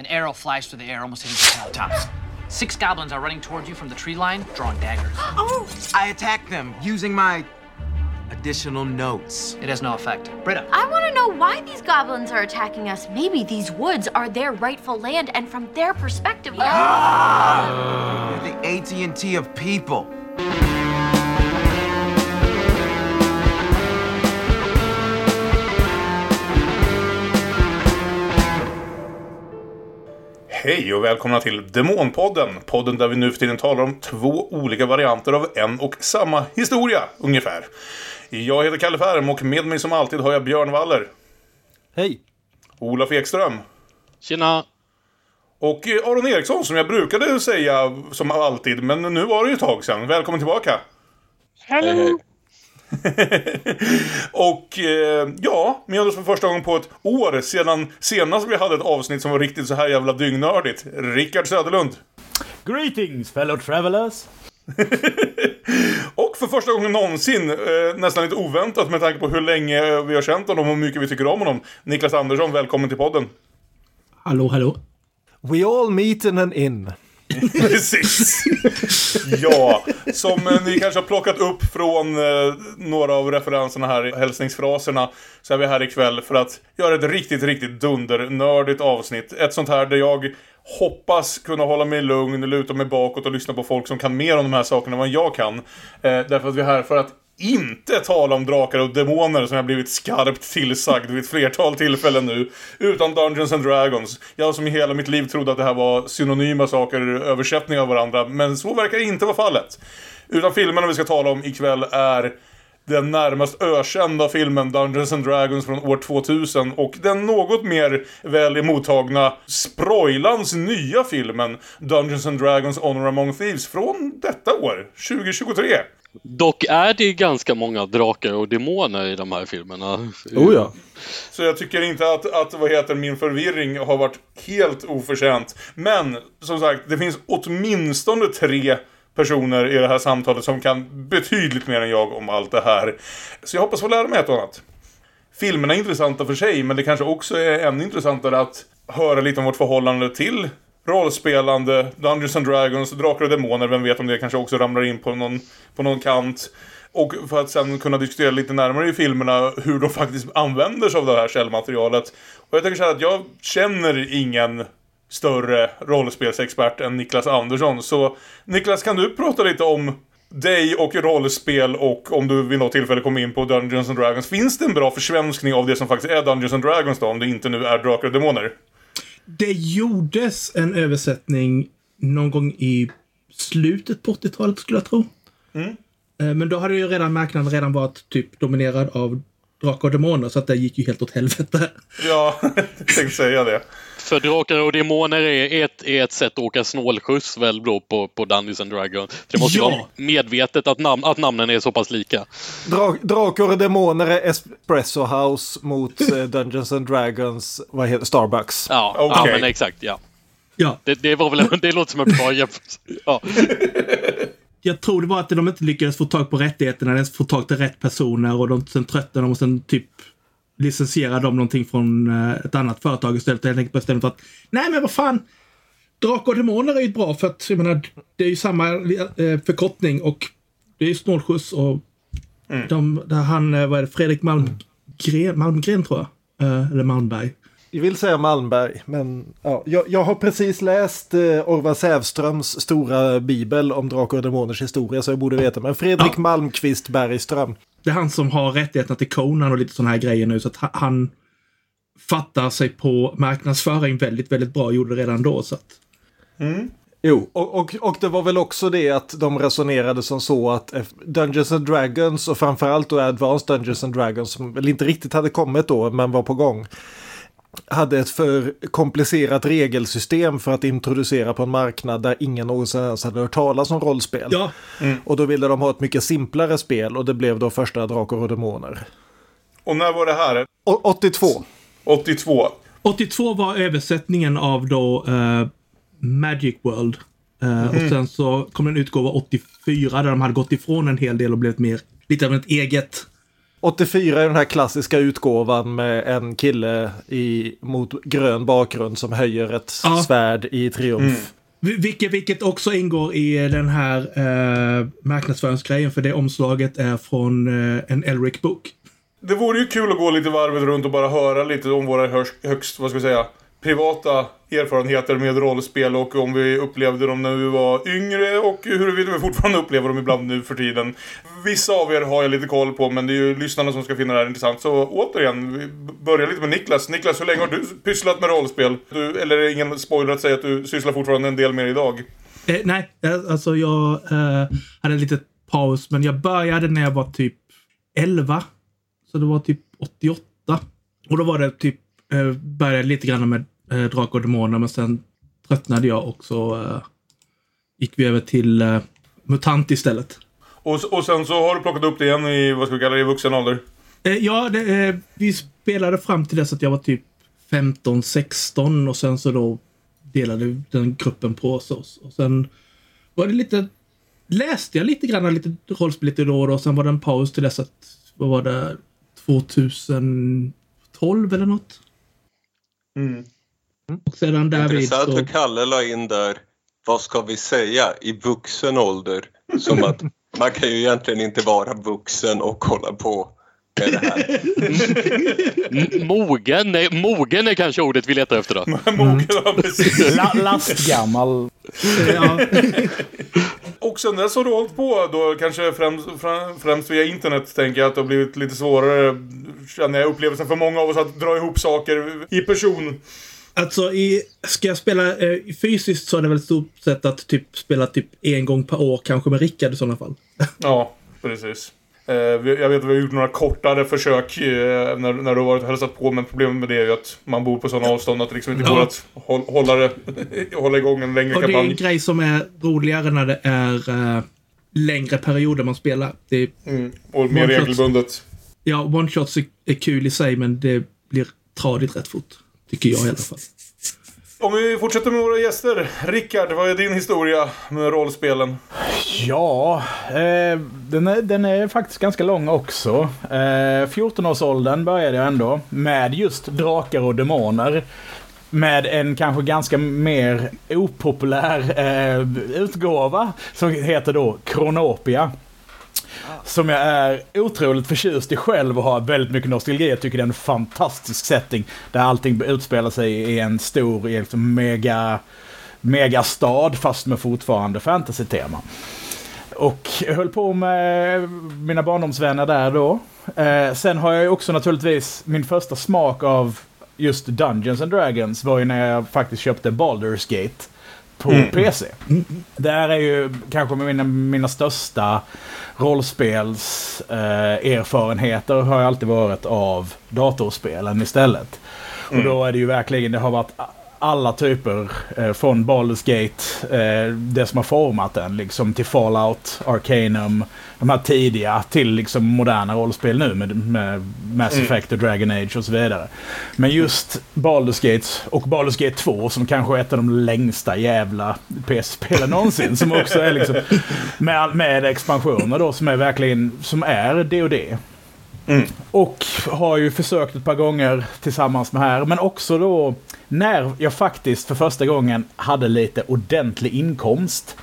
An arrow flies through the air, almost hitting the tops. Six goblins are running towards you from the tree line, drawing daggers. Oh! I attack them using my additional notes. It has no effect. Britta. I want to know why these goblins are attacking us. Maybe these woods are their rightful land, and from their perspective, They're the AT&T of people. Hej och välkomna till Demonpodden. Podden där vi nu för tiden talar om två olika varianter av en och samma historia, ungefär. Jag heter Kalle Färm och med mig som alltid har jag Björn Waller. Hej! Olof Ekström. Tjena! Och eh, Aron Eriksson som jag brukade säga som alltid, men nu var det ju ett tag sedan. Välkommen tillbaka! Hej, hej. och eh, ja, oss för första gången på ett år sedan senast vi hade ett avsnitt som var riktigt så här jävla dyngnördigt. Rickard Söderlund. Greetings fellow travelers! Och för första gången någonsin, eh, nästan lite oväntat med tanke på hur länge vi har känt honom och hur mycket vi tycker om honom. Niklas Andersson, välkommen till podden. Hallå, hallå. We all meet in an inn. Precis! ja, som eh, ni kanske har plockat upp från eh, några av referenserna här, hälsningsfraserna, så är vi här ikväll för att göra ett riktigt, riktigt dundernördigt avsnitt. Ett sånt här där jag hoppas kunna hålla mig lugn, luta mig bakåt och lyssna på folk som kan mer om de här sakerna än vad jag kan. Eh, därför att vi är här för att inte tala om drakar och demoner som jag blivit skarpt tillsagd vid ett flertal tillfällen nu. Utan Dungeons and Dragons. Jag som i hela mitt liv trodde att det här var synonyma saker, översättningar av varandra. Men så verkar inte vara fallet. Utan filmerna vi ska tala om ikväll är den närmast ökända filmen Dungeons and Dragons från år 2000 och den något mer väl emottagna Sproilans nya filmen Dungeons and Dragons Honor Among Thieves från detta år, 2023. Dock är det ganska många drakar och demoner i de här filmerna. Oh ja. Så jag tycker inte att, att vad heter min förvirring har varit helt oförtjänt. Men som sagt, det finns åtminstone tre personer i det här samtalet som kan betydligt mer än jag om allt det här. Så jag hoppas få lära mig ett och annat. Filmerna är intressanta för sig, men det kanske också är ännu intressantare att höra lite om vårt förhållande till rollspelande, Dungeons and Dragons, Drakar och Demoner, vem vet om det kanske också ramlar in på någon, på någon kant. Och för att sen kunna diskutera lite närmare i filmerna hur de faktiskt använder sig av det här källmaterialet. Och jag tänker så här att jag känner ingen större rollspelsexpert än Niklas Andersson. Så Niklas, kan du prata lite om dig och rollspel och om du vid något tillfälle kommer in på Dungeons and Dragons. Finns det en bra försvenskning av det som faktiskt är Dungeons and Dragons då, om det inte nu är Drakar och Demoner? Det gjordes en översättning någon gång i slutet på 80-talet skulle jag tro. Mm. Eh, Men då hade ju redan marknaden redan varit typ dominerad av drakar och demoner så att det gick ju helt åt helvete. Ja, jag tänkte säga det. För drakar och demoner är ett, är ett sätt att åka snålskjuts väl då på, på Dungeons and Dragons. För det måste ju Ja. vara medvetet att, nam att namnen är så pass lika. Dra drakar och demoner är Espresso House mot eh, Dungeons and Dragons, vad heter Starbucks. Ja, ja Okej. men exakt. Ja. Ja, Det, det, var väl, det låter som en bra jämförelse. Ja. jag tror det var att de inte lyckades få tag på rättigheterna, ens få tag till rätt personer och de sen tröttnade de och sen typ licensierade de någonting från eh, ett annat företag istället. Helt enkelt bestämde för att nej men vad fan. Drakar och demoner är ju bra för att jag menar, det är ju samma eh, förkortning och det är ju snålskjuts och de, där han, eh, vad är det, Fredrik Malmgren, Malmgren tror jag. Eller Malmberg. Jag vill säga Malmberg, men ja, jag, jag har precis läst eh, Orvar Sävströms stora bibel om drakar och demoners historia så jag borde veta. Men Fredrik Ja. Malmqvist Bergström. Det är han som har rättigheterna till Conan och lite sådana här grejer nu. Så att ha- han fattar sig på marknadsföring väldigt, väldigt bra. Gjorde det redan då. Så att, Jo, och, och, och det var väl också det att de resonerade som så att Dungeons and Dragons och framförallt då Advanced Dungeons and Dragons som väl inte riktigt hade kommit då men var på gång. Hade ett för komplicerat regelsystem för att introducera på en marknad där ingen någonsin ens hade hört talas om rollspel. ja, Och då ville de ha ett mycket simplare spel och det blev då första Drakar och Demoner. Och när var det här? Och 82. 82. 82 var översättningen av då eh, Magic World. Eh, Och sen så kom en utgåva 84 där de hade gått ifrån en hel del och blivit mer lite av ett eget 84 är den här klassiska utgåvan med en kille i, mot grön bakgrund som höjer ett Ja. svärd i triumf. Vi- Vilket, vilket också ingår i den här eh, marknadsföringsgrejen, för det omslaget är från eh, en Elric-bok. Det vore ju kul att gå lite varvet runt och bara höra lite om våra högst, vad ska vi säga, privata erfarenheter med rollspel och om vi upplevde dem när vi var yngre och huruvida vi fortfarande upplever dem ibland nu för tiden. Vissa av er har jag lite koll på men det är ju lyssnarna som ska finna det här intressant. Så återigen, vi börjar lite med Niklas. Niklas, hur länge har du pysslat med rollspel? Du, eller är det ingen spoiler att säga att du sysslar fortfarande en del mer idag? Eh, nej, eh, alltså jag eh, hade en liten paus, men jag började när jag var typ 11. Så det var typ 88. Och då var det typ, eh, började lite grann med eh, Drakar och Demoner, men sen tröttnade jag och så eh, gick vi över till eh, MUTANT istället. Och, och sen så har du plockat upp det igen i, vad ska vi kalla det, i vuxen ålder? Eh, ja, det, eh, vi spelade fram till dess att jag var typ 15-16 och sen så då delade den gruppen på oss. Och sen var det lite... Läste jag lite grann, lite rollspel lite då och då. Sen var det en paus till dess att, vad var det, 2012 eller något. Och sedan därvid Intressant så... att Kalle la in där, vad ska vi säga, i vuxen ålder. Som att man kan ju egentligen inte vara vuxen och hålla på med det här. Mogen, är- mogen är kanske ordet vi letar efter då. Mogen, ja, precis. La, lastgammal. Ja, Och sen dess har du hållit på då kanske främst, främst via internet tänker jag att det har blivit lite svårare känner jag upplevelsen för många av oss att dra ihop saker i person. Alltså, i, ska jag spela eh, fysiskt så är det väl stort sett att typ spela typ en gång per år, kanske med Rickard i sådana fall. Ja, precis. Eh, Jag vet att vi har gjort några kortare försök eh, när, när du har varit och hälsat på men problemet med det är ju att man bor på sådana avstånd att det liksom inte Ja. går att håll, hålla, det, hålla igång en längre Och det är en kampanj. grej som är roligare när det är eh, längre perioder man spelar. Det är, Mm, och mer regelbundet. ja, one-shots är, är kul i sig, men det blir tradigt rätt fort. Tycker jag i alla fall. Om vi fortsätter med våra gäster. Rickard, vad är din historia med rollspelen? Ja, eh, den, är, den är faktiskt ganska lång också. Eh, 14-årsåldern började jag ändå med just drakar och demoner. Med en kanske ganska mer opopulär eh, utgåva som heter då Kronopia. Som jag är otroligt förtjust i själv och har väldigt mycket nostalgi. Jag tycker det är en fantastisk setting. Där allting utspelar sig i en stor, liksom mega, megastad fast med fortfarande fantasy-tema. Och jag höll på med mina barndomsvänner där då. Eh, sen har jag ju också naturligtvis min första smak av just Dungeons and Dragons var ju när jag faktiskt köpte Baldur's Gate på PC. Det här är ju kanske mina, mina största rollspels eh, har alltid varit av datorspelen istället. Och då är det ju verkligen, det har varit alla typer eh, från Baldur's Gate, eh, det som har format den, liksom till Fallout, Arcanum, de här tidiga till liksom moderna rollspel nu med, med Mass Effect och Dragon Age och så vidare. Men just Baldur's Gate och Baldur's Gate 2 som kanske är ett av de längsta jävla PC-spelen någonsin. som också är liksom med, med expansioner då som är verkligen, som är D&D. Och har ju försökt ett par gånger tillsammans med här, men också då när jag faktiskt för första gången hade lite ordentlig inkomst.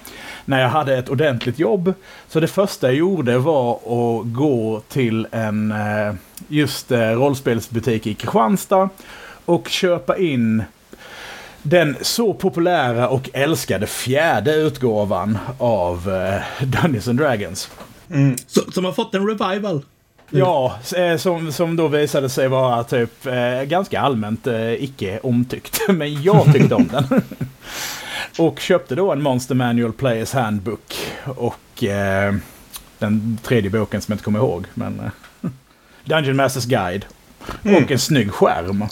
När jag hade ett ordentligt jobb. Så det första jag gjorde var att gå till en eh, just eh, rollspelsbutik i Kristianstad och köpa in den så populära och älskade fjärde utgåvan av eh, Dungeons and Dragons. Så, som har fått en revival. Ja, som, som då visade sig vara typ ganska allmänt icke omtyckt. Men jag tyckte om den. och köpte då en Monster Manual Players Handbook. Och eh, den tredje boken som jag inte kommer ihåg. Men eh, Dungeon Masters Guide. Och en snygg skärm.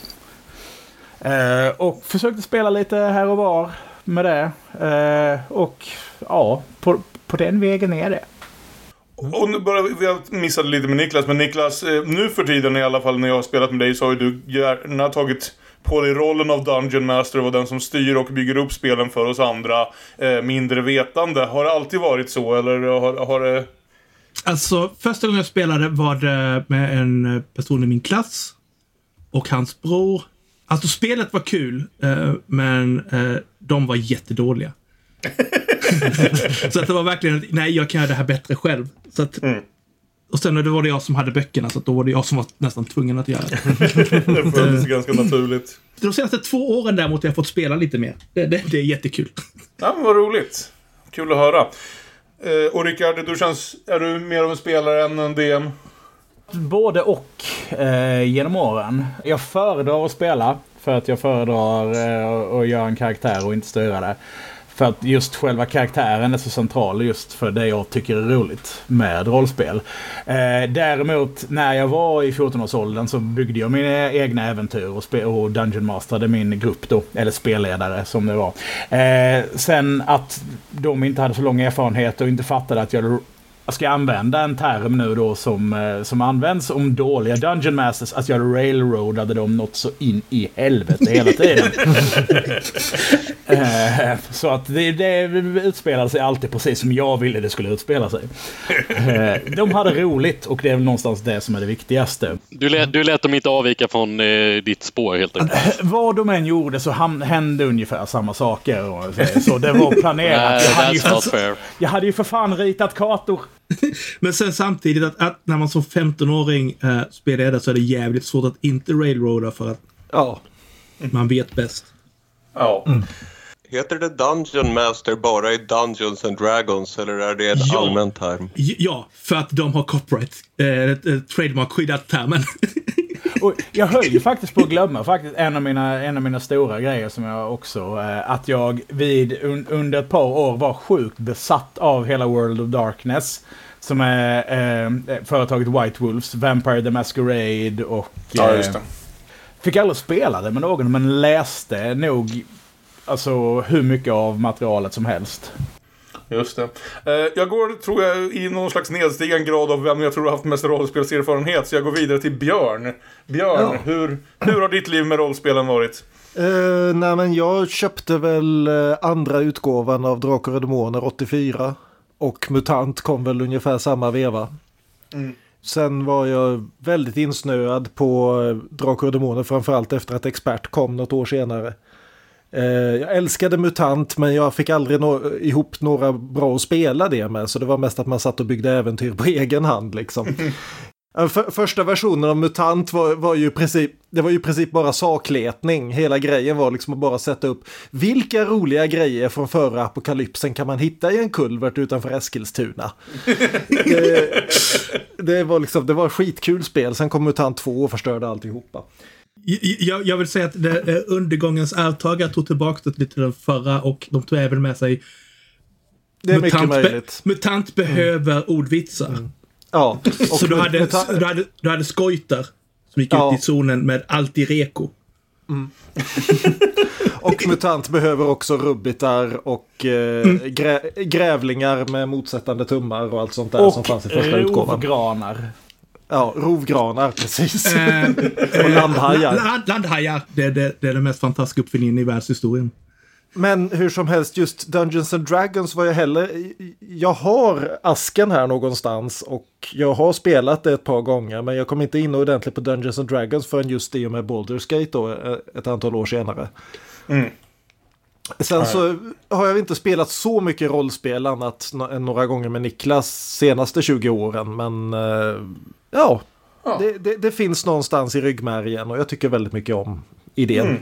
Eh, och försökte spela lite här och var med det. Eh, och ja, på, på den vägen är det. Och nu bara, vi har missat lite med Niklas, men Niklas, eh, nu för tiden i alla fall när jag har spelat med dig så har ju du gärna tagit på dig rollen av Dungeon Master och den som styr och bygger upp spelen för oss andra eh, mindre vetande. Har det alltid varit så eller har, har det Alltså, första gången jag spelade var det med en person i min klass och hans bror. Alltså, spelet var kul, eh, men eh, de var jättedåliga. så att det var verkligen, nej, jag kan göra det här bättre själv. Så att, Och sen det var det jag som hade böckerna, så då var det jag som var nästan tvungen att göra det. Det följdes ganska naturligt. De senaste två åren däremot har jag fått spela lite mer. Det, det, det är jättekul. Ja, men vad roligt. Kul att höra. Eh, och Rickard, du känns, är du mer av en spelare än en DM? Både och eh, genom åren. Jag föredrar att spela för att jag föredrar eh, att göra en karaktär och inte styra det. För att just själva karaktären är så central just för det jag tycker är roligt med rollspel. Eh, däremot när jag var i 14-årsåldern så byggde jag mina egna äventyr och, och Dungeon Masterade min grupp då. Eller spelledare som det var. Eh, sen att de inte hade så lång erfarenhet och inte fattade att jag jag ska använda en term nu då som, eh, som används om dåliga Dungeon Masters, att jag railroadade dem något så in i helvete hela tiden. Eh, så att det, det utspelade sig alltid precis som jag ville det skulle utspela sig. Eh, de hade roligt och det är väl någonstans det som är det viktigaste. Du lät, du lät dem inte avvika från eh, ditt spår helt enkelt. Vad de än gjorde så hände ungefär samma saker. Och så, det var planerat. Jag hade, ju för, jag hade ju för fan ritat kartor. Men sen samtidigt att, att när man som 15-åring eh, spelar det så är det jävligt svårt att inte railroada för att Ja. man vet bäst. Ja. Heter det Dungeon Master bara i Dungeons and Dragons eller är det en Ja. allmän term? Ja, för att de har copyright. Eh, eh, trademark-skyddat termen. Och jag höll ju faktiskt på att glömma faktiskt en av mina, en av mina stora grejer som jag också... Eh, att jag vid, un, under ett par år var sjukt besatt av hela World of Darkness. Som är eh, företaget White Wolves, Vampire the Masquerade och... ja, eh, just det. Fick aldrig spela det med någon men läste nog alltså hur mycket av materialet som helst. Just det. Eh, jag går, tror jag, i någon slags nedstigande grad av vem jag tror har haft mest rollspelserfarenhet. Så jag går vidare till Björn. Björn, Ja. hur, hur har ditt liv med rollspelen varit? Eh, nej men jag köpte väl eh, andra utgåvan av Drakar och Demoner 84. Och MUTANT kom väl ungefär samma veva. Sen var jag väldigt insnöad på Drakar och Demoner framförallt efter att Expert kom något år senare. Eh, jag älskade MUTANT men jag fick aldrig nå- ihop några bra att spela det med. Så det var mest att man satt och byggde äventyr på egen hand liksom. Ja, För, första versionen av MUTANT var, var ju princip, det var ju i princip bara sakletning. Hela grejen var liksom att bara sätta upp vilka roliga grejer från förra apokalypsen kan man hitta i en kulvert utanför Eskilstuna. det, det var liksom, det var skitkul spel. Sen kom MUTANT 2 och förstörde alltihopa. Jag, jag vill säga att det, eh, undergångens arvtagare tog tillbaka det lite till den förra och de tog även med sig Det är mycket be- möjligt. mutant behöver ordvitsar. Ja, och Så du hade, Mutant- du, hade, du hade skojtar som gick Ja. ut i zonen med allt i reko. Och MUTANT behöver också rubbitar och eh, grä, grävlingar med motsättande tummar och allt sånt där som fanns i första utgåvan. rovgranar. Ja, rovgranar, precis. Eh, och landhajar. Land, landhajar, det, det, det är den mest fantastiska uppfinningen i världshistorien. Men hur som helst, just Dungeons and Dragons var jag heller... Jag har asken här någonstans och jag har spelat det ett par gånger men jag kom inte in ordentligt på Dungeons and Dragons förrän just i och med Baldur's Gate då, eh, ett antal år senare. Sen så har jag inte spelat så mycket rollspel annat än några gånger med Niklas senaste 20 åren men eh, ja, Det, det, det finns någonstans i ryggmärgen och jag tycker väldigt mycket om idén.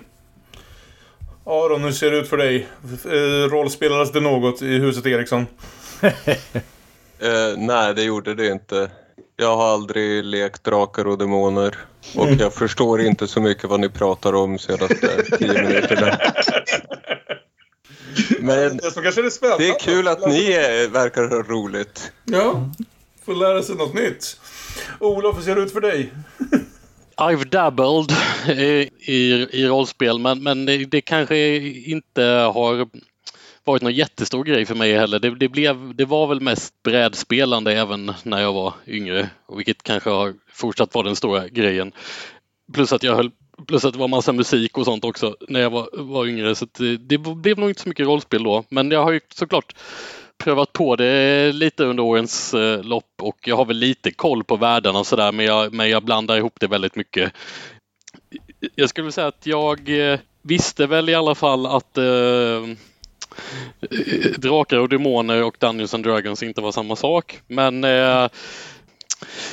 Aron, hur ser det ut för dig? Eh, rollspelades det något i huset Eriksson? Eh, nej, det gjorde det inte. Jag har aldrig lekt drakar och demoner. Och Mm. jag förstår inte så mycket vad ni pratar om senaste tio minuterna. Men Det som kanske är det spännande. det är kul att ni är, verkar ha roligt. Ja, får lära sig något nytt. Olof, hur ser det ut för dig? I've dabbled i, i, i rollspel men, men det, det kanske inte har varit någon jättestor grej för mig heller. Det, det, blev, det var väl mest brädspelande även när jag var yngre, och vilket kanske har fortsatt vara den stora grejen. Plus att jag höll Plus att det var massa musik och sånt också när jag var, var yngre. Så det, det blev nog inte så mycket rollspel då. Men jag har ju såklart prövat på det lite under årens eh, lopp och jag har väl lite koll på världarna och sådär men jag, men jag blandar ihop det väldigt mycket. Jag skulle säga att jag eh, visste väl i alla fall att eh, eh, Drakar och Demoner och Dungeons and Dragons inte var samma sak. Men eh,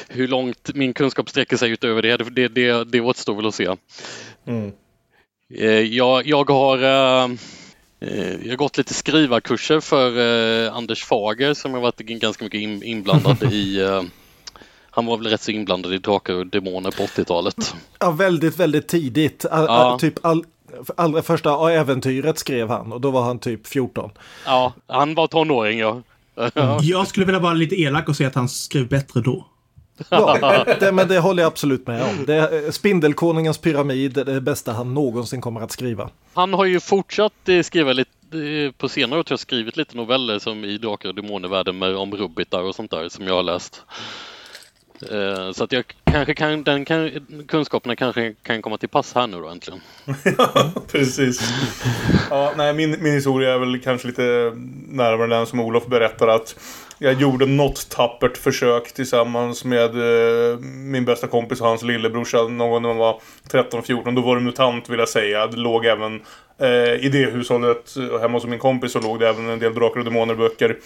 hur långt min kunskap sträcker sig utöver det, det, det, det återstår väl att se. Mm. Eh, jag, jag har eh, eh, jag har gått lite skrivarkurser för Anders Fager som har varit ganska mycket in, inblandad i han var väl rätt så inblandad i Drakar och Demoner på 80-talet. Ja, väldigt, väldigt tidigt. All, Ja. typ all, allra första äventyret skrev han och då var han typ 14. Ja, han var tonåring ja. Jag skulle vilja vara lite elak och säga att han skrev bättre då. Ja, det, men det håller jag absolut med om. Det är, Spindelkonungens pyramid är det bästa han någonsin kommer att skriva. Han har ju fortsatt eh, skriva lite eh, på senare år tror jag skrivit lite noveller som i Drakar och Demoner-världen med om rubbitar och sånt där som jag har läst. Eh, Så att jag kanske kan, den kan, kunskaperna kanske kan komma till pass här nu då äntligen. Precis. Ja, nej, min, min historia är väl kanske lite närmare den som Olof berättar att jag gjorde något tappert försök tillsammans med eh, min bästa kompis och hans lillebrorsa någon gång när man var 13-14. Då var det MUTANT vill jag säga. Det låg även eh, i det hushållet eh, hemma hos min kompis så låg det även en del Drakar och Demoner-böcker.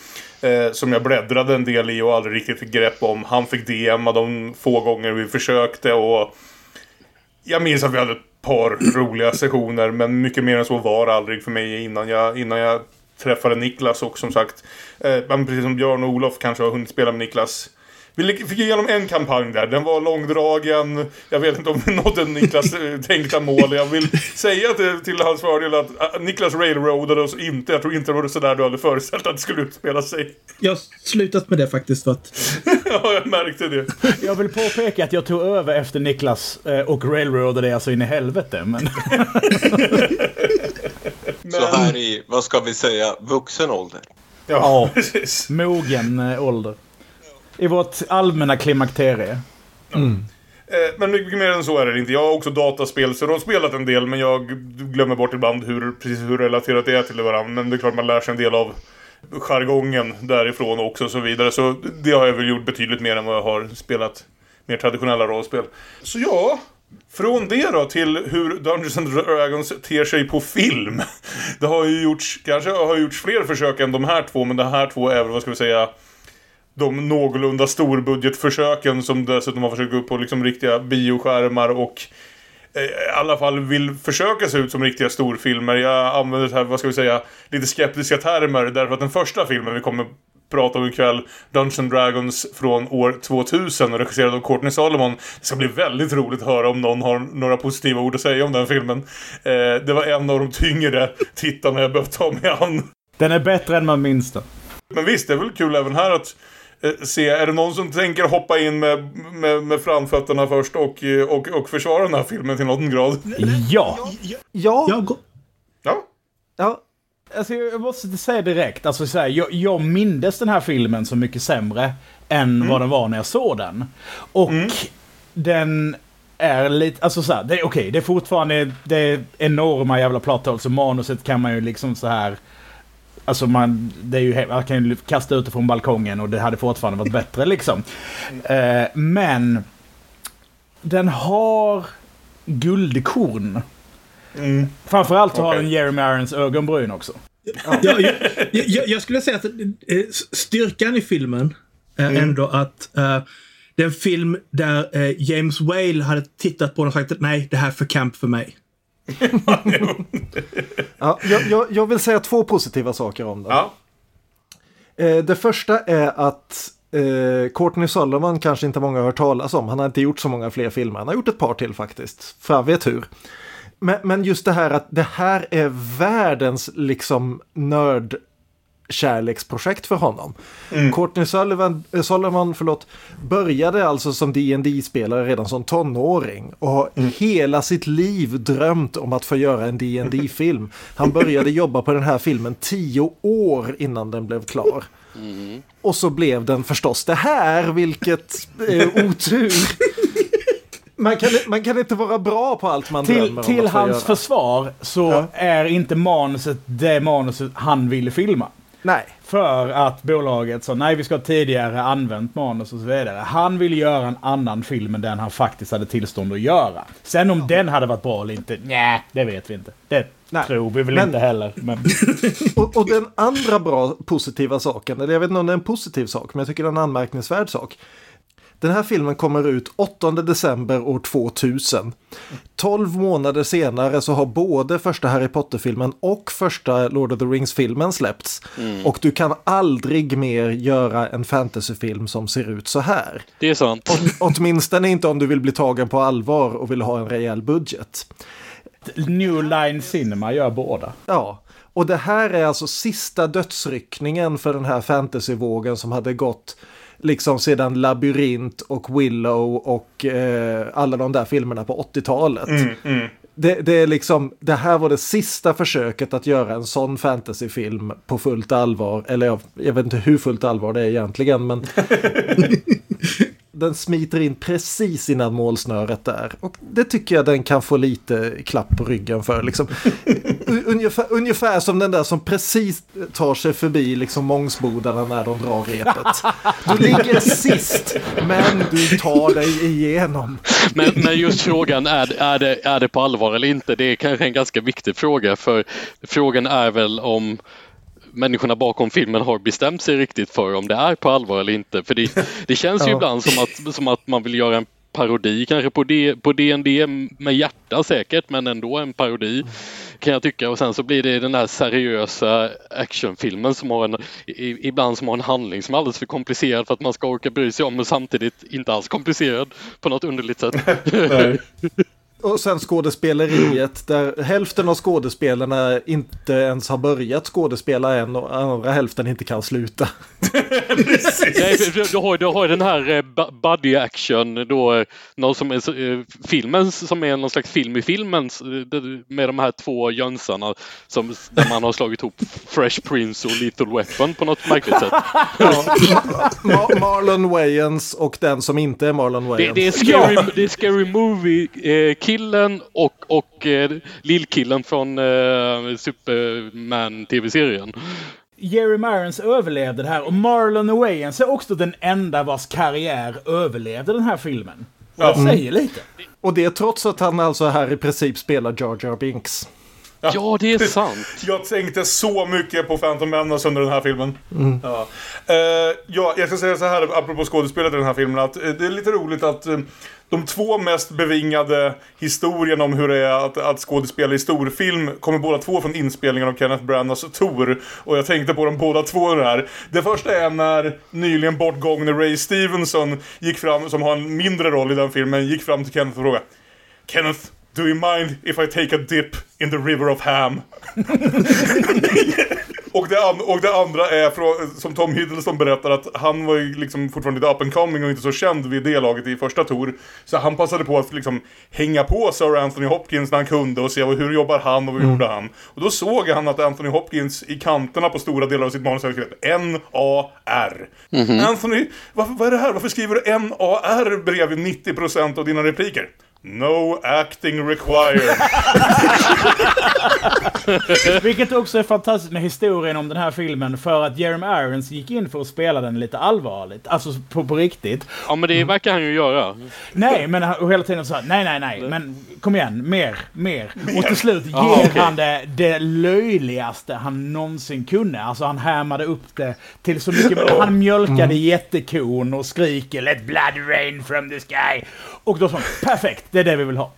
Eh, som jag bläddrade en del i och aldrig riktigt fick grepp om. Han fick DMa de få gånger vi försökte och jag minns att vi hade ett par roliga sessioner men mycket mer än så var det aldrig för mig innan jag, innan jag träffade Niklas och som sagt eh, precis som Björn och Olof kanske har hunnit spela med Niklas vi fick igenom en kampanj där. Den var långdragen. Jag vet inte om vi nådde Niklas eh, tänkta mål. Jag vill säga till, till hans fördel att eh, Niklas railroadade oss inte. Jag tror inte det var sådär du hade föreställt att det skulle utspela sig. Jag har slutat med det faktiskt för att ja, jag märkte det. Jag vill påpeka att jag tog över efter Niklas eh, och railroadade alltså in i helvete. Men Så här i, vad ska vi säga, vuxen ålder. Ja, Ja. precis. mogen eh, ålder. I vårt allmänna klimakterie. Eh, Men mycket mer än så är det inte. Jag har också dataspel, så de har spelat en del, men jag glömmer bort ibland hur, precis hur relaterat det är till varandra. Men det är klart man lär sig en del av jargongen därifrån också och så vidare. Så det har jag väl gjort betydligt mer än vad jag har spelat mer traditionella rollspel. Så ja, från det då till hur Dungeons and Dragons ter sig på film. Det har ju gjorts, kanske har gjorts fler försök än de här två, men de här två är väl, vad ska vi säga, de någorlunda storbudgetförsöken som dessutom har försökt gå upp på liksom riktiga bioskärmar och eh, i alla fall vill försöka se ut som riktiga storfilmer. Jag använder det här, vad ska vi säga, lite skeptiska termer därför att den första filmen vi kommer prata om ikväll, Dungeons Dragons från år 2000 och regisserad av Courtney Solomon. Det ska bli väldigt roligt att höra om någon har några positiva ord att säga om den filmen. Eh, det var en av de tyngre tittarna jag behövt ta mig an. Den är bättre än man minns den. Men visst, det är väl kul även här att eh, se. Är det någon som tänker hoppa in med, med, med framfötterna först och, eh, och, och försvara den här filmen till någon grad? Ja! Ja, går... Ja. ja. Alltså, jag måste säga direkt, alltså, så här, jag, jag mindes den här filmen så mycket sämre än vad den var när jag såg den. Och den är lite, alltså så här, det är okej, det är fortfarande, det är enorma jävla holes och manuset kan man ju liksom så här Alltså man, det är ju, man kan ju kasta ut det från balkongen och det hade fortfarande varit bättre liksom. Eh, men den har guldkorn. Framförallt har Okej. den Jeremy Irons ögonbryn också. jag, jag, jag, jag skulle säga att eh, styrkan i filmen är ändå att eh, det är en film där eh, James Whale hade tittat på den och sagt att nej, det här är för camp för mig. ja jag, jag, jag vill säga två positiva saker om den. Ja. Eh, det första är att eh, Courtney Solomon kanske inte många har hört talas om. Han har inte gjort så många fler filmer. Han har gjort ett par till faktiskt. Fan vet hur. Men, men just det här att det här är världens liksom nörd kärleksprojekt för honom. Courtney Sullivan, eh, Solomon förlåt, började alltså som dd spelare redan som tonåring och har hela sitt liv drömt om att få göra en dd film Han började jobba på den här filmen tio år innan den blev klar. Och så blev den förstås det här, vilket är otur. Man kan, man kan inte vara bra på allt man Till, drömmer om till att få hans göra. försvar så Ja. är inte manuset det manuset han ville filma. Nej. För att bolaget sa nej, vi ska tidigare använt manus och så vidare. Han ville göra en annan film än den han faktiskt hade tillstånd att göra. Sen om den hade varit bra eller inte, nej, det vet vi inte. Det Nej. tror vi väl Men- inte heller. Men... Och, och den andra bra positiva saken, eller jag vet inte om det är en positiv sak, men jag tycker det är en anmärkningsvärd sak. Den här filmen kommer ut 8 december år 2000. 12 månader senare så har både första Harry Potter-filmen och första Lord of the Rings-filmen släppts. Och du kan aldrig mer göra en fantasyfilm som ser ut så här. Det är sant. Åtminstone inte om du vill bli tagen på allvar och vill ha en rejäl budget. New Line Cinema gör båda. Ja, och det här är alltså sista dödsryckningen för den här fantasyvågen som hade gått liksom sedan Labyrint och Willow och eh, alla de där filmerna på 80-talet. Det, det är liksom, det här var det sista försöket att göra en sån fantasyfilm på fullt allvar. Eller jag, jag vet inte hur fullt allvar det är egentligen, men den smiter in precis innan målsnöret där. Och det tycker jag den kan få lite klapp på ryggen för. Liksom. Ungefär, ungefär som den där som precis tar sig förbi liksom Mångsbodarna när de drar repet. Du ligger sist, men du tar dig igenom. Men, men just frågan, är, är, det, är det på allvar eller inte? Det är kanske en ganska viktig fråga för frågan är väl om människorna bakom filmen har bestämt sig riktigt för om det är på allvar eller inte. För det, det känns ju Ja. ibland som att, som att man vill göra en parodi kanske på, D, på D&D med hjärta säkert men ändå en parodi kan jag tycka och sen så blir det den här seriösa actionfilmen som har en i, ibland som har en handling som är alldeles för komplicerad för att man ska orka bry sig om men samtidigt inte alls komplicerad på något underligt sätt. Och sen skådespeleriet där hälften av skådespelarna inte ens har börjat skådespela än och andra hälften inte kan sluta. Nej, du har, du har den här eh, bu- buddy action då eh, någon som är eh, filmen som är någon slags film i filmen det- med de här två jönsarna som där man har slagit ihop Fresh Prince och Lethal Weapon på något märkligt sätt. Ma- Marlon Wayans och den som inte är Marlon Det, Wayans. det, är scary, det är Scary Movie-killen och, och eh, lillkillen från eh, Superman tv-serien. Jerry Irons överlevde det här och Marlon Wayans är också den enda vars karriär överlevde den här filmen. Och jag säger lite. Och det trots att han alltså här i princip spelar Jar Jar Binks. Ja, det är sant. Jag tänkte så mycket på Phantom Menace under den här filmen. Ja. Eh, ja, jag ska säga så här apropå skådespelet i den här filmen att eh, det är lite roligt att eh, de två mest bevingade historierna om hur det är att, att skådespela i storfilm kommer båda två från inspelningen av Kenneth Branaghs Tor. Och jag tänkte på dem båda två här. Det första är när nyligen bortgångne Ray Stevenson gick fram, som har en mindre roll i den filmen, gick fram till Kenneth och frågade Kenneth, do you mind if I take a dip in the river of ham? och, det an- och det andra är från, som Tom Hiddleston berättar att han var ju liksom fortfarande lite up and coming och inte så känd vid det laget i första Tor. Så han passade på att liksom hänga på Sir Anthony Hopkins när han kunde och se hur jobbar han och vad gjorde han. Och då såg han att Anthony Hopkins i kanterna på stora delar av sitt manus hade skrivit N-A-R. Anthony, varför, vad är det här? Varför skriver du N-A-R bredvid 90% av dina repliker? No acting required. Vilket också är fantastiskt med historien om den här filmen för att Jeremy Irons gick in för att spela den lite allvarligt. Alltså på, på riktigt. Ja, men det verkar han ju göra. Nej, men han, och hela tiden sa nej, nej, nej, men kom igen, mer, mer. Och till slut ger Ah, okej. han det, det löjligaste han någonsin kunde. Alltså han härmade upp det till så mycket. Han mjölkade jättekon och skriker Let blood rain from the sky. Och då sa han, perfekt, det är det vi vill ha.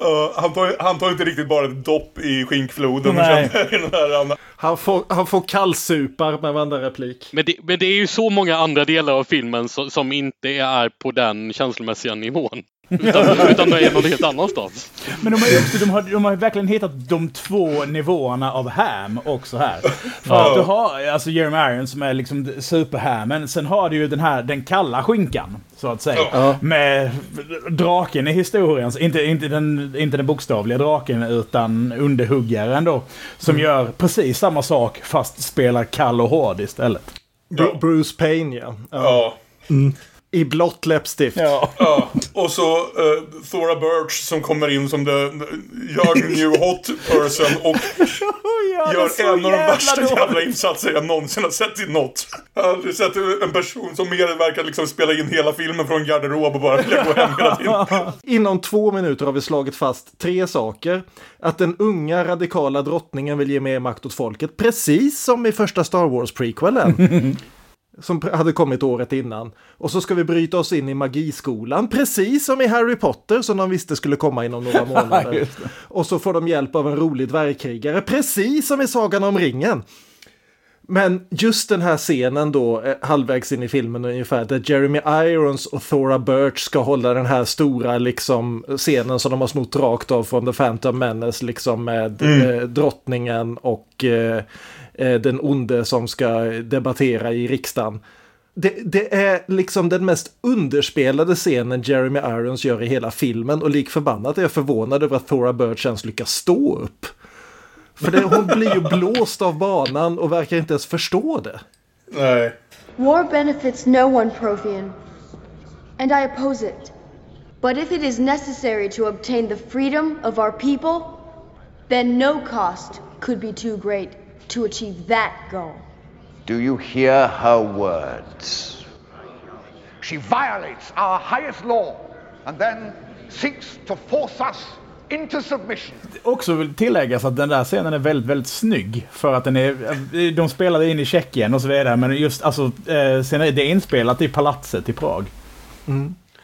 Uh, han, tar, han tar inte riktigt bara ett dopp i skinkfloden. Nej. här andra. Han får, han får kallsupar med varenda replik. Men det, men det är ju så många andra delar av filmen som, som inte är på den känslomässiga nivån. Utan, utan det är någon helt annanstans. Men de har ju också, de har, de har verkligen hittat de två nivåerna av ham också här. För att du har alltså Jeremy Irons som är liksom superham, men sen har du ju den här, den kalla skinkan. Så att säga. Ja. Med draken i historien. Så Inte, inte, den, inte den bokstavliga draken, utan underhuggaren då. Som gör precis samma sak, fast spelar kall och hård istället. Bru- Bruce Payne ja. ja. Ja. I blått läppstift. Ja. Ja, och så uh, Thora Birch som kommer in som the, young new hot person och Ja, gör en av de värsta dåligt. jävla insatser jag någonsin har sett i något. Jag har aldrig sett en person som mer verkar liksom spela in hela filmen från garderob och bara vilja gå hem hela tiden. Inom två minuter har vi slagit fast tre saker. Att den unga radikala drottningen vill ge mer makt åt folket, precis som i första Star Wars-prequelen. som hade kommit året innan. Och så ska vi bryta oss in i magiskolan, precis som i Harry Potter som de visste skulle komma inom några månader. Och så får de hjälp av en rolig dvärgkrigare, precis som i Sagan om ringen. Men just den här scenen då, eh, halvvägs in i filmen ungefär, där Jeremy Irons och Thora Birch ska hålla den här stora liksom scenen som de har snott rakt av från The Phantom Menace, liksom med eh, drottningen och eh, den onde som ska debattera i riksdagen. Det, det är liksom den mest underspelade scenen Jeremy Irons gör i hela filmen och lik förbannat är jag förvånad över att Thora Birch ens lyckas stå upp. För det, hon blir ju blåst av banan och verkar inte ens förstå det. Nej. War benefits no one, Prothean, and I oppose it. But if it is necessary to obtain the freedom of our people, then no cost could be too great to achieve that goal. Do you hear her words? She violates our highest law and then seeks to force us into submission. Också vill tilläggas att den där scenen är väldigt, väldigt snygg. För att den är... De spelade in i Tjeckien och så vidare. Men just alltså, eh, sen är det inspelat i palatset i Prag.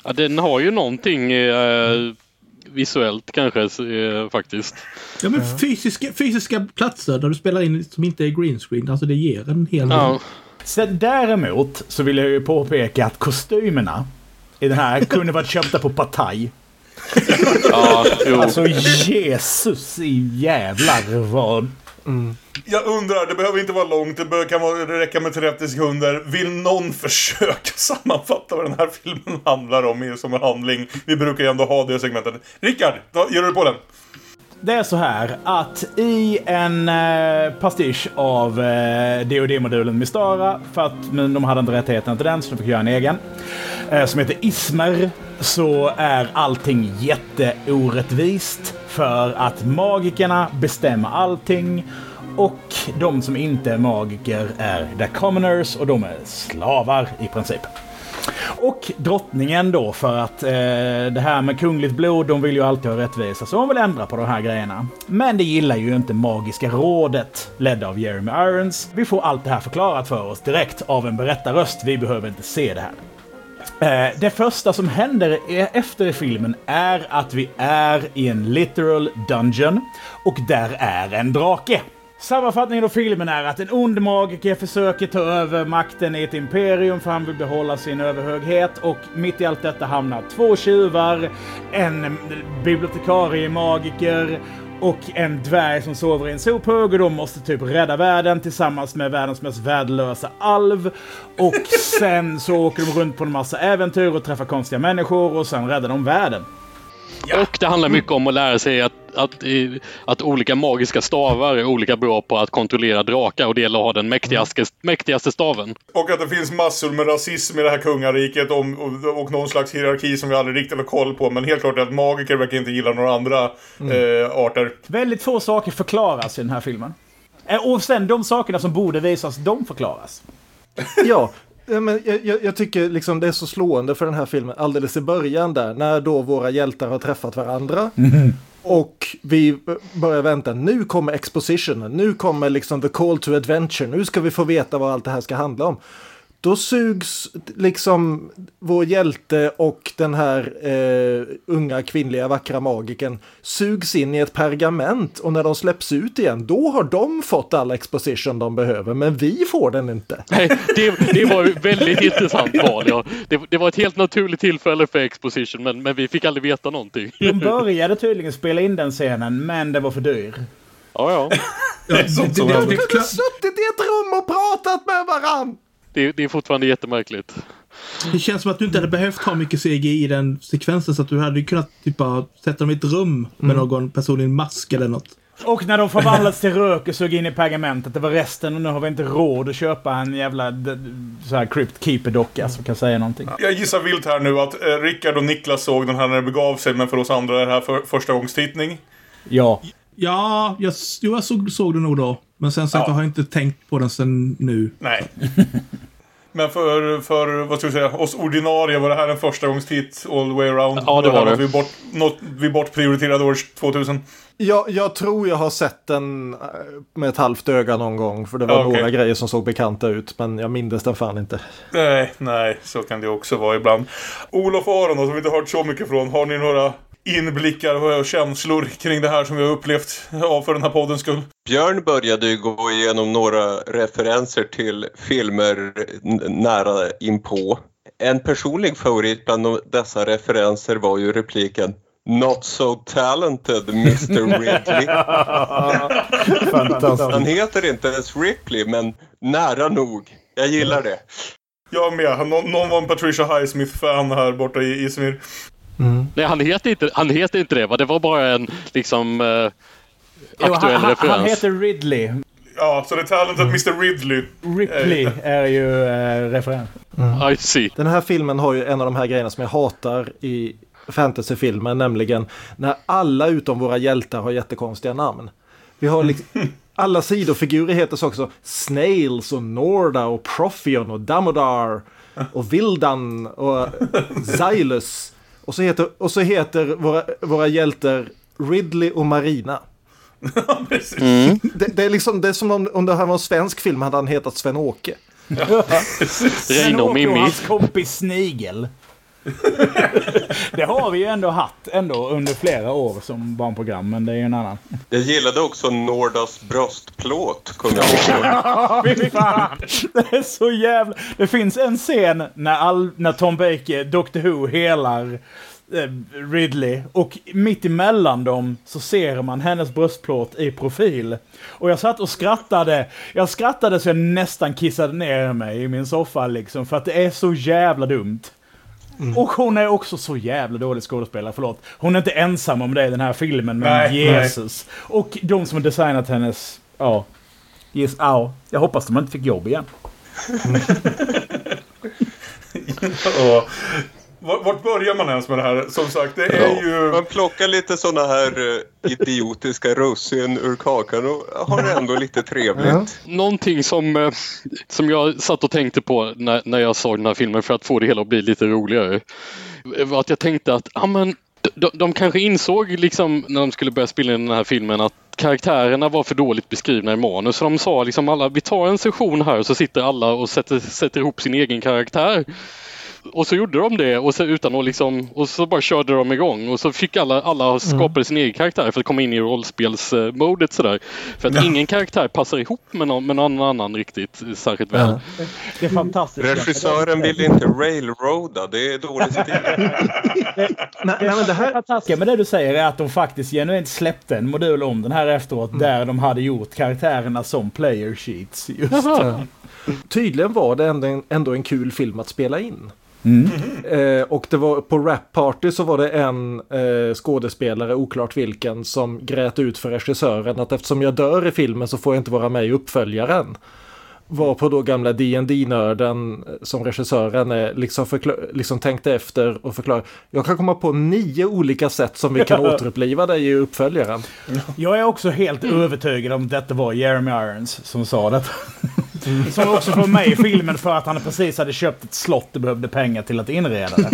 Ja, den har ju någonting eh, visuellt kanske eh, faktiskt. Ja, men fysiska, fysiska platser där du spelar in som inte är green screen, alltså det ger en hel del. Ja. Sen däremot så vill jag ju påpeka att kostymerna i den här kunde varit köpta på Partaj. Ja, jo. Alltså Jesus i jävlar vad... Jag undrar, det behöver inte vara långt, det kan vara, det räcka med 30 sekunder. Vill någon försöka sammanfatta vad den här filmen handlar om som en handling? Vi brukar ju ändå ha det segmentet. Rickard, ger du på den. Det är så här att i en eh, pastisch av eh, DoD-modulen Mistara, för att men de hade inte rättigheten till den så de fick göra en egen, eh, som heter Ismer, så är allting jätteorättvist för att magikerna bestämmer allting och de som inte är magiker är the commoners och de är slavar i princip. Och drottningen då, för att eh, det här med kungligt blod, de vill ju alltid ha rättvisa, så hon vill ändra på de här grejerna. Men det gillar ju inte Magiska rådet, ledda av Jeremy Irons. Vi får allt det här förklarat för oss direkt av en berättarröst, vi behöver inte se det här. Eh, det första som händer e- efter filmen är att vi är i en literal dungeon och där är en drake. Sammanfattningen av filmen är att en ond magiker försöker ta över makten i ett imperium för han vill behålla sin överhöghet och mitt i allt detta hamnar två tjuvar, en bibliotekarie magiker och en dvärg som sover i en sophög och de måste typ rädda världen tillsammans med världens mest värdelösa alv. Och sen så åker de runt på en massa äventyr och träffar konstiga människor och sen räddar de världen. Och det handlar mycket om att lära sig att, att, att olika magiska stavar är olika bra på att kontrollera drakar och det gäller att ha den mäktigaste, mäktigaste staven. Och att det finns massor med rasism i det här kungariket om, och, och någon slags hierarki som vi aldrig riktigt har koll på. Men helt klart är att magiker verkar inte gilla några andra eh, arter. Väldigt få saker förklaras i den här filmen. Eh, Och sen de sakerna som borde visas, de förklaras. Ja, ja, men jag, jag, jag tycker liksom det är så slående för den här filmen alldeles i början där när då våra hjältar har träffat varandra. Och vi börjar vänta, nu kommer expositionen, nu kommer liksom the call to adventure, nu ska vi få veta vad allt det här ska handla om. Då sugs liksom vår hjälte och den här eh, unga kvinnliga vackra magiken sugs in i ett pergament och när de släpps ut igen då har de fått all exposition de behöver men vi får den inte. Nej, det, det var ju väldigt intressant val. Ja. Det, det var ett helt naturligt tillfälle för exposition men, men vi fick aldrig veta någonting. De började tydligen spela in den scenen, men det var för dyr. Ja, ja. Ja, det, det, det, det, De skulle suttit i ett rum och pratat med varann! Det, det är fortfarande jättemärkligt. det känns som att du inte hade behövt ha mycket CGI i den sekvensen så att du hade kunnat typ bara sätta dem i ett rum med någon person i en mask eller något. Och när de förvandlades till rök och såg in i pergamentet, det var resten och nu har vi inte råd att köpa en jävla så här Crypt Keeper-docka som kan säga någonting. Jag gissar vilt här nu att eh, Rickard och Niklas såg den här när det begav sig, men för oss andra är det här för första gångs tittning. Ja. Ja, jag, jo, jag såg, såg det nog då. Men sen sagt, Ja. jag har inte tänkt på den sen nu. Nej. Men för, för vad ska vi säga, oss ordinarie var det här en första gångs titt all the way around. Ja, det var det. något Vi, bort, något vi bortprioriterade år 2000. Jag, jag tror jag har sett den eh, med ett halvt öga någon gång. För det var Ja, okej. några grejer som såg bekanta ut. Men jag mindes den fan inte. Nej, nej, så kan det också vara ibland. Olof och Aron som vi inte hört så mycket från. Har ni några inblickar och känslor kring det här som vi har upplevt ja, för den här poddens skull? Björn började ju gå igenom några referenser till filmer nära inpå. En personlig favorit bland de- dessa referenser var ju repliken Not so talented Mr Ridley. Fantastiskt. Han heter inte ens Ripley men nära nog. Jag gillar det. Jag med. Någon, någon var en Patricia Highsmith-fan här borta i Izmir. Nej, han heter, inte, han heter inte det va? Det var bara en liksom eh, Jo, aktuell han, han, referens. han heter Ridley. Ja, så det är talented Mr Ridley. Ripley är ju eh, referens. I see. Den här filmen har ju en av de här grejerna som jag hatar i fantasyfilmer. Nämligen när alla utom våra hjältar har jättekonstiga namn. Vi har liksom... Alla sidofigurer heter saker som Snails och Norda och Profion och Damodar och Vildan och Xylus. Och så heter, och så heter våra, våra hjältar Ridley och Marina. Precis. Det, det, är liksom, det är som om, om det här var en svensk film hade han hetat Sven-Åke. Reine och och hans kompis Snigel. det har vi ju ändå haft ändå under flera år som barnprogram, men det är ju en annan. Jag gillade också Nordas bröstplåt. Kommer jag ihåg. Fan! Det är så jävla... Det finns en scen när, all, när Tom Baker, Doctor Who, helar eh, Ridley och mitt emellan dem så ser man hennes bröstplåt i profil. Och jag satt och skrattade. Jag skrattade så jag nästan kissade ner mig i min soffa liksom för att det är så jävla dumt. Och hon är också så jävla dålig skådespelare, förlåt. Hon är inte ensam om det i den här filmen, men Nej, Jesus. Och de som har designat hennes... Ja. Yes, ja. Jag hoppas de inte fick jobb igen. Ja. Vart börjar man ens med det här? Som sagt, det är ju... Man plockar lite såna här eh, idiotiska russin ur kakan och har det ändå lite trevligt. Någonting som, eh, som jag satt och tänkte på när, när jag såg den här filmen för att få det hela att bli lite roligare. Var att jag tänkte att ja, men, de, de kanske insåg liksom när de skulle börja spela in den här filmen att karaktärerna var för dåligt beskrivna i manus. Så de sa liksom alla, vi tar en session här och så sitter alla och sätter, sätter ihop sin egen karaktär. Och så gjorde de det och så utan att liksom, och så bara körde de igång och så fick alla, alla skapa sin egen karaktär för att komma in i rollspelsmodet sådär. För att ingen karaktär passar ihop med någon, med någon annan riktigt särskilt väl. Det är fantastiskt. Regissören vill inte railroada, det är dålig stil. Nej, nej, men det här... fantastiska med det du säger är att de faktiskt genuint släppte en modul om den här efteråt där de hade gjort karaktärerna som player sheets. Just. Ja. Tydligen var det ändå en, ändå en kul film att spela in. Mm. Eh, och det var på Rap Party så var det en eh, skådespelare, oklart vilken, som grät ut för regissören att eftersom jag dör i filmen så får jag inte vara med i uppföljaren. Var på då gamla dd nörden som regissören är liksom, förkla- liksom tänkte efter och förklarade. Jag kan komma på nio olika sätt som vi kan återuppliva dig i uppföljaren. Jag är också helt övertygad om att detta var Jeremy Irons som sa detta. Som också får med i filmen för att han precis hade köpt ett slott och behövde pengar till att inreda det.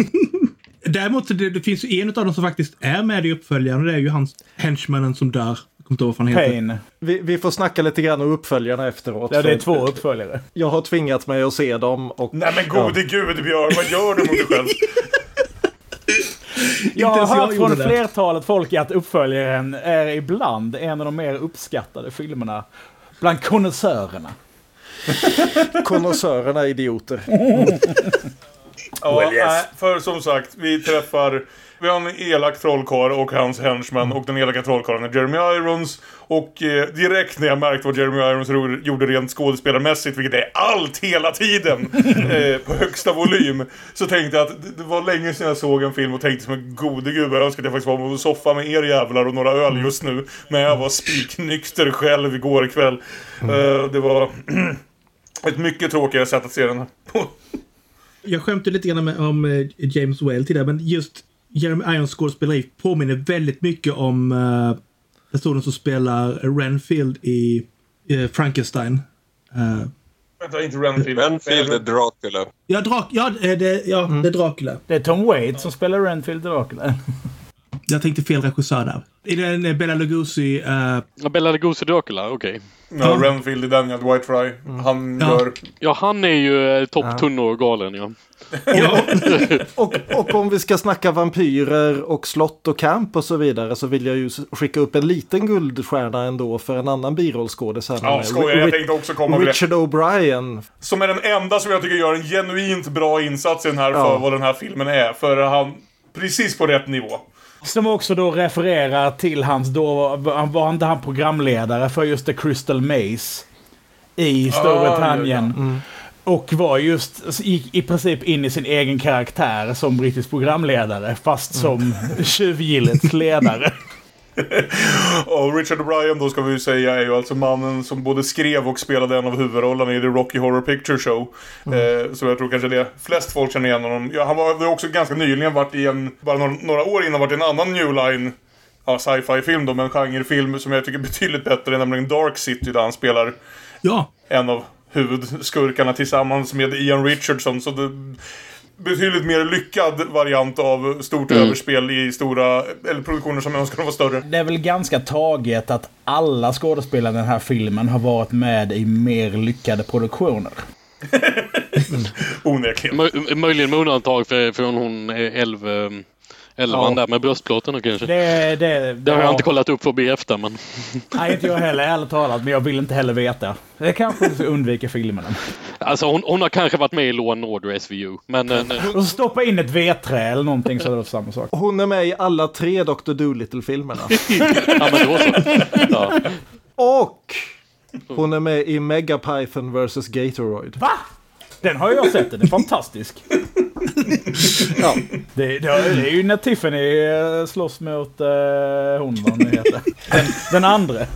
Däremot, det, det finns ju en av dem som faktiskt är med i uppföljaren och det är ju hans henchmannen som dör. Jag kommer inte ihåg vad han heter. Pain. Vi, vi får snacka lite grann om uppföljarna efteråt. Ja, det är två uppföljare. Jag har tvingat mig att se dem. Och, Nej men gode gud Björn, vad gör du mot dig själv? Jag har jag hört gjorde från det. flertalet folk att uppföljaren är ibland en av de mer uppskattade filmerna bland konnässörerna. Konnässörerna är idioter. Ja, nej, för som sagt, vi träffar Vi har en elak trollkarl och hans henchman och den elaka trollkarlen är Jeremy Irons. Och eh, direkt när jag märkte vad Jeremy Irons ro- gjorde rent skådespelarmässigt, vilket är allt hela tiden, eh, på högsta volym, så tänkte jag att det- var länge sedan jag såg en film och tänkte som en gode gud vad jag önskar att jag faktiskt var på en soffa med er jävlar och några öl just nu. Men jag var spiknykter själv igår kväll. Eh, det var ett mycket tråkigare sätt att se den på. Jag skämtade lite grann om eh, James Whale tidigare, men just Jeremy Irons skådespeleri påminner väldigt mycket om uh, personen som spelar Renfield i eh, Frankenstein. Eh, Vänta, inte Renfield. Renfield är Dracula. ja, Drak ja, eh, det, ja det är Dracula. Det är Tom Waits som spelar Renfield Dracula. Jag tänkte fel regissör där. Är det en eh, Bela Lugosi? eh, Ja, Bela Lugosi Dracula, okej. Ja, Renfield i Daniel Whitefry. Han Ja. gör... Ja, han är ju eh, topp tunnor och galen ja. Och, och om vi ska snacka vampyrer och slott och camp och så vidare så vill jag ju skicka upp en liten guldstjärna ändå för en annan birollskådis här. Ja, skojar. Jag tänkte också komma. Richard O'Brien. Som är den enda som jag tycker gör en genuint bra insats i den här Ja. för vad den här filmen är. För han... Precis på rätt nivå. Som också då refererar till hans då, var inte han programledare för just The Crystal Maze i Storbritannien. ja, ja. Och var just, gick i princip in i sin egen karaktär som brittisk programledare, fast som tjuvgillets ledare. Och Richard O'Brien då ska vi ju säga är ju alltså mannen som både skrev och spelade en av huvudrollerna i The Rocky Horror Picture Show. Eh, så jag tror kanske det flest folk känner igen honom. Ja, han var var också ganska nyligen varit i en, bara några, några år innan varit i en annan New Line ja, sci-fi film då, men en genrefilm som jag tycker är betydligt bättre, nämligen Dark City där han spelar ja, en av huvudskurkarna tillsammans med Ian Richardson. Så det betydligt mer lyckad variant av stort överspel i stora, eller produktioner som jag önskar var större. Det är väl ganska taget att alla skådespelare i den här filmen har varit med i mer lyckade produktioner. Onekligen. Mö- möjligen med undantag för, från hon eh, älv, eh, elvan Ja. där med bröstplåten kanske. Det, det, Det har jag inte kollat upp för att bekräfta men... Nej, inte jag heller, ärligt talat. Men jag vill inte heller veta. Det kanske undvika filmerna. Alltså hon, hon har kanske varit med i Law Order SVU. Men eh, Och stoppa in ett vedträ eller någonting så är det samma sak. Hon är med i alla tre Dr. Dolittle-filmerna. ja, men då så. Ja. och hon är med i Megapython vs. Gatoroid. Va? Den har jag sett, den är fantastisk. Ja. Det, det, är ju när Tiffany eh, slåss mot uh, hon vad nu heter. Den, den andra.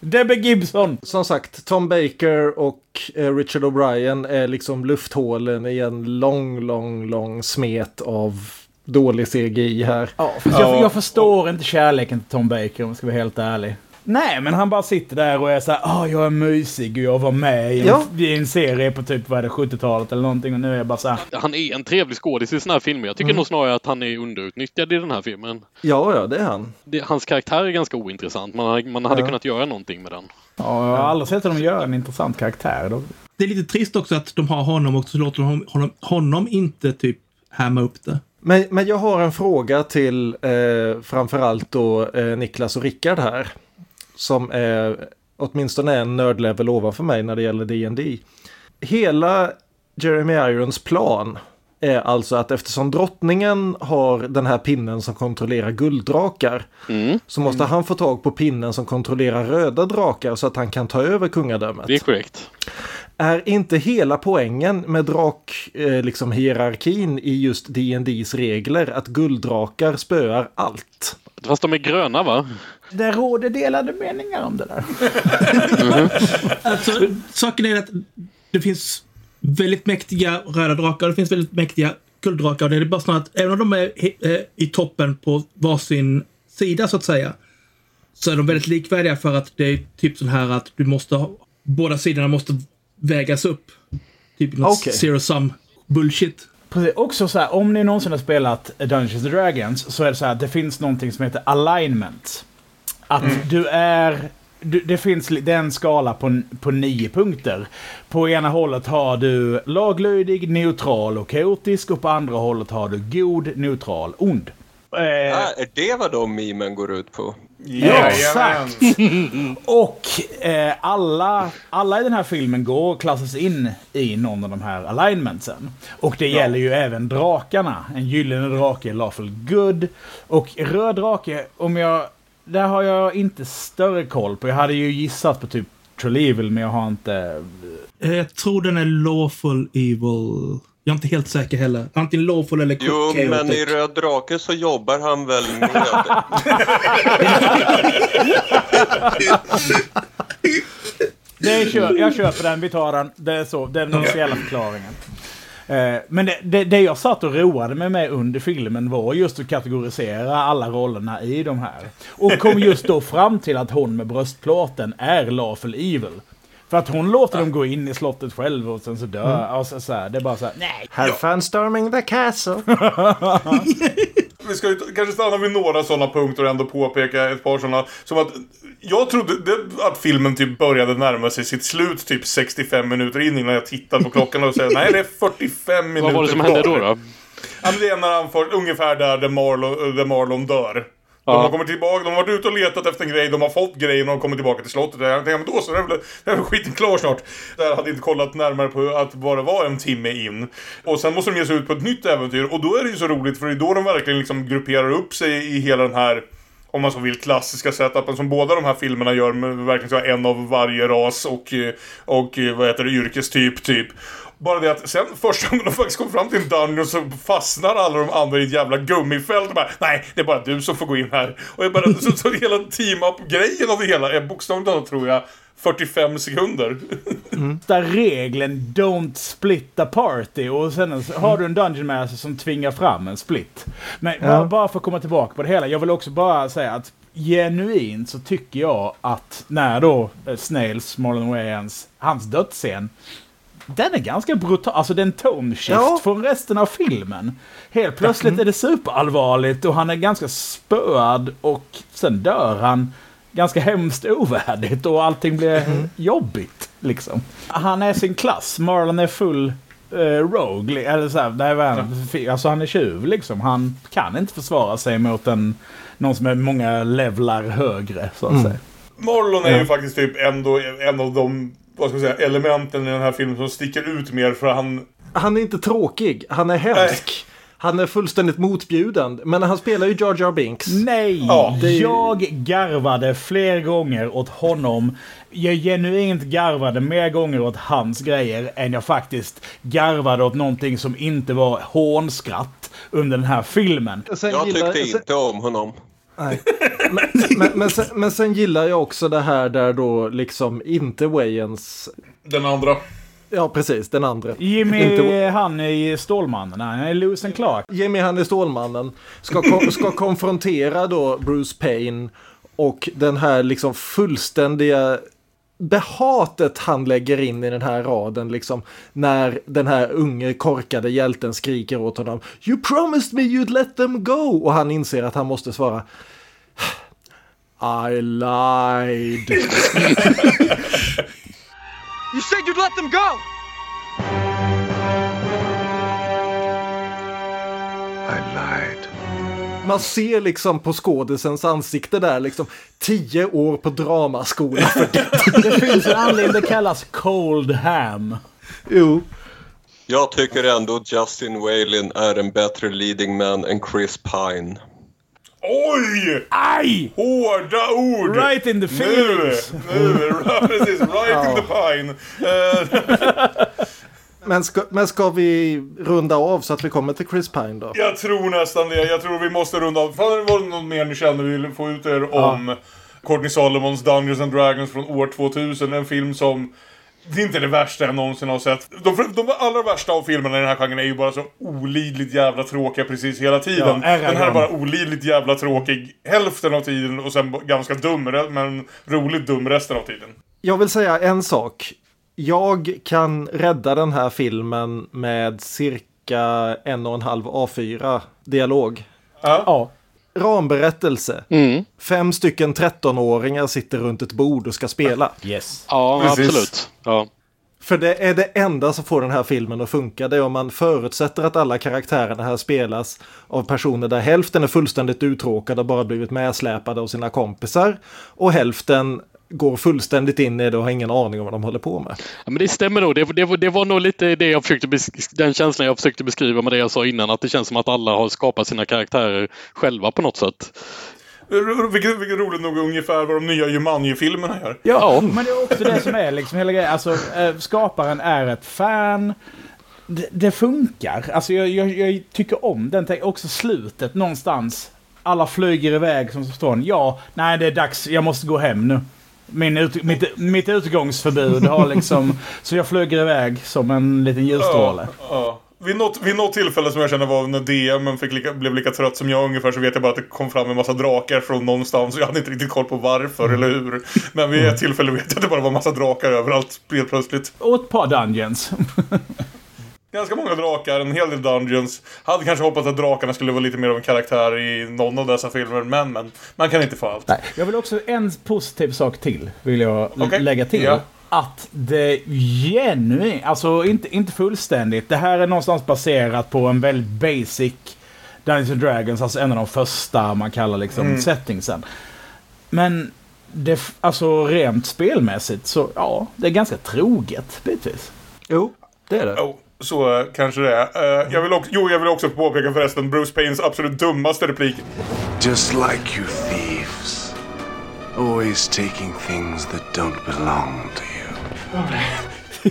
Debbie Gibson. Som sagt, Tom Baker och eh, Richard O'Brien är liksom lufthålen i en lång, lång, lång smet av dålig CGI här. Ja, jag, jag förstår inte kärleken till Tom Baker om jag ska vara helt ärlig. Nej, men han bara sitter där och är så här, ah, jag är mysig och jag var med i en, Ja. i en serie på typ, vad är det, 70-talet eller någonting och nu är jag bara så här, Han är en trevlig skådis i såna här filmer. Jag tycker nog snarare att han är underutnyttjad i den här filmen. Ja, ja, det är han. Det, hans karaktär är ganska ointressant. Man, man hade Ja. kunnat göra någonting med den. ja, jag har aldrig sett honom göra en intressant karaktär. Då. det är lite trist också att de har honom och så låter de honom, honom inte typ härma upp det. Men, men jag har en fråga till eh, framförallt då eh, Niklas och Rickard här. Som är åtminstone en nördlevel ovanför mig när det gäller D&D. Hela Jeremy Irons plan är alltså att eftersom drottningen har den här pinnen som kontrollerar gulddrakar Mm, så måste han få tag på pinnen som kontrollerar röda drakar så att han kan ta över kungadömet. det är korrekt. Är inte hela poängen med drak, eh, liksom hierarkin i just D&Ds regler att gulddrakar spöar allt? Fast de är gröna va? Det råder delade meningar om det där. Alltså, saken är att det finns väldigt mäktiga röda drakar och det finns väldigt mäktiga gulddrakar. Det är bara snarare att även om de är i, eh, i toppen på varsin sida så att säga. Så är de väldigt likvärdiga för att det är typ så här att du måste ha, båda sidorna måste vägas upp. Typ något Okej. zero sum bullshit. Precis. Också så här, om ni någonsin har spelat Dungeons and Dragons så är det så här, det finns någonting som heter alignment. Att du är... Du, det finns li- det är en skala på, på nio punkter. På ena hållet har du laglydig, neutral och kaotisk och på andra hållet har du god, neutral, ond. Eh, Ah, är det vad de memen går ut på? Exakt! Och eh, alla, alla i den här filmen går och klassas in i någon av de här alignmentsen. Och det gäller ju även drakarna. En gyllene drake är lawful good. Och röd drake, om jag... Där har jag inte större koll på. Jag hade ju gissat på typ Trolevil, men jag har inte... Eh, Jag tror den är lawful evil. Jag är inte helt säker heller. Antingen lawful eller Jo, chaotic. men i Röd Drake så jobbar han väl med... Det kör, jag köper den, vi tar den. Det är så, det är den officiella förklaringen. Eh, Men det, det, det jag satt och roade mig med under filmen var just att kategorisera alla rollerna i de här. Och kom just då fram till att hon med bröstplåten är Lawful Evil. För att hon låter dem gå in i slottet själv och sen så dör. Mm. Alltså, så här, det är bara så här, nej. Have fun storming the castle. Vi ska ju kanske stanna vid några sådana punkter och ändå påpeka ett par sådana. Som att jag trodde det, att filmen typ började närma sig sitt slut typ 65 minuter in innan jag tittade på klockan och säger nej det är 45 minuter Vad var det som kvar. hände då? då? Ja, men det är när han får, ungefär där där Marlon, där Marlon dör. De Ja. har kommit tillbaka, de har varit ute och letat efter en grej, de har fått grejen och de kommer tillbaka till slottet. Jag tänkte, men då så, det är väl, det är väl skiten klar snart. Där hade inte kollat närmare på att bara vara en timme in. Och sen måste de ge sig ut på ett nytt äventyr och då är det ju så roligt för det är då de verkligen liksom grupperar upp sig i hela den här om man så vill, klassiska setupen som båda de här filmerna gör med verkligen så en av varje ras och, och vad heter det, yrkestyp typ. Bara det att sen första gången de faktiskt kom fram till en dungeon så fastnar alla de andra i ett jävla gummifält och bara Nej, det är bara du som får gå in här. Och jag bara, så, så hela team-up-grejen av det hela är bokstavligt tror jag 45 sekunder. Där regeln don't split the party och sen har du en Dungeon Master som tvingar fram en split. Men Ja. bara, bara för att komma tillbaka på det hela. Jag vill också bara säga att genuint så tycker jag att när då eh, Snails, Marlon Wayans, hans dödsscen den är ganska brutal. Alltså det är en tone shift Ja. från resten av filmen. Helt plötsligt är det superallvarligt och han är ganska spöad och sen dör han ganska hemskt ovärdigt och allting blir jobbigt. Liksom. Han är sin klass. Marlon är full uh, rogue. Eller så här, nej, är han? Alltså han är tjuv liksom. Han kan inte försvara sig mot en, någon som är många levlar högre så att säga. Marlon är Ja. ju faktiskt typ ändå en av de vad ska jag säga, elementen i den här filmen som sticker ut mer för han... Han är inte tråkig, han är hemsk. Han är fullständigt motbjudande. Men han spelar ju Jar Jar Binks. Nej! Ja, det Jag garvade fler gånger åt honom. Jag genuint garvade mer gånger åt hans grejer än jag faktiskt garvade åt någonting som inte var hånskratt under den här filmen. Sen Jag gillar- tyckte inte om honom. Nej. Men, men, men, sen, men sen gillar jag också det här där då liksom inte Wayans... Den andra. Ja, precis. Den andra. Jimmy, Inte- han i Stålmannen, han är Lewis Clark. Jimmy han är Stålmannen. Ska, kom, ska konfrontera då Bruce Payne och den här liksom fullständiga behatet han lägger in i den här raden liksom när den här unge korkade hjälten skriker åt honom You promised me you'd let them go och han inser att han måste svara I lied. You said you'd let them go! Man ser liksom på skådisens ansikte där liksom tio år på dramaskola för det. Det finns en anledning det kallas Cold Ham. Jo. Jag tycker ändå Justin Whalin är en bättre leading man än Chris Pine. Oj! Aj! Hårda ord! Right in the Nu, feelings. nu, precis. Right in the pine. Men ska, men ska vi runda av så att vi kommer till Chris Pine då? jag tror nästan det. Jag tror vi måste runda av. Fan, det var något mer ni känner vill få ut er om Courtney Solomons Dungeons and Dragons från år 2000. En film som det är inte det värsta jag någonsin har sett. De, de allra värsta av filmerna i den här genren är ju bara så olidligt jävla tråkiga precis hela tiden. Ja, den här är bara olidligt jävla tråkig hälften av tiden och sen ganska dum, men roligt dum resten av tiden. Jag vill säga en sak. Jag kan rädda den här filmen med cirka en och en halv A4 dialog. Ja. Ramberättelse. Mm. Fem stycken 13-åringar sitter runt ett bord och ska spela. Yes. Ja, Precis. absolut. Ja. För det är det enda som får den här filmen att funka. Det är om man förutsätter att alla karaktärerna här spelas av personer där hälften är fullständigt uttråkade och bara blivit medsläpade av sina kompisar. Och hälften går fullständigt in i det och har ingen aning om vad de håller på med. Ja, men det stämmer nog. Det, det, var- det var nog lite det jag försökte den känslan jag försökte beskriva med det jag sa innan. Att det känns som att alla har skapat sina karaktärer själva på något sätt. Vilket, vilket roligt nog ungefär vad de nya Jumanji-filmerna gör. Ja, men det är också det som är liksom hela grejen. Alltså, eh, skaparen är ett fan. Det, det funkar. Alltså, jag, jag, jag tycker om den. Också slutet någonstans. Alla flyger iväg som står Ja, nej det är dags. Jag måste gå hem nu. Min ut, mitt, mitt utgångsförbud har liksom... så jag flyger iväg som en liten ljusstråle. Ja, ja. Vid, något, vid något tillfälle som jag känner var när DM fick lika, blev lika trött som jag ungefär så vet jag bara att det kom fram en massa drakar från någonstans. och Jag hade inte riktigt koll på varför eller hur. Men vid ett tillfälle vet jag att det bara var en massa drakar överallt helt plötsligt. Och ett par dungeons. Ganska många drakar, en hel del dungeons. Hade kanske hoppats att drakarna skulle vara lite mer av en karaktär i någon av dessa filmer, men, men man kan inte få allt. Nej. Jag vill också en positiv sak till. Vill jag Okej. lägga till. Ja. Att det genuint, alltså inte, inte fullständigt. Det här är någonstans baserat på en väldigt basic Dungeons and Dragons, alltså en av de första man kallar liksom Mm. settingsen. Men det, alltså rent spelmässigt så ja, det är ganska troget bitvis. Jo, det är det. Oh, så kanske det är. Eh, jag vill också, jo, jag vill också påpeka förresten Bruce Paynes absolut dummaste replik. Just like you thieves. Always taking things that don't belong to you.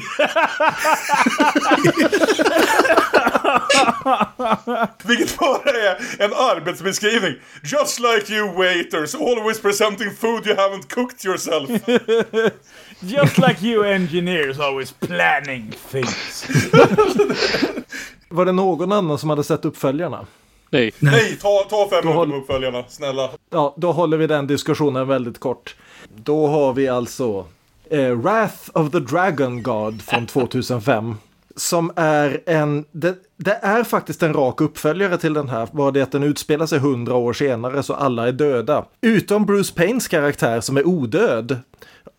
Vilket bara är en arbetsbeskrivning. Just like you waiters, always presenting food you haven't cooked yourself. Just like you engineers always planning things. Var det någon annan som hade sett uppföljarna? Nej. Nej, ta, ta fem minuter med uppföljarna, snälla. Ja, då håller vi den diskussionen väldigt kort. Då har vi alltså eh, Wrath of the Dragon God från 2005. Som är en, det, det är faktiskt en rak uppföljare till den här, bara det att den utspelar sig hundra år senare så alla är döda. Utom Bruce Paynes karaktär som är odöd.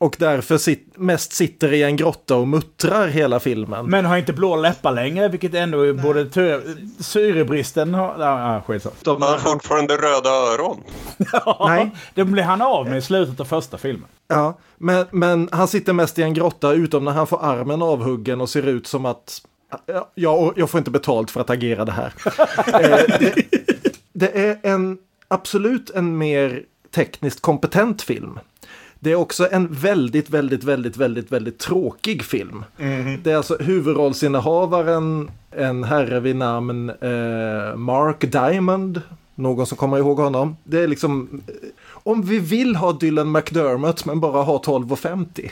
Och därför sit, mest sitter i en grotta och muttrar hela filmen. Men har inte blå läppar längre, vilket ändå är både. Syrebristen har... Ja, ja, skitsamma. Han har fortfarande röda öron. Nej. Det blir han av med i slutet av första filmen. Ja, men, men han sitter mest i en grotta utom när han får armen avhuggen och ser ut som att ja, jag, får inte betalt för att agera det här. Eh, det, det är en absolut en mer tekniskt kompetent film. Det är också en väldigt, väldigt, väldigt, väldigt, väldigt tråkig film. Det är alltså huvudrollsinnehavaren, en herre vid namn eh, Mark Diamond. Någon som kommer ihåg honom. Det är liksom, eh, om vi vill ha Dylan McDermott men bara ha 12,50.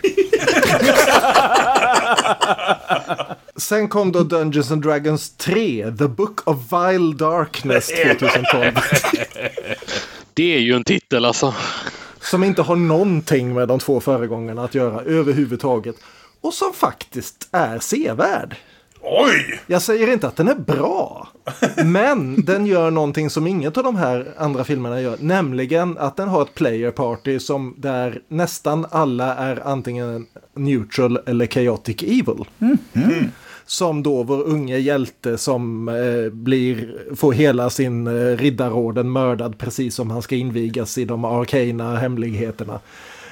Sen kom då Dungeons and Dragons 3, The Book of Vile Darkness 2012. Det är ju en titel alltså. Som inte har någonting med de två föregångarna att göra överhuvudtaget. Och som faktiskt är sevärd. Oj! Jag säger inte att den är bra. Men den gör någonting som inget av de här andra filmerna gör. Nämligen att den har ett player party som där nästan alla är antingen neutral eller chaotic evil. Som då vår unge hjälte som eh, blir, får hela sin eh, riddarorden mördad precis som han ska invigas i de arkana hemligheterna.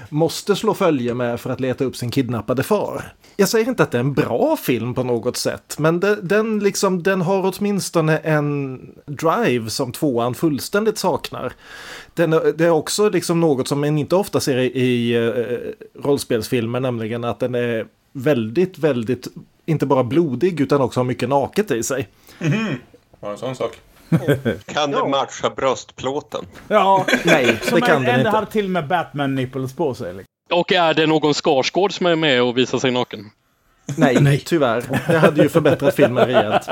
Måste slå följe med för att leta upp sin kidnappade far. Jag säger inte att det är en bra film på något sätt, men de, den, liksom, den har åtminstone en drive som tvåan fullständigt saknar. Den, det är också liksom något som man inte ofta ser i, i eh, rollspelsfilmer, nämligen att den är väldigt, väldigt, inte bara blodig utan också har mycket naket i sig. Mhm. Var en sån sak. Kan det matcha bröstplåten? Ja, Nej, det kan en- den inte. hade till och med Batman-nipples på sig. Liksom. Och är det någon Skarsgård som är med och visar sig naken? Nej, tyvärr. Det hade ju förbättrat filmen rejält.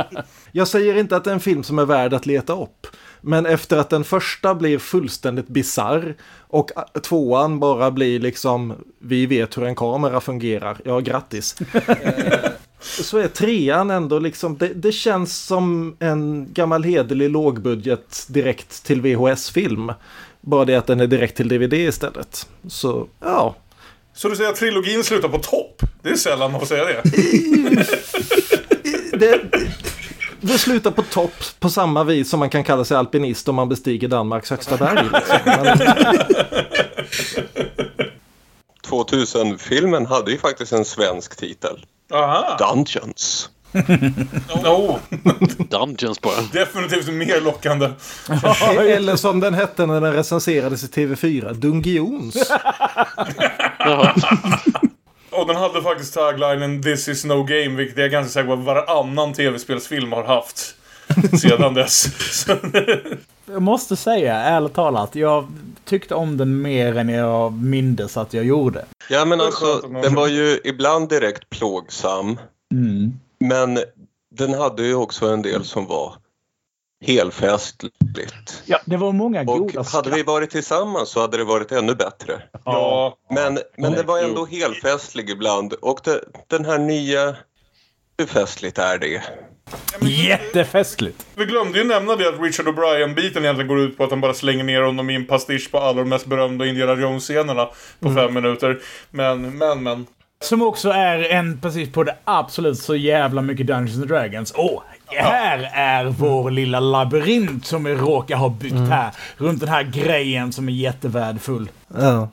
Jag säger inte att det är en film som är värd att leta upp. Men efter att den första blir fullständigt bizarr och tvåan bara blir liksom vi vet hur en kamera fungerar, ja grattis. Så är trean ändå liksom, det, det känns som en gammal hederlig lågbudget direkt till VHS-film. Bara det att den är direkt till DVD istället. Så ja, Så du säger att trilogin slutar på topp? Det är sällan man får säga det. det, det slutar på topp på samma vis som man kan kalla sig alpinist om man bestiger Danmarks högsta berg. Liksom. Men, 2000-filmen hade ju faktiskt en svensk titel. Aha. Dungeons. Oh, Dungeons bara. definitivt mer lockande. eller som den hette när den recenserades i TV4, Dungions. Och den hade faktiskt taglinen This is no game, vilket jag är ganska säker på att varannan tv-spelsfilm har haft sedan dess. Jag måste säga, ärligt talat, jag tyckte om den mer än jag mindes att jag gjorde. Ja men alltså, den var ju ibland direkt plågsam. Mm. Men den hade ju också en del som var helfestligt. Ja, det var många Och goda hade vi varit tillsammans så hade det varit ännu bättre. ja, Men, men det var ändå helfestlig ibland. Och det, den här nya... Hur festligt är det? Jättefestligt! vi glömde ju nämna det att Richard O'Brien-biten egentligen går ut på att han bara slänger ner honom i en pastisch på alla de mest berömda Indiana Jones-scenerna på fem minuter. Men, men, men. Som också är en precis på det absolut så jävla mycket Dungeons and Dragons. Åh, här är vår lilla labyrint som vi råkar ha byggt här. Runt den här grejen som är jättevärdefull. Ja.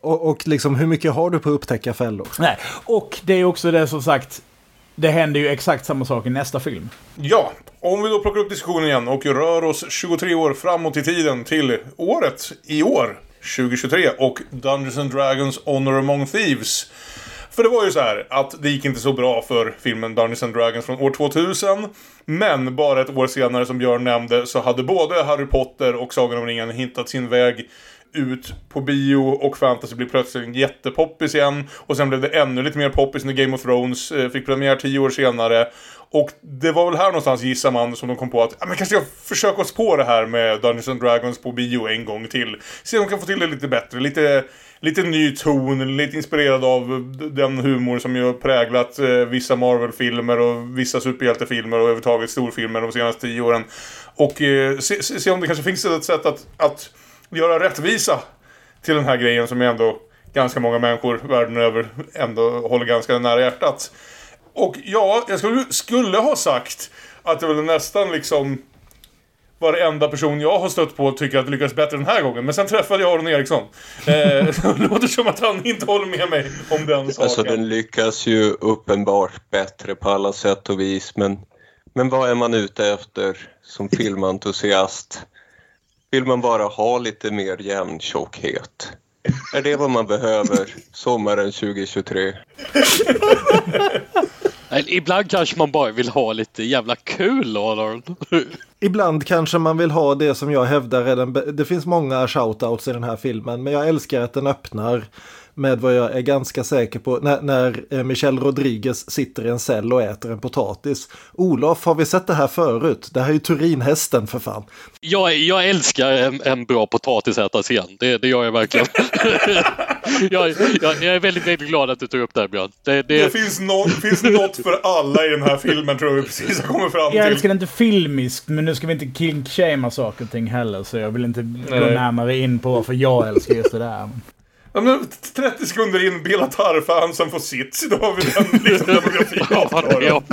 Och, och liksom hur mycket har du på upptäcka fällor? Nej, och det är också det som sagt. Det händer ju exakt samma sak i nästa film. Ja, om vi då plockar upp diskussionen igen och rör oss 23 år framåt i tiden till året i år, 2023, och Dungeons and Dragons Honor Among Thieves. För det var ju så här att det gick inte så bra för filmen Dungeons and Dragons från år 2000. Men bara ett år senare som Björn nämnde så hade både Harry Potter och Sagan om ringen hittat sin väg ut på bio och fantasy blev plötsligt jättepoppis igen. Och sen blev det ännu lite mer poppis när Game of Thrones eh, fick premiär tio år senare. Och det var väl här någonstans gissar man som de kom på att ja, men kanske jag försöker oss på det här med Dungeons and Dragons på bio en gång till. Se om de kan få till det lite bättre, lite, lite ny ton, lite inspirerad av den humor som ju har präglat eh, vissa Marvel-filmer och vissa superhjältefilmer och överhuvudtaget storfilmer de senaste tio åren. Och eh, se, se, se om det kanske finns ett sätt att, att göra rättvisa till den här grejen som ändå ganska många människor världen över ändå håller ganska nära hjärtat. Och ja, jag skulle, skulle ha sagt att det väl nästan liksom varenda person jag har stött på tycker att det lyckas bättre den här gången. Men sen träffade jag Aron Eriksson. Eh, det låter som att han inte håller med mig om den saken. Alltså den lyckas ju uppenbart bättre på alla sätt och vis men, men vad är man ute efter som filmentusiast? Vill man bara ha lite mer jämn tjockhet? Är det vad man behöver sommaren 2023? Nej, Ibland kanske man bara vill ha lite jävla kul Aron. Ibland kanske man vill ha det som jag hävdar är den Det finns många shoutouts i den här filmen men jag älskar att den öppnar med vad jag är ganska säker på när, när eh, Michelle Rodriguez sitter i en cell och äter en potatis. Olof, har vi sett det här förut? Det här är ju Turinhästen för fan. Jag, jag älskar en, en bra potatisätarscen. Det, det gör jag verkligen. jag, jag, jag är väldigt, väldigt glad att du tog upp det här Björn. Det, det, Det finns, nå- finns något för alla i den här filmen tror jag vi precis har kommit fram Jag till. älskar det inte filmiskt, men nu ska vi inte kinkshamea saker och ting heller. Så jag vill inte gå närmare in på varför jag älskar just det där. Ja, men 30 sekunder in, Bela Tarr-fansen får sitt. Då har vi den liksom demografin avklarad.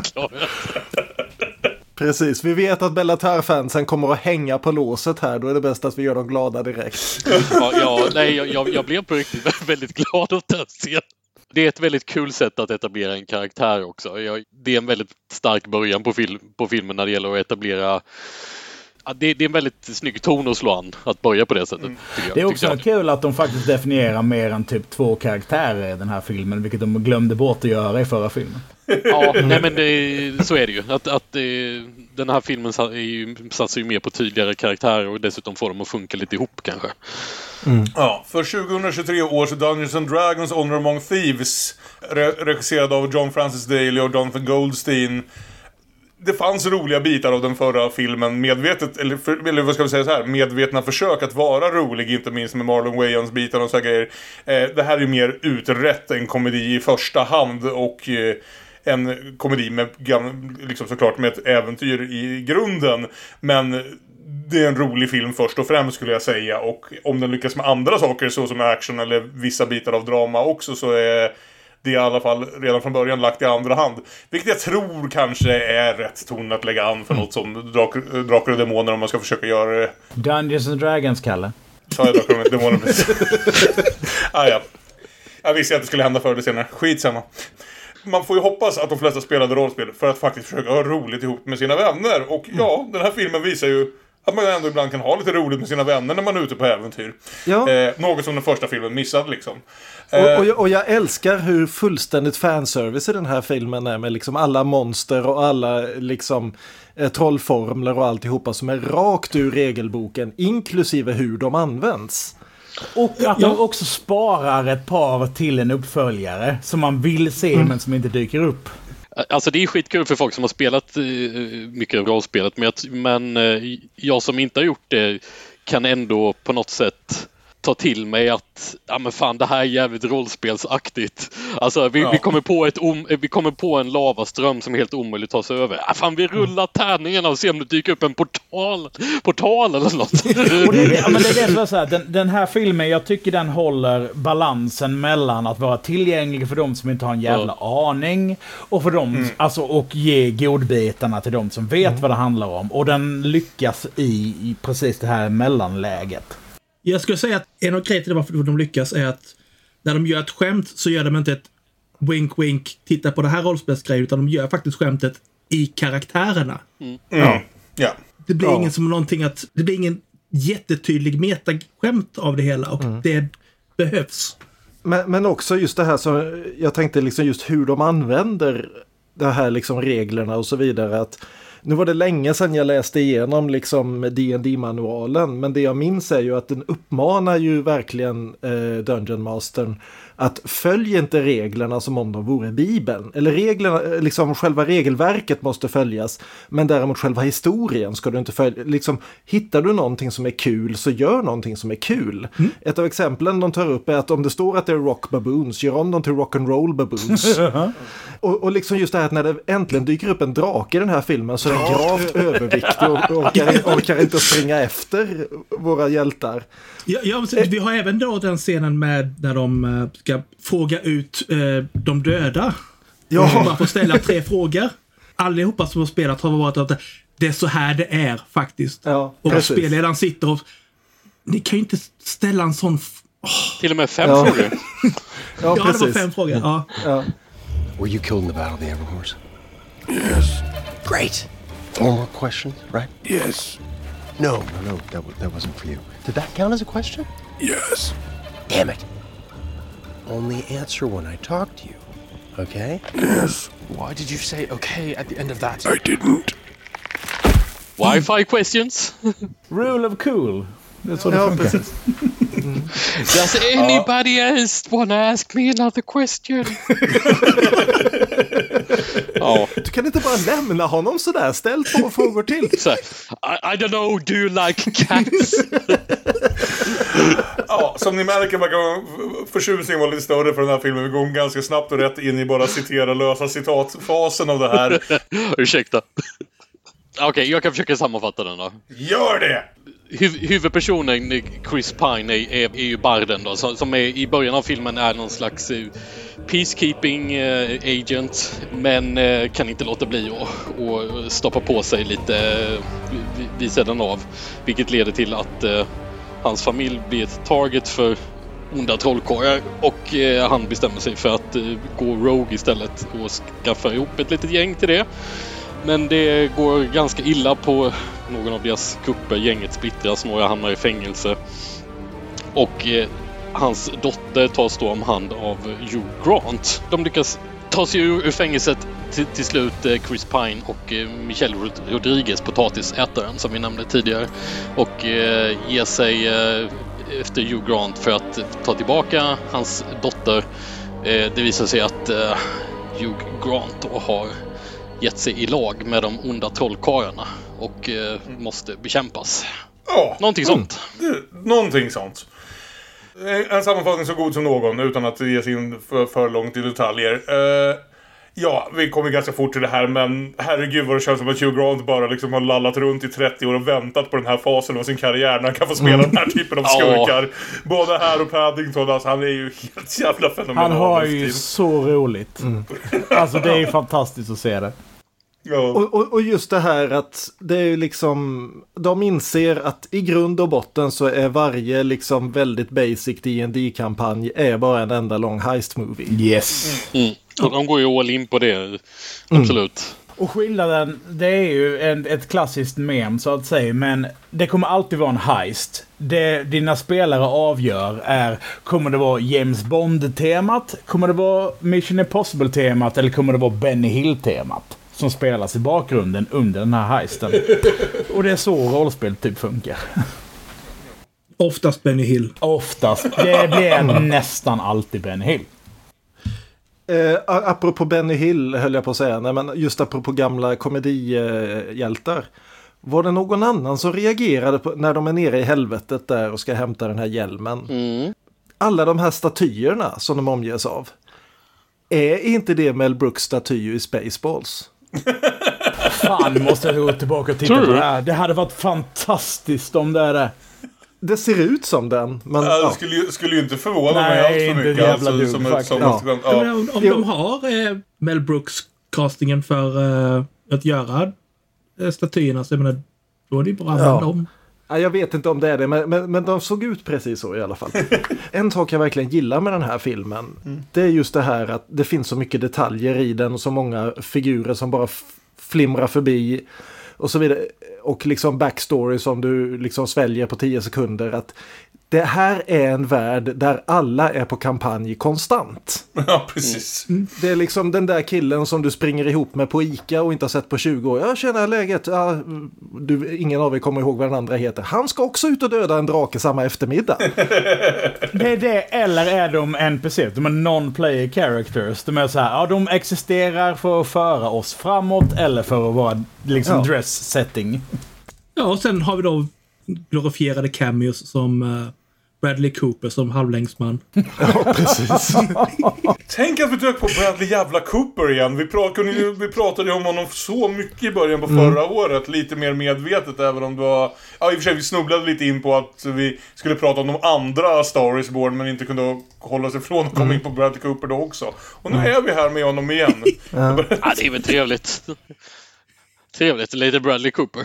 Precis, vi vet att Bellatar-fansen kommer att hänga på låset här. Då är det bäst att vi gör dem glada direkt. Ja, ja, nej, jag, jag, jag blev på riktigt väldigt glad åt den scenen. Det är ett väldigt kul sätt att etablera en karaktär också. Jag, det är en väldigt stark början på, film, på filmen när det gäller att etablera Ja, det, det är en väldigt snygg ton att slå an att börja på det sättet. tycker jag. Det är också kul att de faktiskt definierar mer än typ två karaktärer i den här filmen. Vilket de glömde bort att göra i förra filmen. Ja, nej men det, så är det ju. Att, att eh, den här filmen satsar ju mer på tydligare karaktärer och dessutom får dem att funka lite ihop kanske. Ja, för 2023 års Dungeons and Dragons Honor Among Thieves re- regisserad av John Francis Daley och Jonathan Goldstein det fanns roliga bitar av den förra filmen medvetet, eller, för, eller vad ska vi säga så här, medvetna försök att vara rolig, inte minst med Marlon Wayans bitar och så här grejer. Eh, det här är mer utrett, en komedi i första hand och eh, en komedi med, liksom såklart med ett äventyr i grunden. Men det är en rolig film först och främst skulle jag säga. Och om den lyckas med andra saker så som action eller vissa bitar av drama också så är det i alla fall redan från början lagt i andra hand. Vilket jag tror kanske är rätt ton att lägga an för något som Drak- Drakar och Demoner om man ska försöka göra det. Dungeons and Dragons, Kalle. Sa jag Drakar och Demoner precis? ah, ja. Jag visste att det skulle hända förr eller senare. Skitsamma. Man får ju hoppas att de flesta spelade rollspel för att faktiskt försöka ha roligt ihop med sina vänner. Och ja, den här filmen visar ju att man ändå ibland kan ha lite roligt med sina vänner när man är ute på äventyr. Ja. Eh, något som den första filmen missade liksom. Och, Eh, och, jag, och jag älskar hur fullständigt fanservice i den här filmen är med liksom alla monster och alla liksom eh, trollformler och alltihopa som är rakt ur regelboken, inklusive hur de används. Och att de också sparar ett par till en uppföljare som man vill se men som inte dyker upp. Alltså det är skitkul för folk som har spelat eh, mycket av rollspelet men, jag, men eh, jag som inte har gjort det kan ändå på något sätt ta till mig att ja men fan det här är jävligt rollspelsaktigt. Alltså vi, Ja. vi, kommer, på ett om, vi kommer på en lavaström som är helt omöjligt att ta sig över. Ja, fan vi rullar tärningarna och ser om det dyker upp en portal, portal eller något. Och det, är det, ja, men det är det som är så här, den, den här filmen, jag tycker den håller balansen mellan att vara tillgänglig för de som inte har en jävla aning och för dem, Mm. alltså och ge godbitarna till de som vet vad det handlar om. Och den lyckas i, i precis det här mellanläget. Jag skulle säga att en av grejerna till varför de lyckas är att när de gör ett skämt så gör de inte ett wink wink, titta på det här rollspelsgrejen, utan de gör faktiskt skämtet i karaktärerna. Mm. Ja. Det blir Ja. ingen som någonting att, det blir ingen jättetydlig metaskämt av det hela och det behövs. Men, men också just det här som jag tänkte liksom just hur de använder det här liksom reglerna och så vidare. Att nu var det länge sedan jag läste igenom liksom dd manualen men det jag minns är ju att den uppmanar ju verkligen eh, Dungeon Mastern att följ inte reglerna som om de vore Bibeln. Eller reglerna, eh, liksom själva regelverket måste följas men däremot själva historien ska du inte följa. Liksom, hittar du någonting som är kul så gör någonting som är kul. Ett av exemplen de tar upp är att om det står att det är rock baboons, gör om dem till rock and roll baboons. och, och liksom just det här att när det äntligen dyker upp en drake i den här filmen så är den gravt överviktig och orkar, orkar inte springa efter våra hjältar. Ja, ja, vi har även då den scenen med när de eh, ska fråga ut eh, de döda. Ja. Bara får ställa tre frågor. Allihopa som har spelat har varit att det är så här det är faktiskt. Ja, och precis. spelledaren sitter och... Ni kan ju inte ställa en sån... f- Till och med fem Ja. frågor. Ja, Ja, det var fem frågor. Ja. Ja. Were you killed in the Battle of the Everhorse? Yes. Great. Four more questions, right? Yes. No, no, no. That, that wasn't for you. Did that count as a question? Yes. Damn it. Only answer when I talk to you. Okay? Yes. Why did you say okay at the end of that? I didn't. Wi-Fi questions? Rule of cool. Det är så det Ja, funkar. precis. Does anybody else wanna ask me another question? ja, Du kan inte bara lämna honom sådär, ställ två frågor till. så I, I don't know, do you like cats? Ja, som ni märker verkar förtjusningen vara lite större för den här filmen. Vi går ganska snabbt och rätt in i bara citera lösa citatfasen av det här. Ursäkta. Okej, jag kan försöka sammanfatta den då. Gör det! Huv huvudpersonen Chris Pine är, är, är ju barden då, som, som är, i början av filmen är någon slags eh, peacekeeping eh, agent men eh, kan inte låta bli att och stoppa på sig lite vid, sidan av. Vilket leder till att hans familj blir ett target för onda trollkarlar och eh, han bestämmer sig för att eh, gå rogue istället och skaffa ihop ett litet gäng till det. Men det går ganska illa på någon av deras kupper. Gänget splittras, några hamnar i fängelse. Och eh, hans dotter tas då om hand av Hugh Grant. De lyckas ta sig ur, ur fängelset till, till slut eh, Chris Pine och eh, Michelle Rod- Rodriguez, potatisätaren som vi nämnde tidigare. Och eh, ger sig eh, efter Hugh Grant för att ta tillbaka hans dotter. Eh, det visar sig att eh, Hugh Grant då har gett sig i lag med de onda trollkarlarna och eh, måste bekämpas. Ja. Någonting sånt. Det, någonting sånt. En- En sammanfattning så god som någon utan att ge sig in för, för långt i detaljer. Eh, Ja, vi kommer ganska fort till det här, men herregud vad det känns som att Hugh Grant bara liksom har lallat runt i 30 år och väntat på den här fasen av sin karriär när han kan få spela Mm. den här typen av Ja. skurkar. Både här och Paddington, alltså han är ju helt jävla fenomenal. Han har ju så roligt. Alltså det är ju fantastiskt att se det. Och, och, och just det här att det är ju liksom, de inser att i grund och botten så är varje liksom väldigt basic dd kampanj är bara en enda lång heist movie. Yes. Mm. Och de går ju all in på det. Absolut. Och skillnaden, det är ju en, ett klassiskt mem så att säga, men det kommer alltid vara en heist. Det dina spelare avgör är, kommer det vara James Bond-temat, kommer det vara Mission Impossible-temat eller kommer det vara Benny Hill-temat? Som spelas i bakgrunden under den här heisten. Och det är så rollspel typ funkar. Oftast Benny Hill. Oftast. Det blir nästan alltid Benny Hill. Eh, apropå Benny Hill höll jag på att säga, nej, men just apropå gamla komedihjältar. Var det någon annan som reagerade på, när de är nere i helvetet där och ska hämta den här hjälmen? Alla de här statyerna som de omges av. Är inte det Mel Brooks statyer i Spaceballs? Fan, nu måste jag gå tillbaka och titta på det här. Det hade varit fantastiskt om det är det. Det ser ut som den. Men, Ja, ja. det skulle, ju, skulle ju inte förvåna Nej, mig allt inte för ett mycket. jävla dugg, som, faktiskt. som, Ja. som, Ja. om om de har eh, Mel Brooks-castingen för eh, att göra eh, statyerna så jag menar, då är det ju bara att Ja. använda dem. Ja, jag vet inte om det är det, men, men, men de såg ut precis så i alla fall. en sak jag verkligen gillar med den här filmen, det är just det här att det finns så mycket detaljer i den och så många figurer som bara flimrar förbi och så vidare. Och liksom backstory som du liksom sväljer på tio sekunder. Att det här är en värld där alla är på kampanj konstant. ja, precis. Det är liksom den där killen som du springer ihop med på Ica och inte har sett på 20 år. Jag känner läget. Ja, du, ingen av er kommer ihåg vad den andra heter. Han ska också ut och döda en drake samma eftermiddag. Det är det, eller är de NPC? De är non-player characters. De är så här, ja de existerar för att föra oss framåt eller för att vara liksom Ja. dress setting. Ja, och sen har vi då glorifierade cameos som eh, Bradley Cooper som halvlängdsman. Ja, precis. Tänk att vi dök på Bradley jävla Cooper igen. Vi, pra kunde ju, vi pratade ju om honom så mycket i början på Mm. förra året. Lite mer medvetet även om det var... Ja, i och för sig vi snubblade lite in på att vi skulle prata om de andra Star is Born men inte kunde hålla sig ifrån att komma Mm. in på Bradley Cooper då också. Och nu är vi här med honom igen. Ja, det är väl trevligt. Trevligt, lite Bradley Cooper.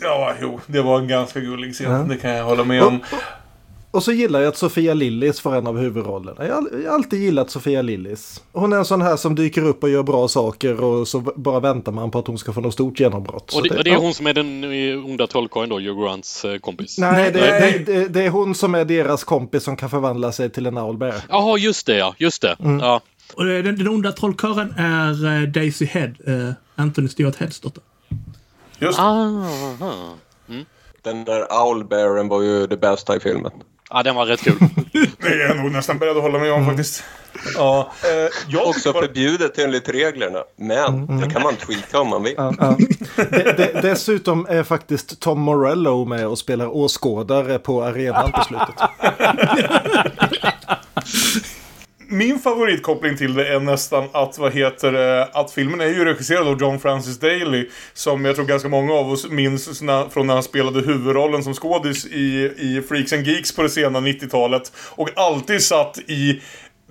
Ja, jo, det var en ganska gullig scen. Ja. Det kan jag hålla med om. Och så gillar jag att Sofia Lillis får en av huvudrollerna. Jag har alltid gillat Sofia Lillis. Hon är en sån här som dyker upp och gör bra saker och så bara väntar man på att hon ska få något stort genombrott. Och det, och det är ja. hon som är den eh, onda trollkarlen då, Hugh Grants eh, kompis. Nej, det, det, det, det är hon som är deras kompis som kan förvandla sig till en owlbear. Jaha, just det ja. Just det. Mm. Ja. Och eh, den, den onda trollkarlen är Daisy Head, eh, Anthony Stewart Heads dotter. Just Aha. Mm. Den där owlbearen var ju det bästa i filmen. Ja, den var rätt kul. Det är jag nog nästan beredd att hålla med om faktiskt. Ja, eh, jag Också förbjudet enligt reglerna, men det kan man tweaka om man vill. Ja, ja. Det, det, dessutom är faktiskt Tom Morello med och spelar åskådare på arenan på slutet. Min favoritkoppling till det är nästan att, vad heter det, att filmen är ju regisserad av John Francis Daley. Som jag tror ganska många av oss minns från när han spelade huvudrollen som skådis i, i Freaks and Geeks på det sena 90-talet. Och alltid satt i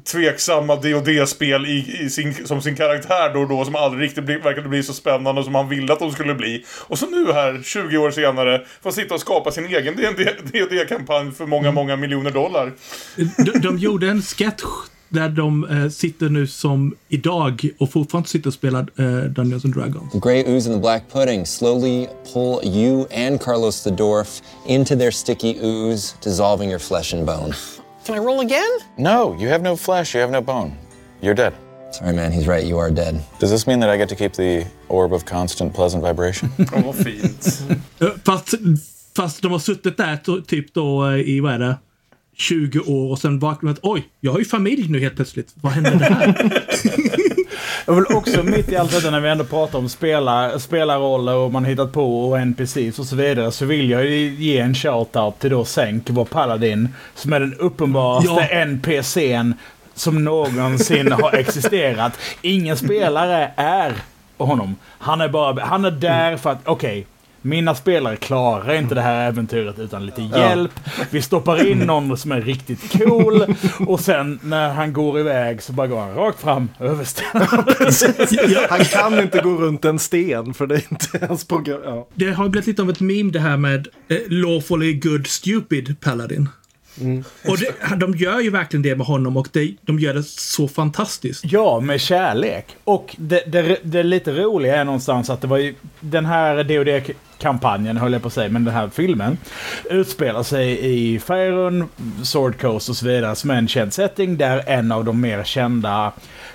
tveksamma dd spel i, i sin, som sin karaktär då och då som aldrig riktigt bli, verkade bli så spännande som han ville att de skulle bli. Och så nu här, 20 år senare, får sitta och skapa sin egen dd kampanj för många, många miljoner dollar. De, de gjorde en sketch där de eh, sitter nu som idag och fortfarande sitter och spelar eh, Dungeons and Dragons. The gray ooze and the black pudding slowly pull you and Carlos the dwarf into their sticky ooze, dissolving your flesh and bone. Can I roll again? No, you have no flesh, you have no bone. You're dead. Sorry, man, he's right. You are dead. Does this mean that I get to keep the orb of constant pleasant vibration? Åh, vad fint. Eh, Fast, fast de har suttit där typ då eh, i, vad är det, 20 år och sen vaknar oj, jag har ju familj nu helt plötsligt. Vad hände där? Jag vill också mitt i allt detta när vi ändå pratar om spela, spelarroller och man hittat på och NPCs och så vidare så vill jag ge en shout-out till då Senk, vår paladin, som är den uppenbaraste Ja. NPCn som någonsin har existerat. Ingen spelare är honom. Han är bara, han är där för att, okej, mina spelare klarar inte det här äventyret utan lite hjälp. Vi stoppar in någon som är riktigt cool och sen när han går iväg så bara går han rakt fram över stenen. Han kan inte gå runt en sten för det är inte hans program. Ja. Det har blivit lite av ett meme det här med eh, lawfully good stupid paladin. Och det, de gör ju verkligen det med honom och det, de gör det så fantastiskt. Ja, med kärlek. Och det, det, det lite roliga är någonstans att det var ju den här dd kampanjen höll jag på att säga, men den här filmen utspelar sig i Faerun, Sword Coast och så vidare som är en känd setting där en av de mer kända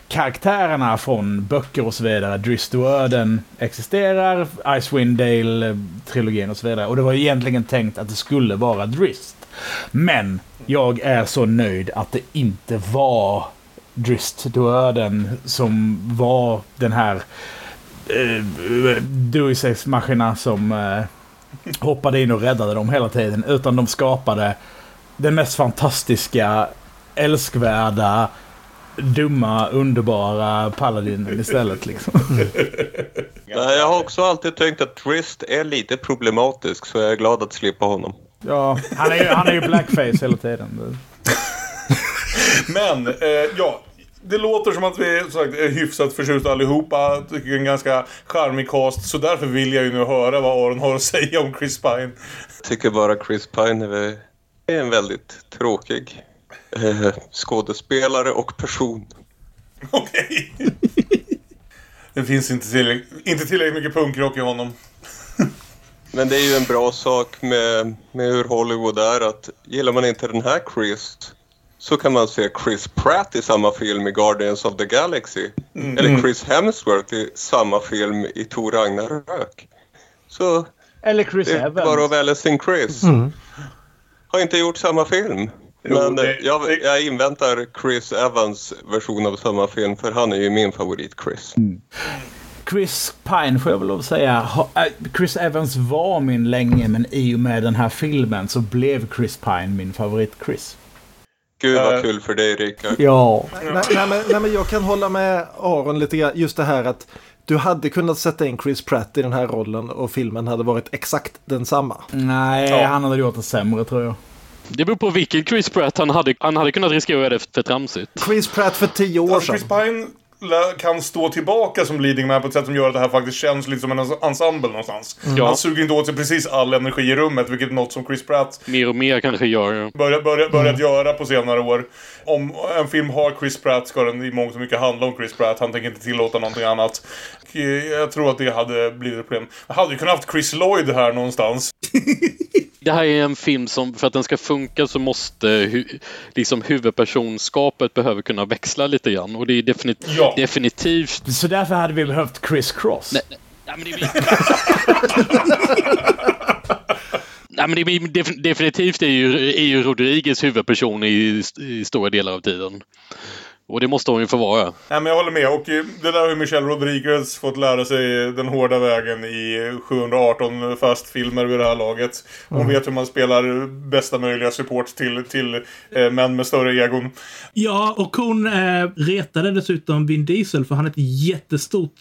karaktärerna från böcker och så vidare, Dristuöden, existerar, Icewind Dale-trilogin och så vidare. Och det var egentligen tänkt att det skulle vara Drist. Men jag är så nöjd att det inte var Drist-döden som var den här eh, Duisex-maskina som eh, hoppade in och räddade dem hela tiden. Utan de skapade den mest fantastiska, älskvärda, dumma, underbara paladinen istället. Liksom. Jag har också alltid tänkt att Drist är lite problematisk så jag är glad att slippa honom. Ja, han är ju, han är ju blackface hela tiden. Men, eh, ja. Det låter som att vi som sagt, är hyfsat förtjusta allihopa. Tycker en ganska charmig cast. Så därför vill jag ju nu höra vad Aron har att säga om Chris Pine. tycker bara Chris Pine är en väldigt tråkig eh, skådespelare och person. Det finns inte tillräckligt, inte tillräckligt mycket punkrock i honom. Men det är ju en bra sak med, med hur Hollywood är att gillar man inte den här Chris så kan man se Chris Pratt i samma film i Guardians of the Galaxy. Mm. Eller Chris Hemsworth i samma film i Tor Ragnarök. Så Eller Chris det är Evans. bara att välja sin Chris. Mm. Har inte gjort samma film. Jo, Men det- eh, jag, jag inväntar Chris Evans version av samma film för han är ju min favorit Chris. Chris Pine får jag väl lov att säga. äh, Chris Evans var min länge, men i och med den här filmen så blev Chris Pine min favorit Chris. Gud Eh. vad kul för dig Rickard. Ja. Nej, nej, men, nej, men jag kan hålla med Aron lite grann. Just det här att du hade kunnat sätta in Chris Pratt i den här rollen och filmen hade varit exakt densamma. Nej, han hade gjort det sämre tror jag. Det beror på vilken Chris Pratt han hade. Han hade kunnat riskera det för tramsigt. Chris Pratt för tio år Alltså, sedan. Chris Pine kan stå tillbaka som leading man på ett sätt som gör att det här faktiskt känns lite som en ens- ensemble någonstans. Ja. Han suger inte åt sig precis all energi i rummet, vilket är något som Chris Pratt Mer och mer kanske gör. ja. börjat, börjat, börjat göra på senare år. Om en film har Chris Pratt ska den i mångt och mycket handla om Chris Pratt. Han tänker inte tillåta någonting annat. Jag tror att det hade blivit ett problem. Jag hade ju kunnat haft Chris Lloyd här någonstans. Det här är en film som för att den ska funka så måste hu liksom huvudpersonskapet behöver kunna växla lite grann. Och det är definit Ja. Definitivt... Så därför hade vi behövt Chris Cross. Nej, nej, men det blir... Nej, men det blir def definitivt är ju, är ju Rodriguez huvudperson i, i stora delar av tiden. Och det måste hon ju få vara. Nej, men jag håller med. Och eh, det där har ju Michelle Rodriguez fått lära sig den hårda vägen i 718 fastfilmer vid det här laget. Hon Mm. vet hur man spelar bästa möjliga support till, till eh, män med större egon. Ja, och hon eh, retade dessutom Vin Diesel för han är ett jättestort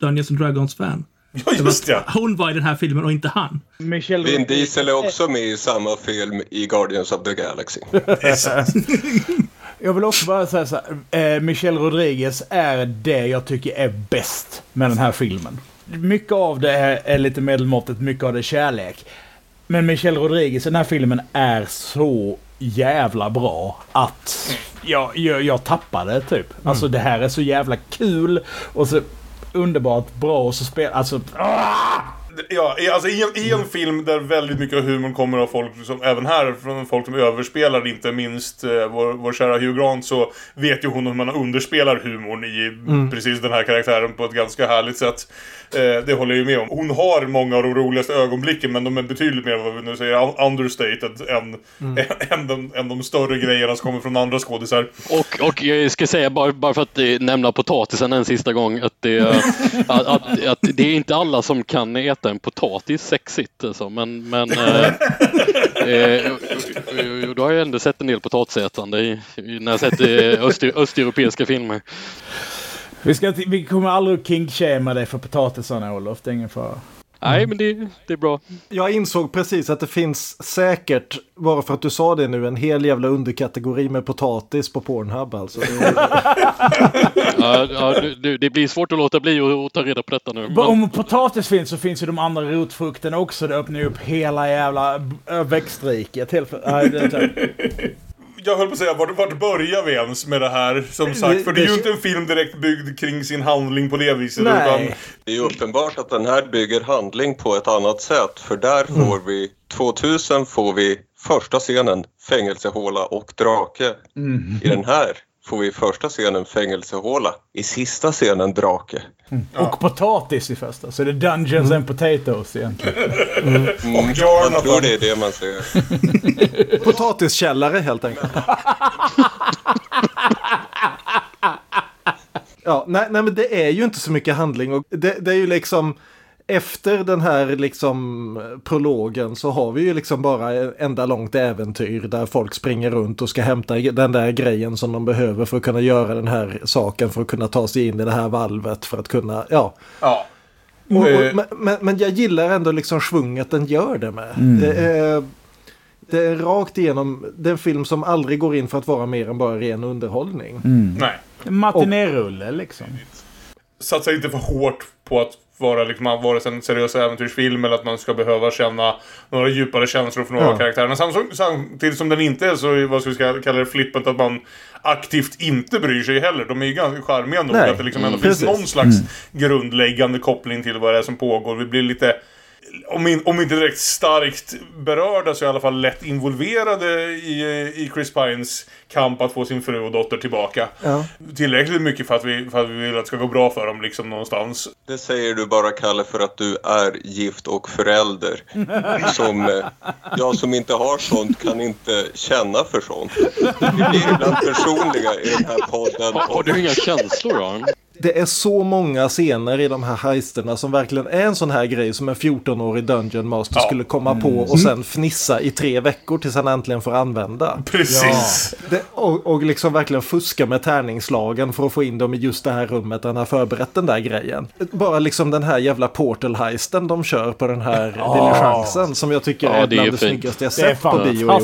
Dungeons and Dragons-fan. Ja, just det. Hon var i den här filmen och inte han. Michelle Vin Diesel är också med i samma film i Guardians of the Galaxy. Jag vill också bara säga så här. Eh, Michelle Rodriguez är det jag tycker är bäst med den här filmen. Mycket av det är, är lite medelmåttigt, mycket av det är kärlek. Men Michelle Rodriguez i den här filmen är så jävla bra att jag, jag, jag tappade typ. Alltså det här är så jävla kul och så underbart bra och så spelar... Alltså... Ja, i- alltså i en, i en film där väldigt mycket av humorn kommer av folk som, även här, från folk som överspelar, inte minst eh, vår, vår kära Hugh Grant, så vet ju hon hur man underspelar humorn i Mm. precis den här karaktären på ett ganska härligt sätt. Eh, det håller jag ju med om. Hon har många av de roligaste ögonblicken, men de är betydligt mer, vad vi nu säger, un- understated än, Mm. än, de, än de större grejerna som kommer från andra skådisar. Och, och jag ska säga, bara, bara för att eh, nämna potatisen en sista gång, att det, att, att, att det är inte alla som kan äta en potatis sexigt. Alltså, men, men, eh, Eh, och- då har jag ändå sett en del potatisätande i, i- när jag sett eh, östeuropeiska filmer. Vi, ska, vi kommer aldrig att kinkshamea dig för potatisarna, Olof. Det är ingen fara. Nej, men det, det är bra. Jag insåg precis att det finns säkert, bara för att du sa det nu, en hel jävla underkategori med potatis på Pornhub alltså. Ja, ja, du, det blir svårt att låta bli att ta reda på detta nu. Men, Om potatis finns så finns ju de andra rotfrukterna också. Det öppnar ju upp hela jävla växtriket. Helt för, nej, det, det. Jag höll på att säga, vart, vart börjar vi ens med det här? Som sagt, för det är ju inte en film direkt byggd kring sin handling på det viset. Nej. Utan, Det är ju uppenbart att den här bygger handling på ett annat sätt för där får vi 2000 får vi första scenen fängelsehåla och drake. I den här får vi i första scenen fängelsehåla. I sista scenen drake. Och potatis i första. Så det är Dungeons and Potatoes egentligen. Mm. Jag tror det är det man ser. Potatiskällare helt enkelt. Ja, nej, nej, men det är ju inte så mycket handling och det, det är ju liksom efter den här liksom prologen så har vi ju liksom bara en enda långt äventyr där folk springer runt och ska hämta den där grejen som de behöver för att kunna göra den här saken för att kunna ta sig in i det här valvet för att kunna, ja. ja. Och, Eh. och, men, men, men jag gillar ändå liksom svunget den gör det med. Mm. Det, är, det är rakt igenom, det är en film som aldrig går in för att vara mer än bara ren underhållning. Nej. En Matinérulle liksom. Satsa inte för hårt på att vara liksom, vare sig en seriös äventyrsfilm eller att man ska behöva känna några djupare känslor för några Ja. av karaktärerna. Samtidigt, som den inte är så, vad ska vi kalla det, flippant att man aktivt inte bryr sig heller. De är ju ganska charmiga nog Nej. att det liksom ändå Mm. finns någon slags Mm. grundläggande koppling till vad det är som pågår. Vi blir lite om, in, om inte direkt starkt berörda så i alla fall lätt involverade i, i Chris Pines kamp att få sin fru och dotter tillbaka. Ja. Tillräckligt mycket för att, vi, för att vi vill att det ska gå bra för dem liksom någonstans. Det säger du bara Kalle för att du är gift och förälder. Som, eh, jag som inte har sånt kan inte känna för sånt. Vi blir ibland personliga i den här podden. har du inga känslor Aron? Det är så många scener i de här heisterna som verkligen är en sån här grej som en 14-årig Dungeon Master skulle komma på Mm. och sen fnissa i tre veckor tills han äntligen får använda. Precis. Det, och, och liksom verkligen fuska med tärningslagen för att få in dem i just det här rummet där han har förberett den där grejen. Bara liksom den här jävla portal-heisten de kör på den här Ja. diligensen som jag tycker Ja, är det är bland det snyggaste jag sett på bio i år.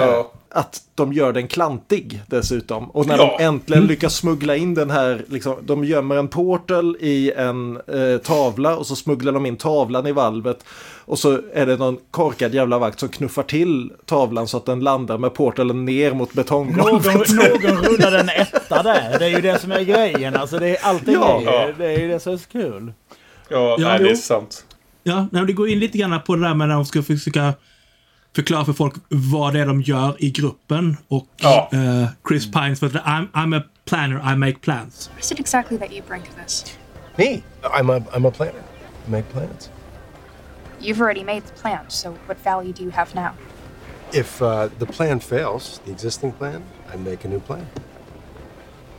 Ja. Att de gör den klantig dessutom. Och när Ja. de äntligen lyckas smuggla in den här, liksom, de gömmer en portal i en eh, tavla och så smugglar de in tavlan i valvet. Och så är det någon korkad jävla vakt som knuffar till tavlan så att den landar med portalen ner mot Någon, betonggolvet. någon rullade en etta där. Det är ju det som är grejen. Alltså det är allting Ja. ju- det är ju det som är så kul. Ja, Ja, nej, det är sant. Ja, när det går in lite grann på det där med när de ska försöka förklara för folk vad det är de gör i gruppen. Och Ja. eh, Chris Pines, för att I'm, I'm a planner, I make plans. What is it exactly that you bring to this? Me? I'm a, I'm a planner. I make plans. You've already made the plan, so what value do you have now? If uh, the plan fails, the existing plan, I make a new plan.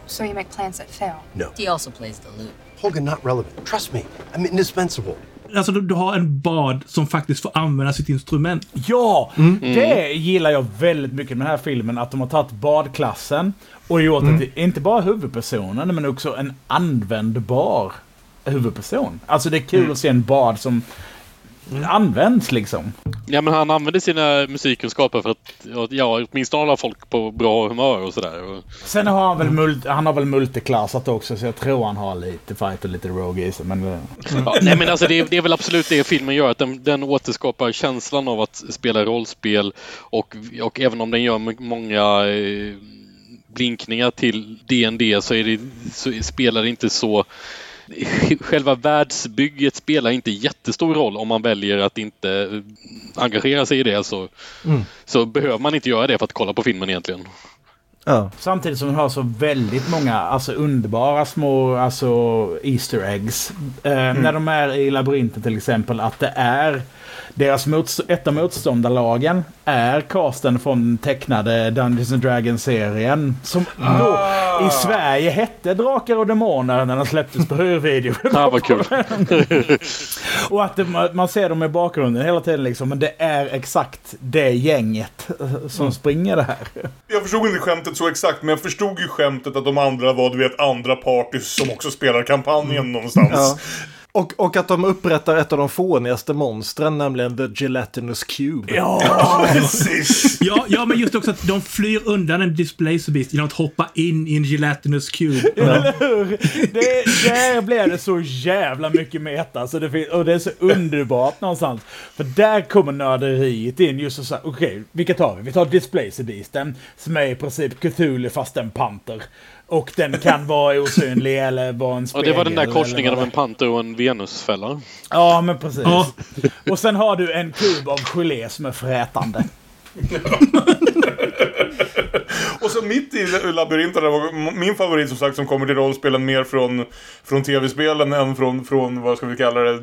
So you make plans that fail. No. He also plays the lute. Holga, not relevant. Trust me, I'm indispensable. Alltså du, du har en bard som faktiskt får använda sitt instrument. Ja, det gillar jag väldigt mycket med den här filmen. Att de har tagit badklassen och gjort det till inte bara huvudpersonen men också en användbar huvudperson. Alltså det är kul att se en bard som används liksom. Ja, men han använder sina musikkunskaper för att ja, åtminstone hålla folk på bra humör och sådär. Sen har han väl, multi, han har väl multiklassat också så jag tror han har lite fight och lite rogue i sig. Men, eh, Ja, nej men alltså det är, det är väl absolut det filmen gör, att den, den återskapar känslan av att spela rollspel och, och även om den gör många eh, blinkningar till D&D så, är det, så spelar det inte så Själva världsbygget spelar inte jättestor roll om man väljer att inte eh, engagera sig i det så, Mm. så behöver man inte göra det för att kolla på filmen egentligen. Ja. Samtidigt som de har så väldigt många alltså underbara små alltså Easter eggs. Eh, När de är i labyrinten till exempel att det är deras motst- ett av motståndarlagen är casten från den tecknade Dungeons and Dragons-serien. Som då i Sverige hette Drakar och Demoner när den släpptes på hyrvideo. Ja, vad kul. och att det, man ser dem i bakgrunden hela tiden liksom. Men det är exakt det gänget som springer det här. Jag förstod inte skämtet så exakt, men jag förstod ju skämtet att de andra var, du vet, andra parties som också spelar kampanjen någonstans. Ja. Och, och att de upprättar ett av de fånigaste monstren, nämligen The Gelatinous Cube. Ja, ja, ja, men just också att de flyr undan en Displacer Beast genom att hoppa in i en gelatinous cube. Eller hur? Det, där blev det så jävla mycket meta. Så det finns, och det är så underbart någonstans. För där kommer nörderiet in. Just så här, okej, vilka tar vi? Vi tar Displacer Beasten. Som är i princip Cthulhu fast en panter. Och den kan vara osynlig eller vara en Och spegel. det var den där korsningen av en panter och en venusfälla. Ja, men precis. Ja. Och sen har du en kub av gelé som är frätande. Och så mitt i labyrinten, var min favorit som sagt som kommer till rollspelen mer från, från tv-spelen än från, från, vad ska vi kalla det,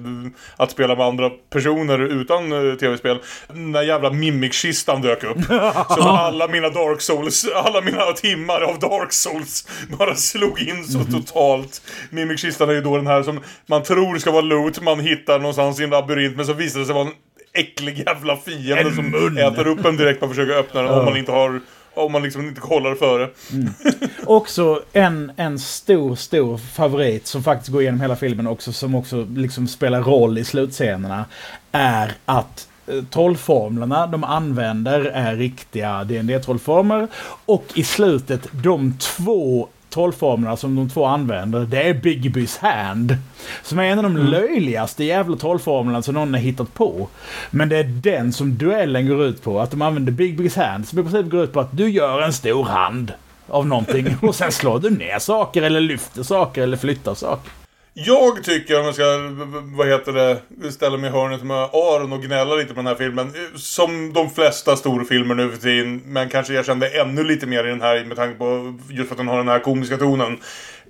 att spela med andra personer utan eh, tv-spel. När jävla Mimic-kistan dök upp. Så alla mina Dark Souls, alla mina timmar av Dark Souls bara slog in så totalt. Mimic-kistan är ju då den här som man tror ska vara loot, man hittar någonstans i en labyrint men så visar det sig vara en äcklig jävla fiende En som mun. äter upp en direkt man försöker öppna den om man inte har om man liksom inte kollar före. Också en, en stor, stor favorit som faktiskt går igenom hela filmen också, som också liksom spelar roll i slutscenerna, är att eh, trollformlerna de använder är riktiga dd trollformer och i slutet de två trollformlerna som de två använder, det är Bigbys hand. Som är en av de löjligaste jävla trollformlerna som någon har hittat på. Men det är den som duellen går ut på. Att de använder Bigbys hand, som i princip går ut på att du gör en stor hand av någonting och sen slår du ner saker eller lyfter saker eller flyttar saker. Jag tycker, om jag ska, vad heter det, ställa mig i hörnet med Aron och gnälla lite på den här filmen. Som de flesta storfilmer nu för tiden, men kanske jag kände ännu lite mer i den här med tanke på just för att den har den här komiska tonen.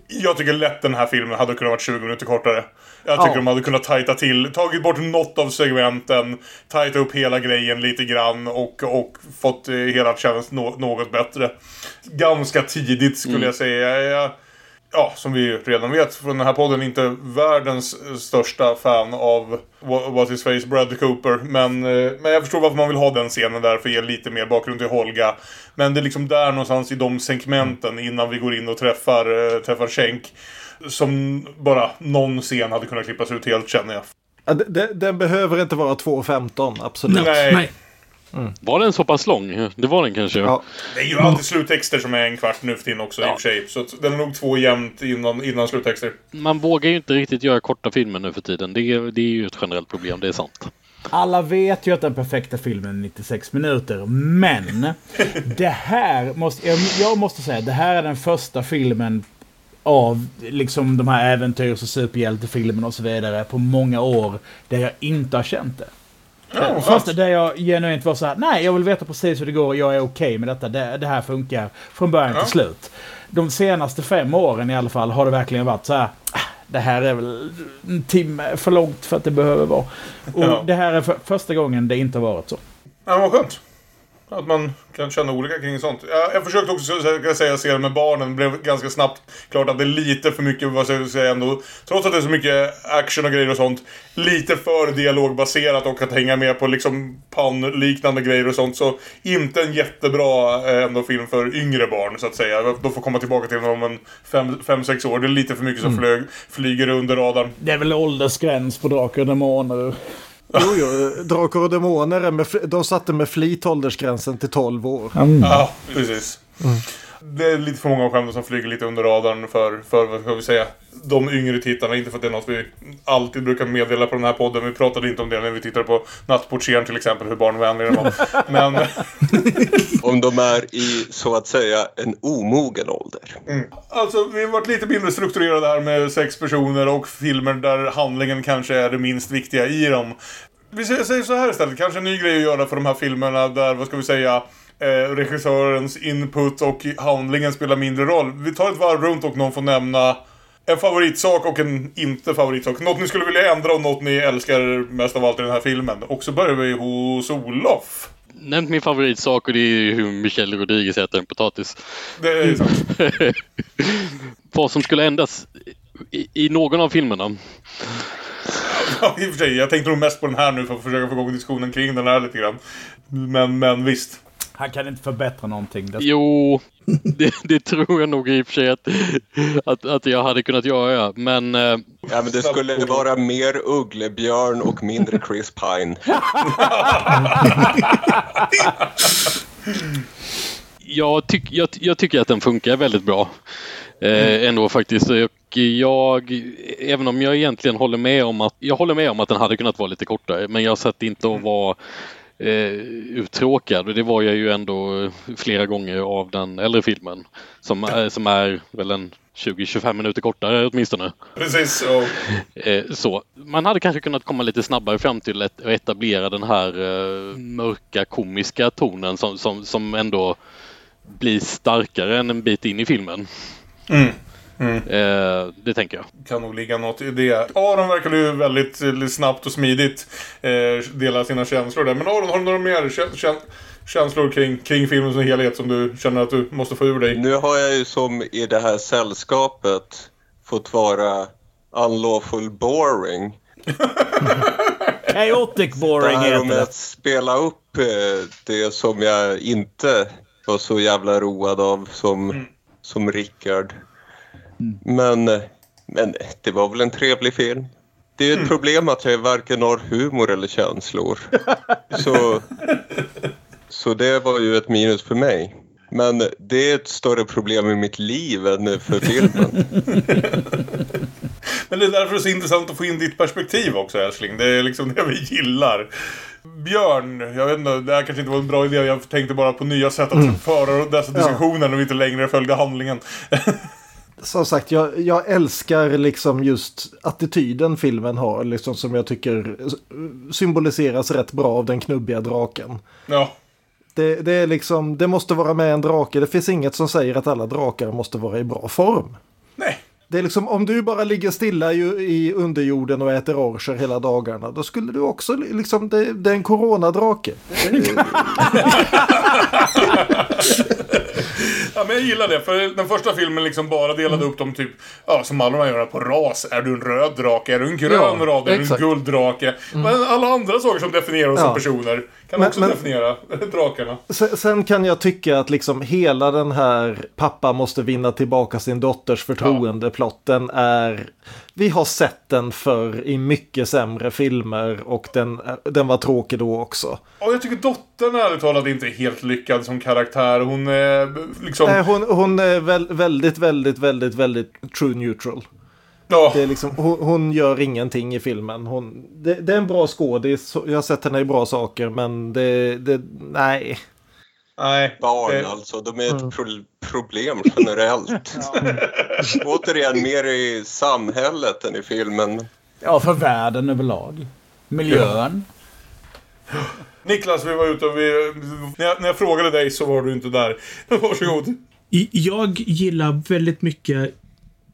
Jag tycker lätt den här filmen hade kunnat vara 20 minuter kortare. Jag tycker Ja. de hade kunnat tajta till, tagit bort något av segmenten, tajta upp hela grejen lite grann och, och fått eh, hela att kännas nå- något bättre. Ganska tidigt skulle Mm. jag säga. Jag, ja, som vi redan vet från den här podden, inte världens största fan av Wha- What Is Face Bradley Cooper. Men, eh, men jag förstår varför man vill ha den scenen där för att ge lite mer bakgrund till Holga. Men det är liksom där någonstans i de segmenten innan vi går in och träffar, eh, träffar Schenk. Som bara någon scen hade kunnat klippas ut helt känner jag. Ja, d- d- Den behöver inte vara 2.15, absolut. Nej. Nej. Var den så pass lång? Det var den kanske? Ja. Det är ju alltid sluttexter som är en kvart nu för tiden också i och för sig. Så den är nog två jämnt innan, innan sluttexter. Man vågar ju inte riktigt göra korta filmer nu för tiden. Det är, det är ju ett generellt problem, det är sant. Alla vet ju att den perfekta filmen är 96 minuter, men det här måste, jag, jag måste säga, det här är den första filmen av liksom de här äventyrs och superhjältefilmerna och så vidare på många år där jag inte har känt det. Vad första där jag genuint var så här, nej jag vill veta precis hur det går jag är okej med detta. Det, det här funkar från början Ja. till slut. De senaste fem åren i alla fall har det verkligen varit så här, "Ah, det här är väl en timme för långt för att det behöver vara. Och Ja. det här är för, första gången det inte har varit så. Ja, vad skönt. Att man kan känna olika kring sånt. Jag, jag försökte också så- så- säga se det med barnen. Det blev ganska snabbt klart att det är lite för mycket, vad ska jag säga ändå. Trots att det är så mycket action och grejer och sånt. Lite för dialogbaserat och att hänga med på liksom pan-liknande grejer och sånt. Så inte en jättebra eh, ändå film för yngre barn så att säga. De får komma tillbaka till om en 5-6 år. Det är lite för mycket som Mm. flög, flyger under radarn. Det är väl åldersgräns på Drakar och Demoner. Jo, jo, Drakar och Demoner, med, de satte med flit åldersgränsen till 12 år. Ja, precis. Det är lite för många skämt som flyger lite under radarn för, för vad ska vi säga, de yngre tittarna. Inte för att det är något vi alltid brukar meddela på den här podden. Vi pratade inte om det när vi tittade på Nattportieren till exempel, hur barnvänlig den var. Men Om de är i, så att säga, en omogen ålder. alltså, vi har varit lite mindre strukturerade här med sex personer och filmer där handlingen kanske är det minst viktiga i dem. Vi säger säger så här istället, kanske en ny grej att göra för de här filmerna där, vad ska vi säga, eh, regissörens input och handlingen spelar mindre roll. Vi tar ett varv runt och någon får nämna en favoritsak och en inte favoritsak. Något ni skulle vilja ändra och något ni älskar mest av allt i den här filmen. Och så börjar vi hos Olof. nämnt min favoritsak och det är hur Michelle Rodriguez äter en potatis. Det är sant. Vad som skulle ändras i, i någon av filmerna. Ja, i och för sig. Jag tänkte nog mest på den här nu för att försöka få igång diskussionen kring den här lite grann. Men, men visst. Han kan inte förbättra någonting. Det... Jo, det, det tror jag nog i och för sig att, att, att jag hade kunnat göra. Men... eh, Ja, men det skulle vara mer Ugglebjörn och mindre Chris Pine. jag, tyck, jag, jag tycker att den funkar väldigt bra. Eh, ändå faktiskt. Och jag, även om jag egentligen håller med om att jag håller med om att den hade kunnat vara lite kortare, men jag satt inte och var eh, uttråkad och det var jag ju ändå flera gånger av den äldre filmen som, är- som är väl en 20-25 minuter kortare åtminstone. Precis. Och... Eh, så. Man hade kanske kunnat komma lite snabbare fram till att etablera den här eh, mörka komiska tonen som, som, som ändå blir starkare än en bit in i filmen. Mm. Mm. Eh, det tänker jag. kan nog ligga något i det. Aron verkar ju väldigt eh, snabbt och smidigt eh, dela sina känslor där. Men Aron, har du några mer kä- kä- känslor kring, kring filmen som helhet som du känner att du måste få ur dig? Nu har jag ju som i det här sällskapet fått vara unlawful boring. Chaotic boring det här heter om att spela upp eh, det som jag inte var så jävla road av som, som Rickard. Men, eh, men det var väl en trevlig film. Det är ju ett problem att jag varken har humor eller känslor. Så, så det var ju ett minus för mig. Men det är ett större problem i mitt liv än för filmen. Men det är därför det är så intressant att få in ditt perspektiv också älskling. Det är liksom det vi gillar. Björn, jag vet inte, det här kanske inte var en bra idé. Jag tänkte bara på nya sätt att föra dessa diskussioner när vi inte längre följde handlingen. Som sagt, jag, jag älskar liksom just attityden filmen har, liksom som jag tycker symboliseras rätt bra av den knubbiga draken. Ja. Det, det är liksom, det måste vara med en drake. Det finns inget som säger att alla drakar måste vara i bra form. Det är liksom, om du bara ligger stilla i, i underjorden och äter orcher hela dagarna, då skulle du också liksom, det, det är en coronadrake. Ja, men jag gillar det. För den första filmen liksom bara delade upp dem typ, ja, som alla gör på ras. Är du en röd drake? Är du en grön Ja, drake? Är du en gulddrake? Men alla andra saker som definierar oss Ja. som personer kan Men- också men- definiera drakarna. Sen, sen kan jag tycka att liksom hela den här pappa måste vinna tillbaka sin dotters förtroende-plotten är... Vi har sett den för i mycket sämre filmer och den, den var tråkig då också. Och jag tycker dottern ärligt talat inte är helt lyckad som karaktär. Hon är liksom... Nej, hon, hon är väl, väldigt, väldigt, väldigt, väldigt true neutral. Ja. Det är liksom, hon, hon gör ingenting i filmen. Hon, det, det är en bra skådis. Jag har sett henne i bra saker, men det... det nej. Nej. Barn alltså, de är ett pro problem generellt. Återigen, mer i samhället än i filmen. Ja, för världen överlag. Miljön. Niklas, vi var ute och vi... När jag, när jag frågade dig så var du inte där. Varsågod. Jag gillar väldigt mycket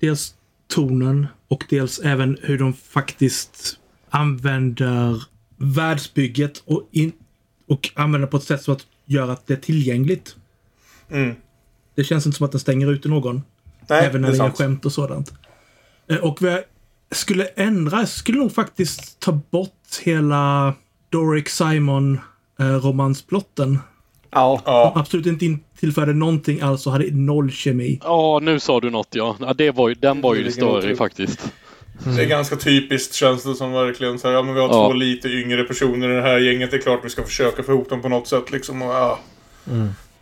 dels tonen och dels även hur de faktiskt använder världsbygget och, in, och använder på ett sätt så att gör att det är tillgängligt. Mm. Det känns inte som att den stänger ute någon. Nej, även det när är det är skämt och sådant. Eh, Och vad jag skulle ändra, jag skulle nog faktiskt ta bort hela Doric Simon eh, romansplotten. Ja. Absolut inte in- tillförde någonting alls och hade noll kemi. Ja, nu sa du något ja. ja det var ju, den var ju Det större faktiskt. Det är ganska typiskt känns det som verkligen. Så här, ja, men vi har Ja. två lite yngre personer i det här gänget. Det är klart vi ska försöka få ihop dem på något sätt liksom. Och, ja.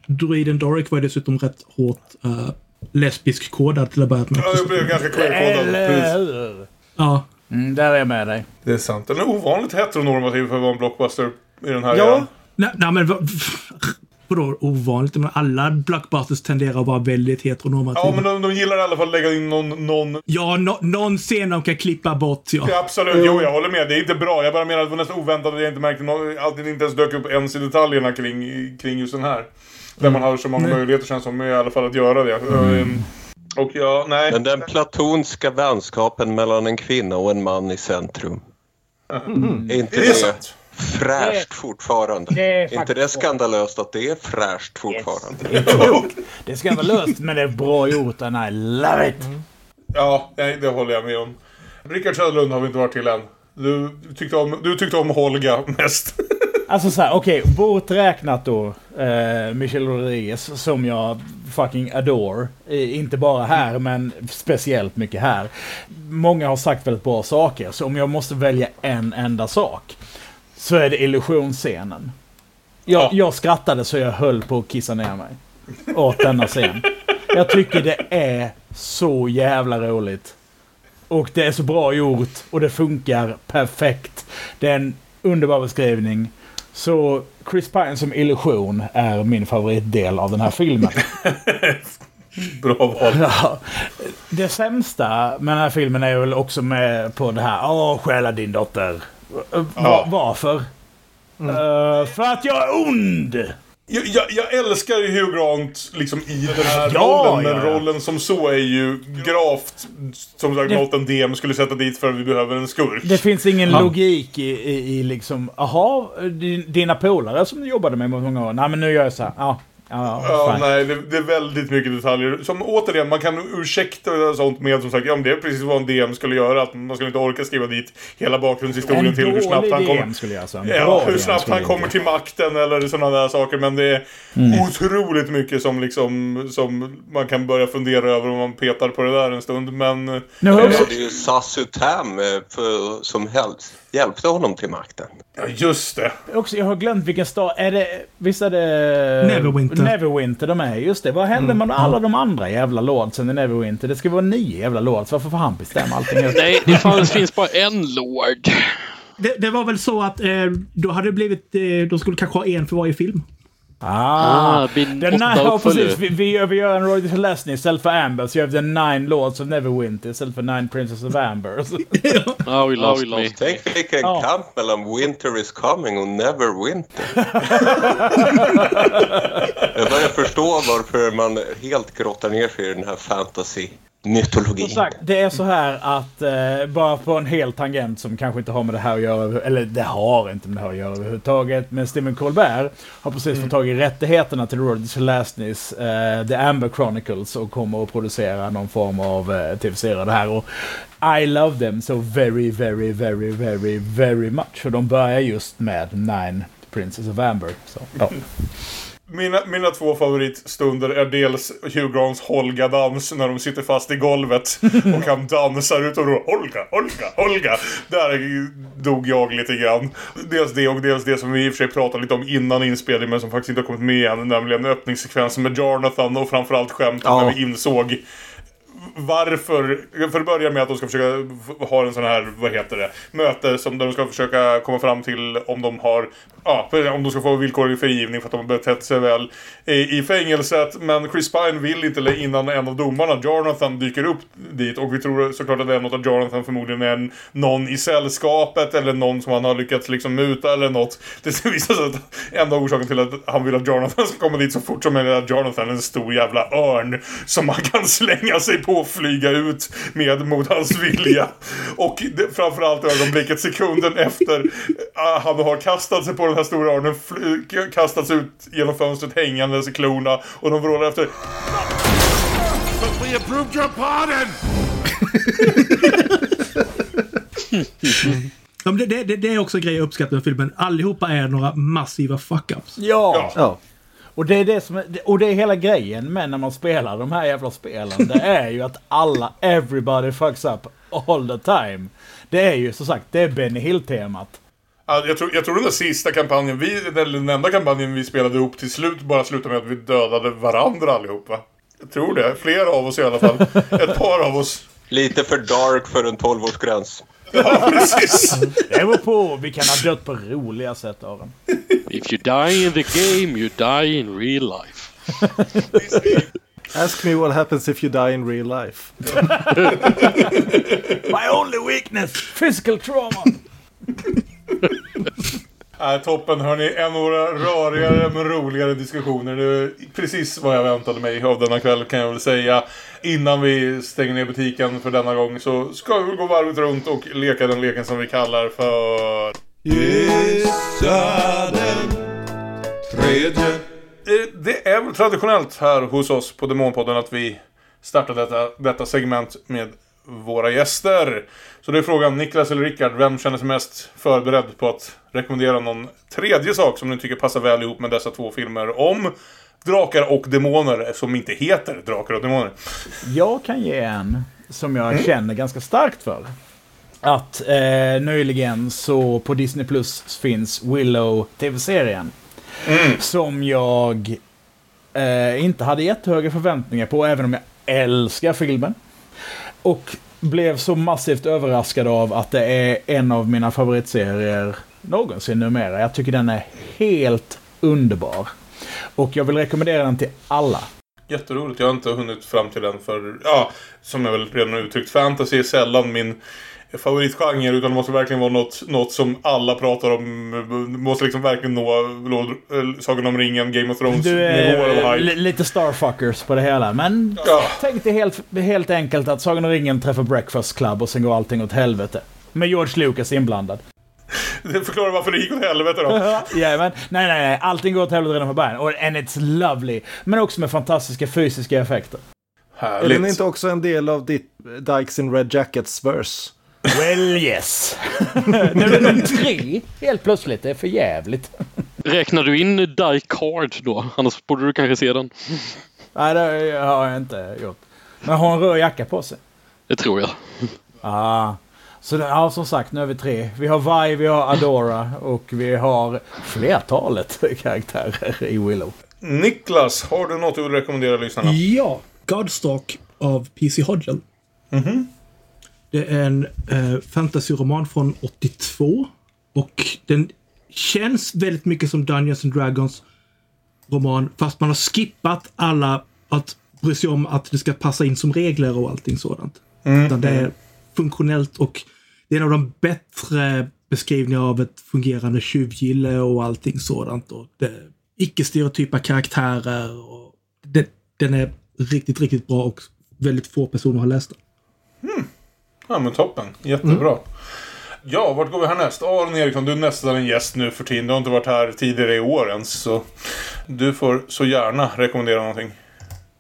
Druiden Doric var dessutom rätt hårt uh, lesbisk kodad till att börja med. Ja, jag blev ganska queerkodad. Ja. Mm, där är jag med dig. Det är sant. Den är ovanligt heteronormativ för att vara en blockbuster i den här Ja. Nej, nej men vadå ovanligt? Men alla blockbusters tenderar att vara väldigt heteronormativa. Ja, men de, de gillar i alla fall att lägga in någon... någon... Ja, nå- någon scen de kan klippa bort ja. Ja, absolut, jo jag håller med. Det är inte bra. Jag bara menar att det var nästan oväntat att jag inte märkte någon, att det inte ens dök upp ens i detaljerna kring, kring just den här. Där man har så många Nej. möjligheter känns som, i alla fall att göra det. Ehm, Och ja, nej. Men den platonska vänskapen mellan en kvinna och en man i centrum. Mm. Är inte Det är det, sant. Fräscht fortfarande. det är inte det skandalöst att det är fräscht fortfarande? Jo, det är skandalöst, men det är bra gjort and I love it. Ja, nej, det håller jag med om. Rickard Söderlund har vi inte varit till än. Du tyckte om, du tyckte om Holga mest. Alltså såhär, okej, borträknat då eh, Michelle Rodriguez som jag fucking adore. Eh, inte bara här, men speciellt mycket här. Många har sagt väldigt bra saker, så om jag måste välja en enda sak så är det illusionsscenen. Jag, jag skrattade så jag höll på att kissa ner mig åt denna scen. Jag tycker det är så jävla roligt. Och det är så bra gjort och det funkar perfekt. Det är en underbar beskrivning. Så Chris Pine som illusion är min favoritdel av den här filmen. Bra val. Ja. Det sämsta med den här filmen är väl också med på det här Åh, stjäla din dotter. Va- Ja. Varför? Eh, för att jag är ond! Jag, jag, jag älskar ju Hugh Grant liksom i den här Ja, rollen, men ja, ja. rollen som så är ju gravt, som sagt, Det- något en DM skulle sätta dit för att vi behöver en skurk. Det finns ingen Ja. logik i, i, i liksom, aha, din, dina polare som du jobbade med många år, nej men nu gör jag så här. Ja, ja, Ja, nej, det, det är väldigt mycket detaljer. Som återigen, man kan ursäkta sånt med som sagt, ja men det är precis vad en DM skulle göra. Att man skulle inte orka skriva dit hela bakgrundshistorien En till hur snabbt han DM kommer... skulle jag säga. Ja, hur snabbt han kommer till makten eller sådana där saker. Men det är Mm. otroligt mycket som liksom, som man kan börja fundera över om man petar på det där en stund. Men... Nu har också- det ju Sasu Tam eh, som helst hjälpte honom till makten. Ja, just det. Också, jag har glömt vilken stad. Är det... Visst är det... Neverwinter. Neverwinter de är. Just det. Vad hände Mm. med alla de andra jävla lordsen i Neverwinter? Det ska vara nio jävla lords. Varför får han bestämma allting? Nej, det fanns, finns bara en lord. Det, det var väl så att eh, då hade det blivit... Eh, de skulle kanske ha en för varje film. Ah, Ah, den nine, ja, precis. Vi, vi, gör, vi gör en Roy Lesney istället för Amber. Så gör vi The Nine Lords of Neverwinter istället för Nine Princess of Amber. Så- Oh, we lost me. Tänk vilken Ja. kamp mellan Winter is coming och Never Winter. Jag börjar förstå varför man helt grottar ner sig i den här fantasy-mytologin. Som sagt, det är så här att eh, bara på en hel tangent som kanske inte har med det här att göra, eller det har inte med det här att göra överhuvudtaget. Men Stephen Colbert har precis fått tag i rättigheterna till Roger Zelazny's eh, The Amber Chronicles och kommer att producera någon form av eh, tv-serie av det här. Och I love them so very, very, very, very, very much. För de börjar just med Nine Princess of Amber. Så, ja. Mina, mina två favoritstunder är dels Hugh Grants Holga-dans när de sitter fast i golvet och han dansar ut och ropar Holga, Holga, Holga. Där dog jag lite grann. Dels det och dels det som vi i och för sig pratade lite om innan inspelningen men som faktiskt inte har kommit med än. Nämligen öppningssekvensen med Jonathan och framförallt skämtet Ja. när vi insåg varför, för att börja med att de ska försöka ha en sån här, vad heter det, möte som de ska försöka komma fram till om de har, ja, om de ska få villkorlig frigivning för att de har betett sig väl i, i fängelset. Men Chris Pine vill inte innan en av domarna, Jonathan, dyker upp dit och vi tror såklart att det är något att Jonathan förmodligen är någon i sällskapet eller någon som han har lyckats liksom muta eller något. Det visar sig att enda orsaken till att han vill att Jonathan ska komma dit så fort som möjligt är att Jonathan är en stor jävla örn som man kan slänga sig på och flyga ut med mot hans vilja. Och det, framförallt ögonblicket, sekunden efter äh, han har kastat sig på den här stora örnen, kastats ut genom fönstret hängandes i klorna och de vrålar efter But we approved your pardon! Ja, men det, det, det- det är också en grej jag uppskattar med filmen. Allihopa är några massiva fuck-ups. Ja. Ja. Och det är det som är, och det är hela grejen med när man spelar de här jävla spelen. Det är ju att alla, everybody fucks up all the time. Det är ju som sagt, det är Benny Hill-temat. Ja, jag, tror, jag tror den där sista kampanjen, vi, eller den enda kampanjen vi spelade ihop till slut bara slutade med att vi dödade varandra allihopa. Jag tror det. Flera av oss i alla fall. Ett par av oss. Lite för dark för en 12-årsgräns. Ja, precis. Det beror på. Vi kan ha dött på roliga sätt dem. If you die in the game, you die in real life. Ask me what happens if you die in real life. My only weakness, physical trauma. Äh, toppen hörni, en några rörigare men roligare diskussioner. Det är precis vad jag väntade mig av denna kväll kan jag väl säga. Innan vi stänger ner butiken för denna gång så ska vi gå varvet runt och leka den leken som vi kallar för Gissa den tredje. Eh, Det är väl traditionellt här hos oss på Demonpodden att vi startar detta, detta segment med våra gäster. Så det är frågan, Niklas eller Rickard, vem känner sig mest förberedd på att rekommendera någon tredje sak som ni tycker passar väl ihop med dessa två filmer om drakar och demoner, som inte heter drakar och demoner? Jag kan ge en som jag Mm. känner ganska starkt för. Att eh, nyligen så på Disney Plus finns Willow TV-serien. Som jag eh, inte hade jättehöga förväntningar på, även om jag älskar filmen. Och blev så massivt överraskad av att det är en av mina favoritserier någonsin numera. Jag tycker den är helt underbar. Och jag vill rekommendera den till alla. Jätteroligt. Jag har inte hunnit fram till den för, ja, som jag väl redan har uttryckt, fantasy är sällan min favoritgenre utan det måste verkligen vara något, något som alla pratar om. Det måste liksom verkligen nå Lord, äh, Sagan om ringen, Game of Thrones Du nivåer av är hype. li- lite starfuckers på det hela. Men Ja. tänk dig helt, helt enkelt att Sagan om ringen träffar Breakfast Club och sen går allting åt helvete. Med George Lucas inblandad. Det förklarar varför det gick åt helvete då. ja, men, nej, nej, nej. Allting går åt helvete redan från början. Och, and it's lovely. Men också med fantastiska fysiska effekter. Är den inte också en del av ditt Dykes in Red Jackets verse? Well yes. nu är det tre helt plötsligt. Det är för jävligt. Räknar du in Die Card då? Annars borde du kanske se den. Nej, det har jag inte gjort. Men har en röd jacka på sig. Det tror jag. Ah. Så det, ja, som sagt, nu är vi tre. Vi har Vi, vi har Adora och vi har flertalet karaktärer i Willow. Niklas, har du något du vill rekommendera lyssnarna? Ja, Godstalk av PC Hodgel. Mhm. Det är en eh, fantasyroman från 82. Och den känns väldigt mycket som Dungeons and Dragons roman. Fast man har skippat alla att bry sig om att det ska passa in som regler och allting sådant. Mm. Utan det är funktionellt och det är en av de bättre beskrivningar av ett fungerande tjuvgille och allting sådant. Och icke-stereotypa karaktärer. Och det, den är riktigt, riktigt bra och väldigt få personer har läst den. Ja men toppen. Jättebra. Ja, vart går vi härnäst? Aron Eriksson, du är nästan en gäst nu för tiden. Du har inte varit här tidigare i år ens. Så du får så gärna rekommendera någonting.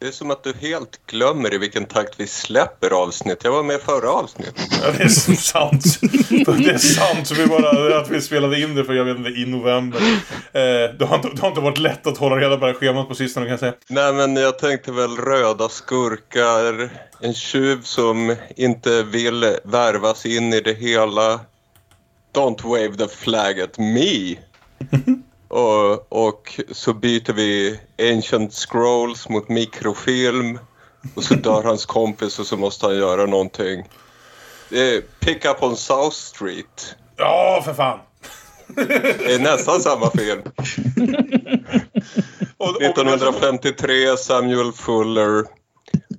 Det är som att du helt glömmer i vilken takt vi släpper avsnitt. Jag var med förra avsnittet. Ja, det är sant. Det är sant. Vi bara, att vi spelade in det för jag vet inte, i november. Eh, det, har inte, det har inte varit lätt att hålla reda på det här schemat på sistone kan jag säga. Nej men jag tänkte väl röda skurkar, en tjuv som inte vill värvas in i det hela. Don't wave the flag at me. och, och så byter vi Ancient Scrolls mot mikrofilm. Och så dör hans kompis och så måste han göra någonting. Det är Pick Up on South Street. Ja, för fan. Det är nästan samma film. 1953, Samuel Fuller.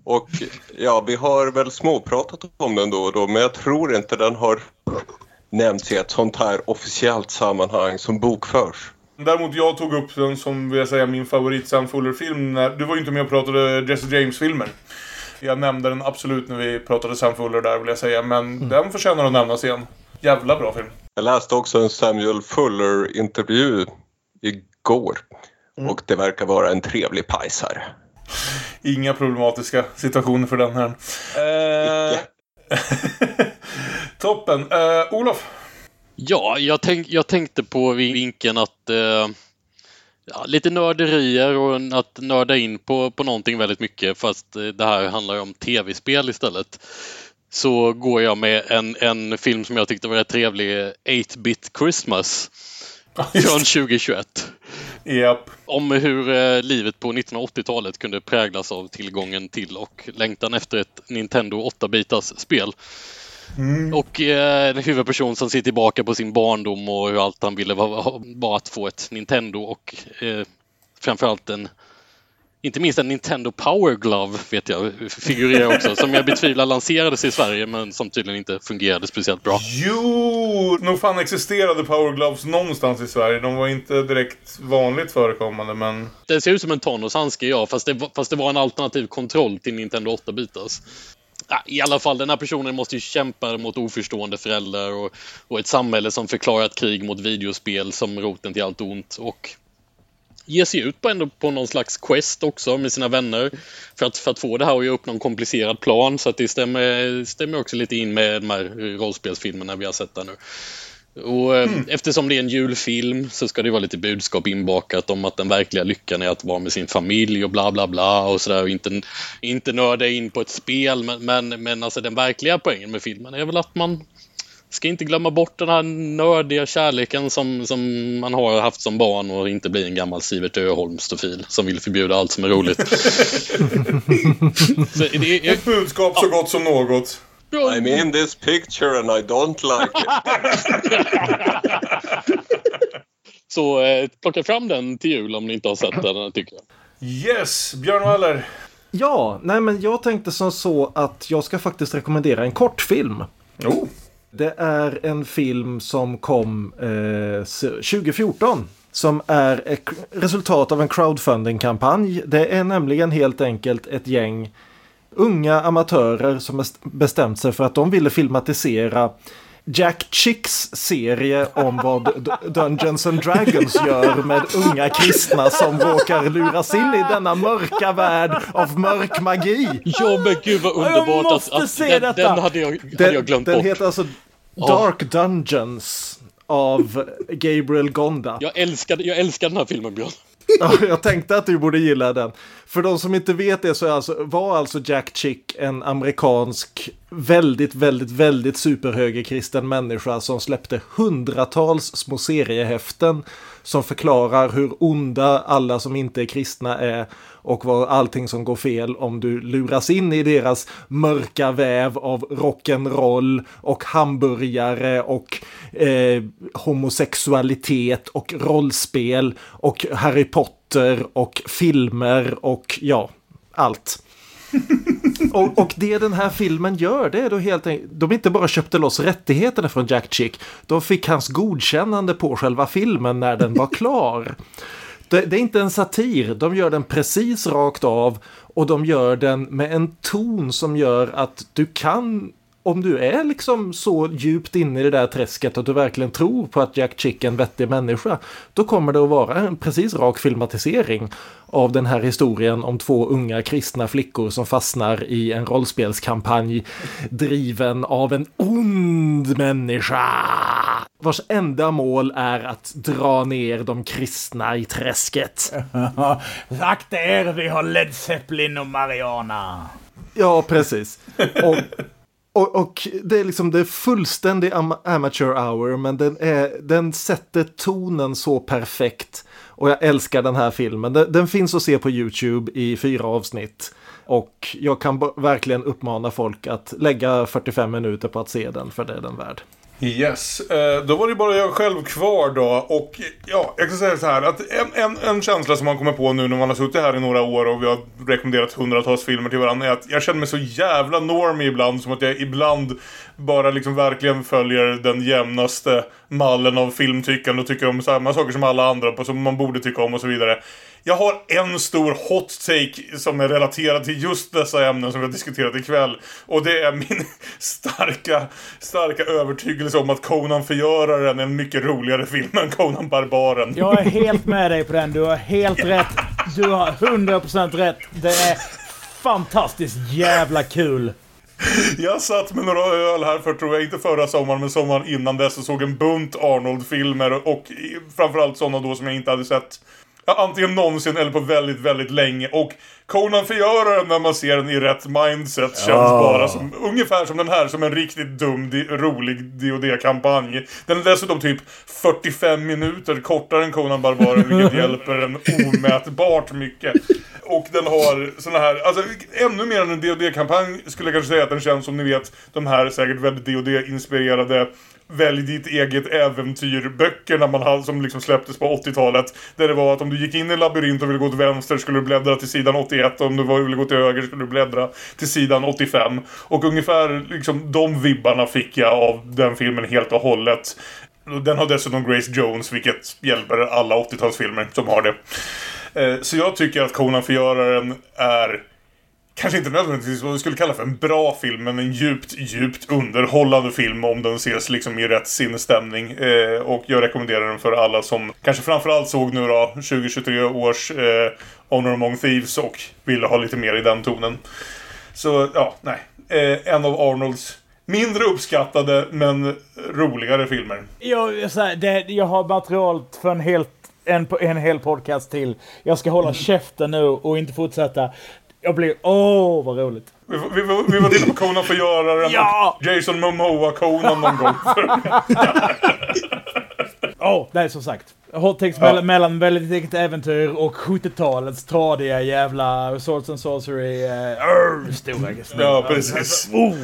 Och ja, vi har väl småpratat om den då och då, men jag tror inte den har nämnts i ett sånt här officiellt sammanhang som bokförs. Däremot jag tog upp den som vill jag säga min favorit Sam Fuller-film. när- Du var ju inte med och pratade Jesse James-filmer. Jag nämnde den absolut när vi pratade Sam Fuller där vill jag säga. Men den förtjänar att nämnas igen. Jävla bra film. Jag läste också en Samuel Fuller-intervju igår. Och det verkar vara en trevlig pajsare. Inga problematiska situationer för den här. Eh, Toppen. Eh, Olof? Ja, jag, tänk, jag tänkte på vinkeln att eh, ja, lite nörderier och att nörda in på, på någonting väldigt mycket fast eh, det här handlar om tv-spel istället. Så går jag med en, en film som jag tyckte var rätt trevlig, 8-bit Christmas. Från 2021. Japp. Om hur eh, livet på 1980-talet kunde präglas av tillgången till och längtan efter ett Nintendo 8-bitars spel. Och eh, en huvudperson som ser tillbaka på sin barndom och hur allt han ville var, var att få ett Nintendo och eh, framförallt en inte minst en Nintendo Power Glove vet jag figurerar också som jag betvivlar lanserades i Sverige men som tydligen inte fungerade speciellt bra. Jo, nog fan existerade Power Gloves någonstans i Sverige. De var inte direkt vanligt förekommande men... Den ser ut som en Thanos handske ja, fast det, var- fast det var en alternativ kontroll till Nintendo 8-bitars. I alla fall, den här personen måste ju kämpa mot oförstående föräldrar och, och ett samhälle som förklarat krig mot videospel som roten till allt ont. Och ge sig ut på, ändå på någon slags quest också med sina vänner för att, för att få det här att göra upp någon komplicerad plan. Så att det stämmer, stämmer också lite in med de här rollspelsfilmerna vi har sett där nu. Och eh, eftersom det är en julfilm så ska det vara lite budskap inbakat om att den verkliga lyckan är att vara med sin familj och bla bla bla och sådär och inte, inte nörda in på ett spel. Men, men, men alltså den verkliga poängen med filmen är väl att man ska inte glömma bort den här nördiga kärleken som, som man har haft som barn och inte bli en gammal Sivert Öholm-stofil som vill förbjuda allt som är roligt. Så det är, Ett budskap så gott som något. I'm in this picture and I don't like it. Så eh, plocka fram den till jul om ni inte har sett den, tycker jag. Yes, Björn Waller. Ja, nej men jag tänkte som så att jag ska faktiskt rekommendera en kortfilm. Oh. Det är en film som kom eh, 2014. Som är ett resultat av en crowdfunding-kampanj. Det är nämligen helt enkelt ett gäng unga amatörer som bestämt sig för att de ville filmatisera Jack Chicks serie om vad Dungeons and Dragons gör med unga kristna som råkar luras in i denna mörka värld av mörk magi. Ja men gud vad underbart att, att den, den hade jag, hade jag glömt den bort. heter alltså Dark Dungeons av Gabriel Gonda. Jag älskar, jag älskar den här filmen Björn. Ja, jag tänkte att du borde gilla den. För de som inte vet det så är alltså, var alltså Jack Chick en amerikansk väldigt, väldigt, väldigt superhögerkristen människa som släppte hundratals små seriehäften som förklarar hur onda alla som inte är kristna är och vad allting som går fel om du luras in i deras mörka väv av rock'n'roll och hamburgare och eh, homosexualitet och rollspel och Harry Potter och filmer och ja, allt och, och det den här filmen gör, det är då helt enkelt, de inte bara köpte loss rättigheterna från Jack Chick, de fick hans godkännande på själva filmen när den var klar. Det, det är inte en satir, de gör den precis rakt av och de gör den med en ton som gör att du kan om du är liksom så djupt inne i det där träsket att du verkligen tror på att Jack Chick är en vettig människa, då kommer det att vara en precis rak filmatisering av den här historien om två unga kristna flickor som fastnar i en rollspelskampanj driven av en ond människa vars enda mål är att dra ner de kristna i träsket. Akta er, vi har Led Zeppelin och Mariana. Ja, precis. Och, och, och det är liksom det är fullständig am- amateur hour, men den, är, den sätter tonen så perfekt. Och jag älskar den här filmen. Den, den finns att se på YouTube i fyra avsnitt. Och jag kan verkligen uppmana folk att lägga 45 minuter på att se den, för det är den värd. Yes, eh, då var det bara jag själv kvar då. Och ja, jag kan säga så här att en, en, en känsla som man kommer på nu när man har suttit här i några år och vi har rekommenderat hundratals filmer till varandra är att jag känner mig så jävla normie ibland. Som att jag ibland bara liksom verkligen följer den jämnaste mallen av filmtyckande och tycker om samma saker som alla andra på som man borde tycka om och så vidare. Jag har en stor hot take som är relaterad till just dessa ämnen som vi har diskuterat ikväll. Och det är min starka, starka övertygelse om att Conan Förgöraren är en mycket roligare film än Conan Barbaren. Jag är helt med dig på den. Du har helt rätt. Du har 100% rätt. Det är fantastiskt jävla kul. Jag satt med några öl här för, tror jag, inte förra sommaren, men sommaren innan dess och såg en bunt Arnold-filmer och framförallt sådana då som jag inte hade sett ja, antingen någonsin eller på väldigt, väldigt länge. Och Conan Förgöraren när man ser den i rätt mindset känns Ja. bara som, ungefär som den här, som en riktigt dum, di- rolig DoD-kampanj. Den är dessutom typ 45 minuter kortare än Conan Barbaren, vilket hjälper en omätbart mycket. Och den har såna här, alltså ännu mer än en DoD-kampanj skulle jag kanske säga att den känns som ni vet, de här säkert väldigt DoD-inspirerade Välj ditt eget äventyrböckerna man hade, som liksom släpptes på 80-talet. Där det var att om du gick in i en labyrint och ville gå till vänster skulle du bläddra till sidan 81. Och om du ville gå till höger skulle du bläddra till sidan 85. Och ungefär liksom de vibbarna fick jag av den filmen helt och hållet. Den har dessutom Grace Jones, vilket hjälper alla 80-talsfilmer som har det. Eh, så jag tycker att Conan Förgöraren är kanske inte nödvändigtvis vad vi skulle kalla för en bra film, men en djupt, djupt underhållande film om den ses liksom i rätt sinnesstämning. Eh, och jag rekommenderar den för alla som kanske framförallt såg nu då 2023 års eh, Honor Among Thieves och ville ha lite mer i den tonen. Så, ja, nej. Eh, en av Arnolds mindre uppskattade men roligare filmer. Jag, så här, det, jag har material för en, helt, en, en hel podcast till. Jag ska hålla käften nu och inte fortsätta. Jag blir... Åh, oh, vad roligt. Vi, vi, vi, vi var inne på Conan för göraren. Ja! Jason Momoa-Conan någon gång. Åh, oh, nej som sagt. Hottext ja. mellan, mellan väldigt eget äventyr och 70-talets tradiga jävla Swords and Sorcery. Uh, stora Ja, precis. Oh.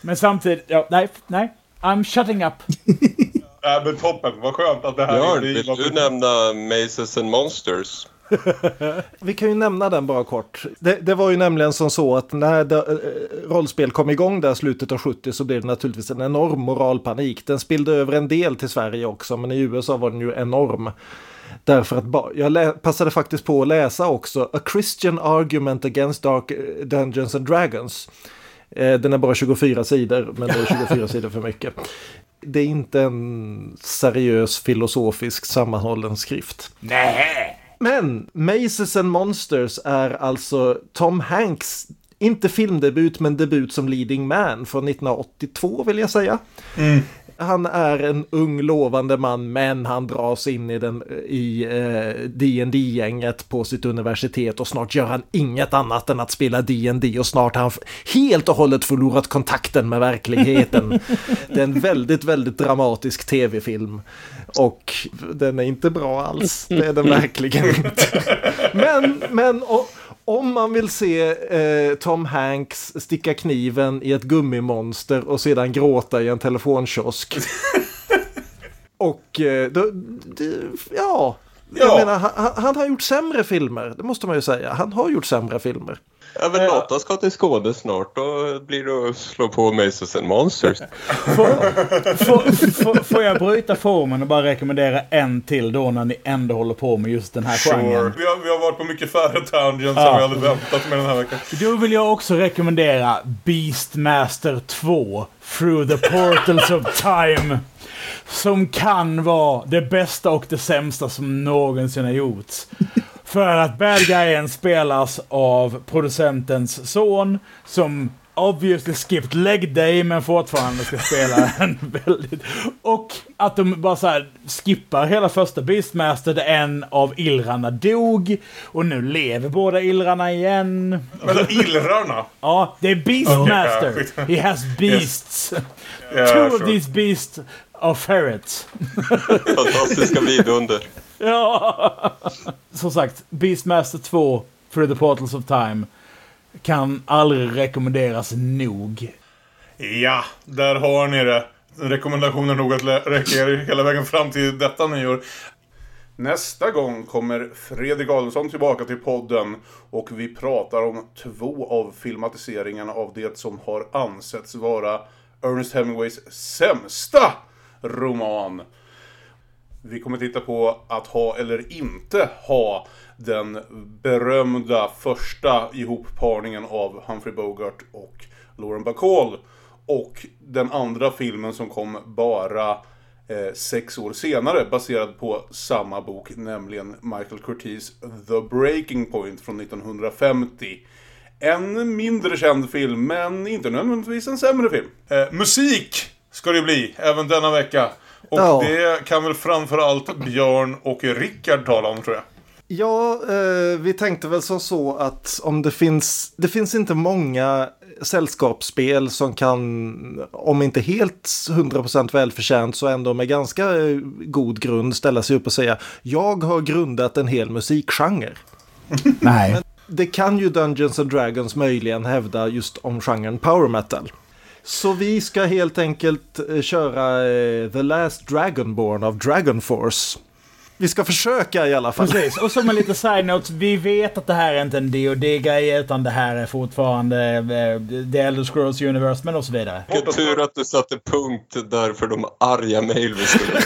Men samtidigt, ja, nej, nej. I'm shutting up. Ja, men toppen, vad skönt att det här Björn, vill du nämna Mazes and Monsters? Vi kan ju nämna den bara kort. Det, det, var ju nämligen som så att när det, äh, rollspel kom igång där slutet av 70 så blev det naturligtvis en enorm moralpanik. Den spillde över en del till Sverige också, men i USA var den ju enorm. Därför att jag passade faktiskt på att läsa också A Christian Argument Against Dark eh, Dungeons and Dragons. Eh, den är bara 24 sidor, men det är 24 sidor för mycket. Det är inte en seriös filosofisk sammanhållen skrift. Nej. Men Maces and Monsters är alltså Tom Hanks, inte filmdebut men debut som leading man från 1982 vill jag säga. Mm. Han är en ung lovande man men han dras in i, den, i dd eh, gänget på sitt universitet och snart gör han inget annat än att spela D&D och snart har han helt och hållet förlorat kontakten med verkligheten. det är en väldigt, väldigt dramatisk tv-film. Och den är inte bra alls. Det är den verkligen inte. Men, men och, om man vill se eh, Tom Hanks sticka kniven i ett gummimonster och sedan gråta i en telefonkiosk. och eh, då, ja, jag ja. menar han, han, har gjort sämre filmer. Det måste man ju säga. Han har gjort sämre filmer. Ja, men Lotta ska till Skåne snart. Då blir det att slå på Mazes and Monsters. får, får, jag bryta formen och bara rekommendera en till då när ni ändå håller på med just den här sure. genren? Vi har, vi har varit på mycket färre tangents ja. som vi hade väntat med den här veckan. Då vill jag också rekommendera Beastmaster 2 Through the Portals of Time. Som kan vara det bästa och det sämsta som någonsin har gjorts. För att bad guyen spelas av producentens son som obviously skipped leg day men fortfarande ska spela en väldigt... Och att de bara så här skippar hela första Beastmaster där en av illrarna dog och nu lever båda illrarna igen. Men illrarna? Ja, det är Beastmaster. Okay, He has beasts. Yes. Yeah, Two sure. of these beasts are ferrets. Fantastiska vidunder. Ja! Som sagt, Beastmaster 2, Through the Portals of Time, kan aldrig rekommenderas nog. Ja, där har ni det. Rekommendationen nog att räcka er hela vägen fram till detta nyår. Nästa gång kommer Fredrik Adelsson tillbaka till podden och vi pratar om två av filmatiseringarna av det som har ansetts vara Ernest Hemingways sämsta roman. Vi kommer titta på att ha eller inte ha den berömda första ihopparningen av Humphrey Bogart och Lauren Bacall. Och den andra filmen som kom bara eh, sex år senare baserad på samma bok, nämligen Michael Curtis The Breaking Point från 1950. En mindre känd film, men inte nödvändigtvis en sämre film. Eh, musik ska det bli, även denna vecka. Och ja. det kan väl framförallt Björn och Rickard tala om tror jag. Ja, eh, vi tänkte väl som så att om det finns, det finns inte många sällskapsspel som kan, om inte helt 100% välförtjänt så ändå med ganska eh, god grund ställa sig upp och säga jag har grundat en hel musikgenre. Nej. Men det kan ju Dungeons and Dragons möjligen hävda just om genren power metal. Så vi ska helt enkelt eh, köra eh, The Last Dragonborn av Dragon Force. Vi ska försöka i alla fall. Precis, och som en liten side note, vi vet att det här är inte en dd grej utan det här är fortfarande eh, The Elder Scrolls Universe, men och så vidare. Vilken tur att du satte punkt där för de arga mejl vi skulle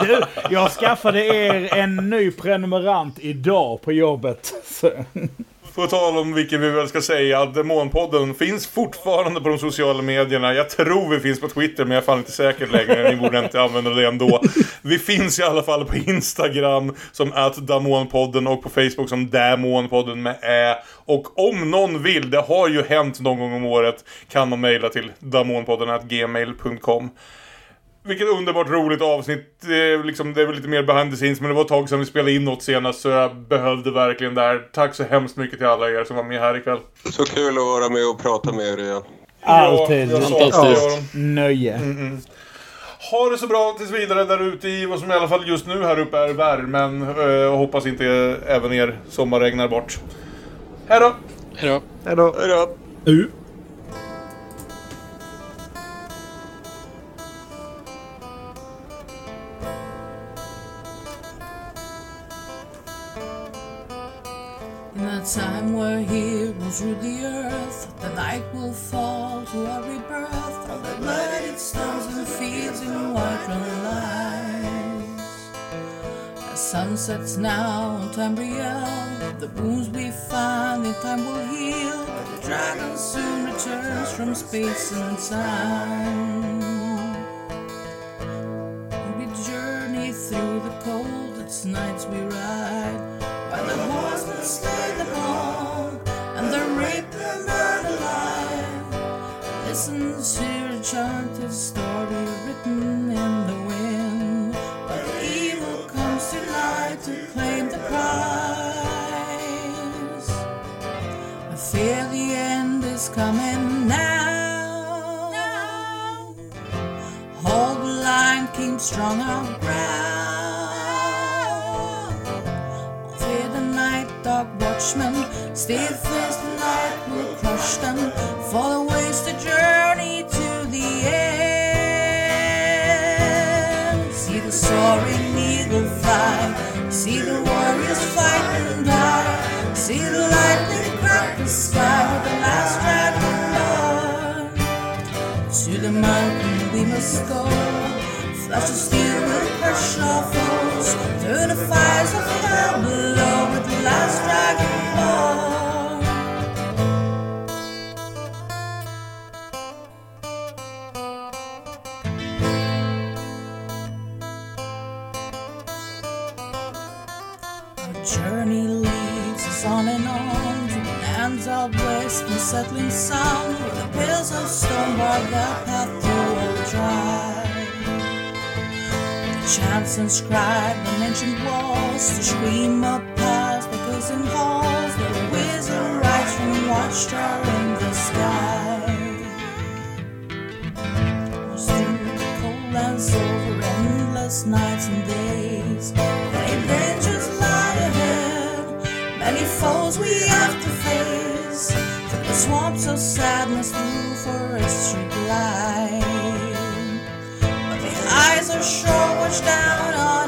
Du, jag skaffade er en ny prenumerant idag på jobbet. Så. På tal om vilket vi väl ska säga, Demonpodden finns fortfarande på de sociala medierna. Jag tror vi finns på Twitter, men jag är fan inte säker längre. Ni borde inte använda det ändå. Vi finns i alla fall på Instagram som Damonpodden och på Facebook som Damonpodden med Ä. Och om någon vill, det har ju hänt någon gång om året, kan man mejla till damonpodden gmail.com. Vilket underbart roligt avsnitt. Det är, liksom, det är väl lite mer behind the scenes, men det var ett tag sedan vi spelade in något senast så jag behövde verkligen det här. Tack så hemskt mycket till alla er som var med här ikväll. Så kul att vara med och prata med er igen. Alltid. Ja, Göran. Nöje. Mm-mm. Ha det så bra tills vidare där ute i vad som i alla fall just nu här uppe är värmen. Eh, och hoppas inte även er sommar regnar bort. Hej då! Hej då. Hej då. Hej då. Time where heroes rule the earth, the night will fall to our rebirth. The it stones and fields in white run lies. As sun sets now on Tamriel, the wounds we find in time will heal. The dragon soon returns from space and time. We journey through the coldest nights we ride, the horsemen slay them all, and the rape and burn alive. Listen to a chanted story written in the wind, the evil comes tonight to claim the prize. I fear the end is coming now. Hold the line, keep strong our ground. Watchmen, steadfast the night will crush them. For the wasted journey to the end. See the soaring eagle fly, see the warriors fight and die. See the lightning crack the sky with the last dragon born. To the mountain we must go. Flash of steel will crush our foes. Through the fires of hell below journey leads us on and on to the lands of west and settling sun, where the pillars of stone bar their path through all dry. The chants inscribed on ancient walls to scream up and halls, the wizard rides from watchtower in the sky. Through the cold lands over endless nights and days, many dangers lie ahead, many foes we have to face. Through the swamps of sadness, through forests we glide. But the eyes are sure watch down on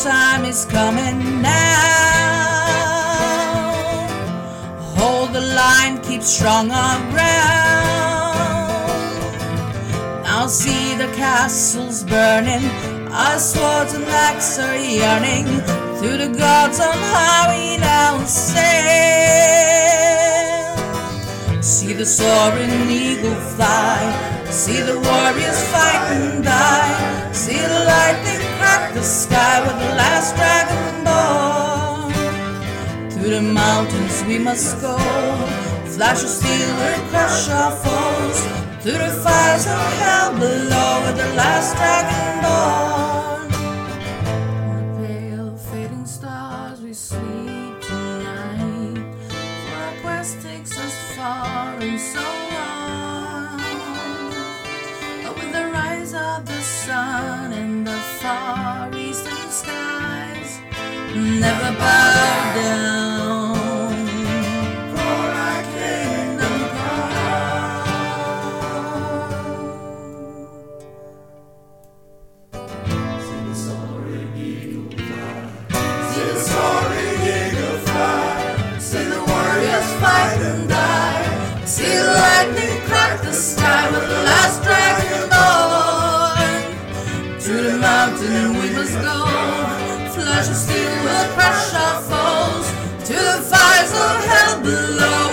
time is coming now. Hold the line, keep strong our ground. Now see the castles burning, our swords and axes are yearning. Through the gods on high we now sail. See the soaring eagle fly, see the warriors fight and die. See the lightning crack the sky with the last dragon born. Through the mountains we must go. Flash of steel will crush our foes. Through the fires of hell below with the last dragon born. never bow down. For our kingdom come. See the soaring eagle fly. See the soaring eagle fly. See the warriors fight and die. See the lightning crack the sky with the last dragon born. To the mountain we must go. Flesh steel will crush our foes. To the fires of hell below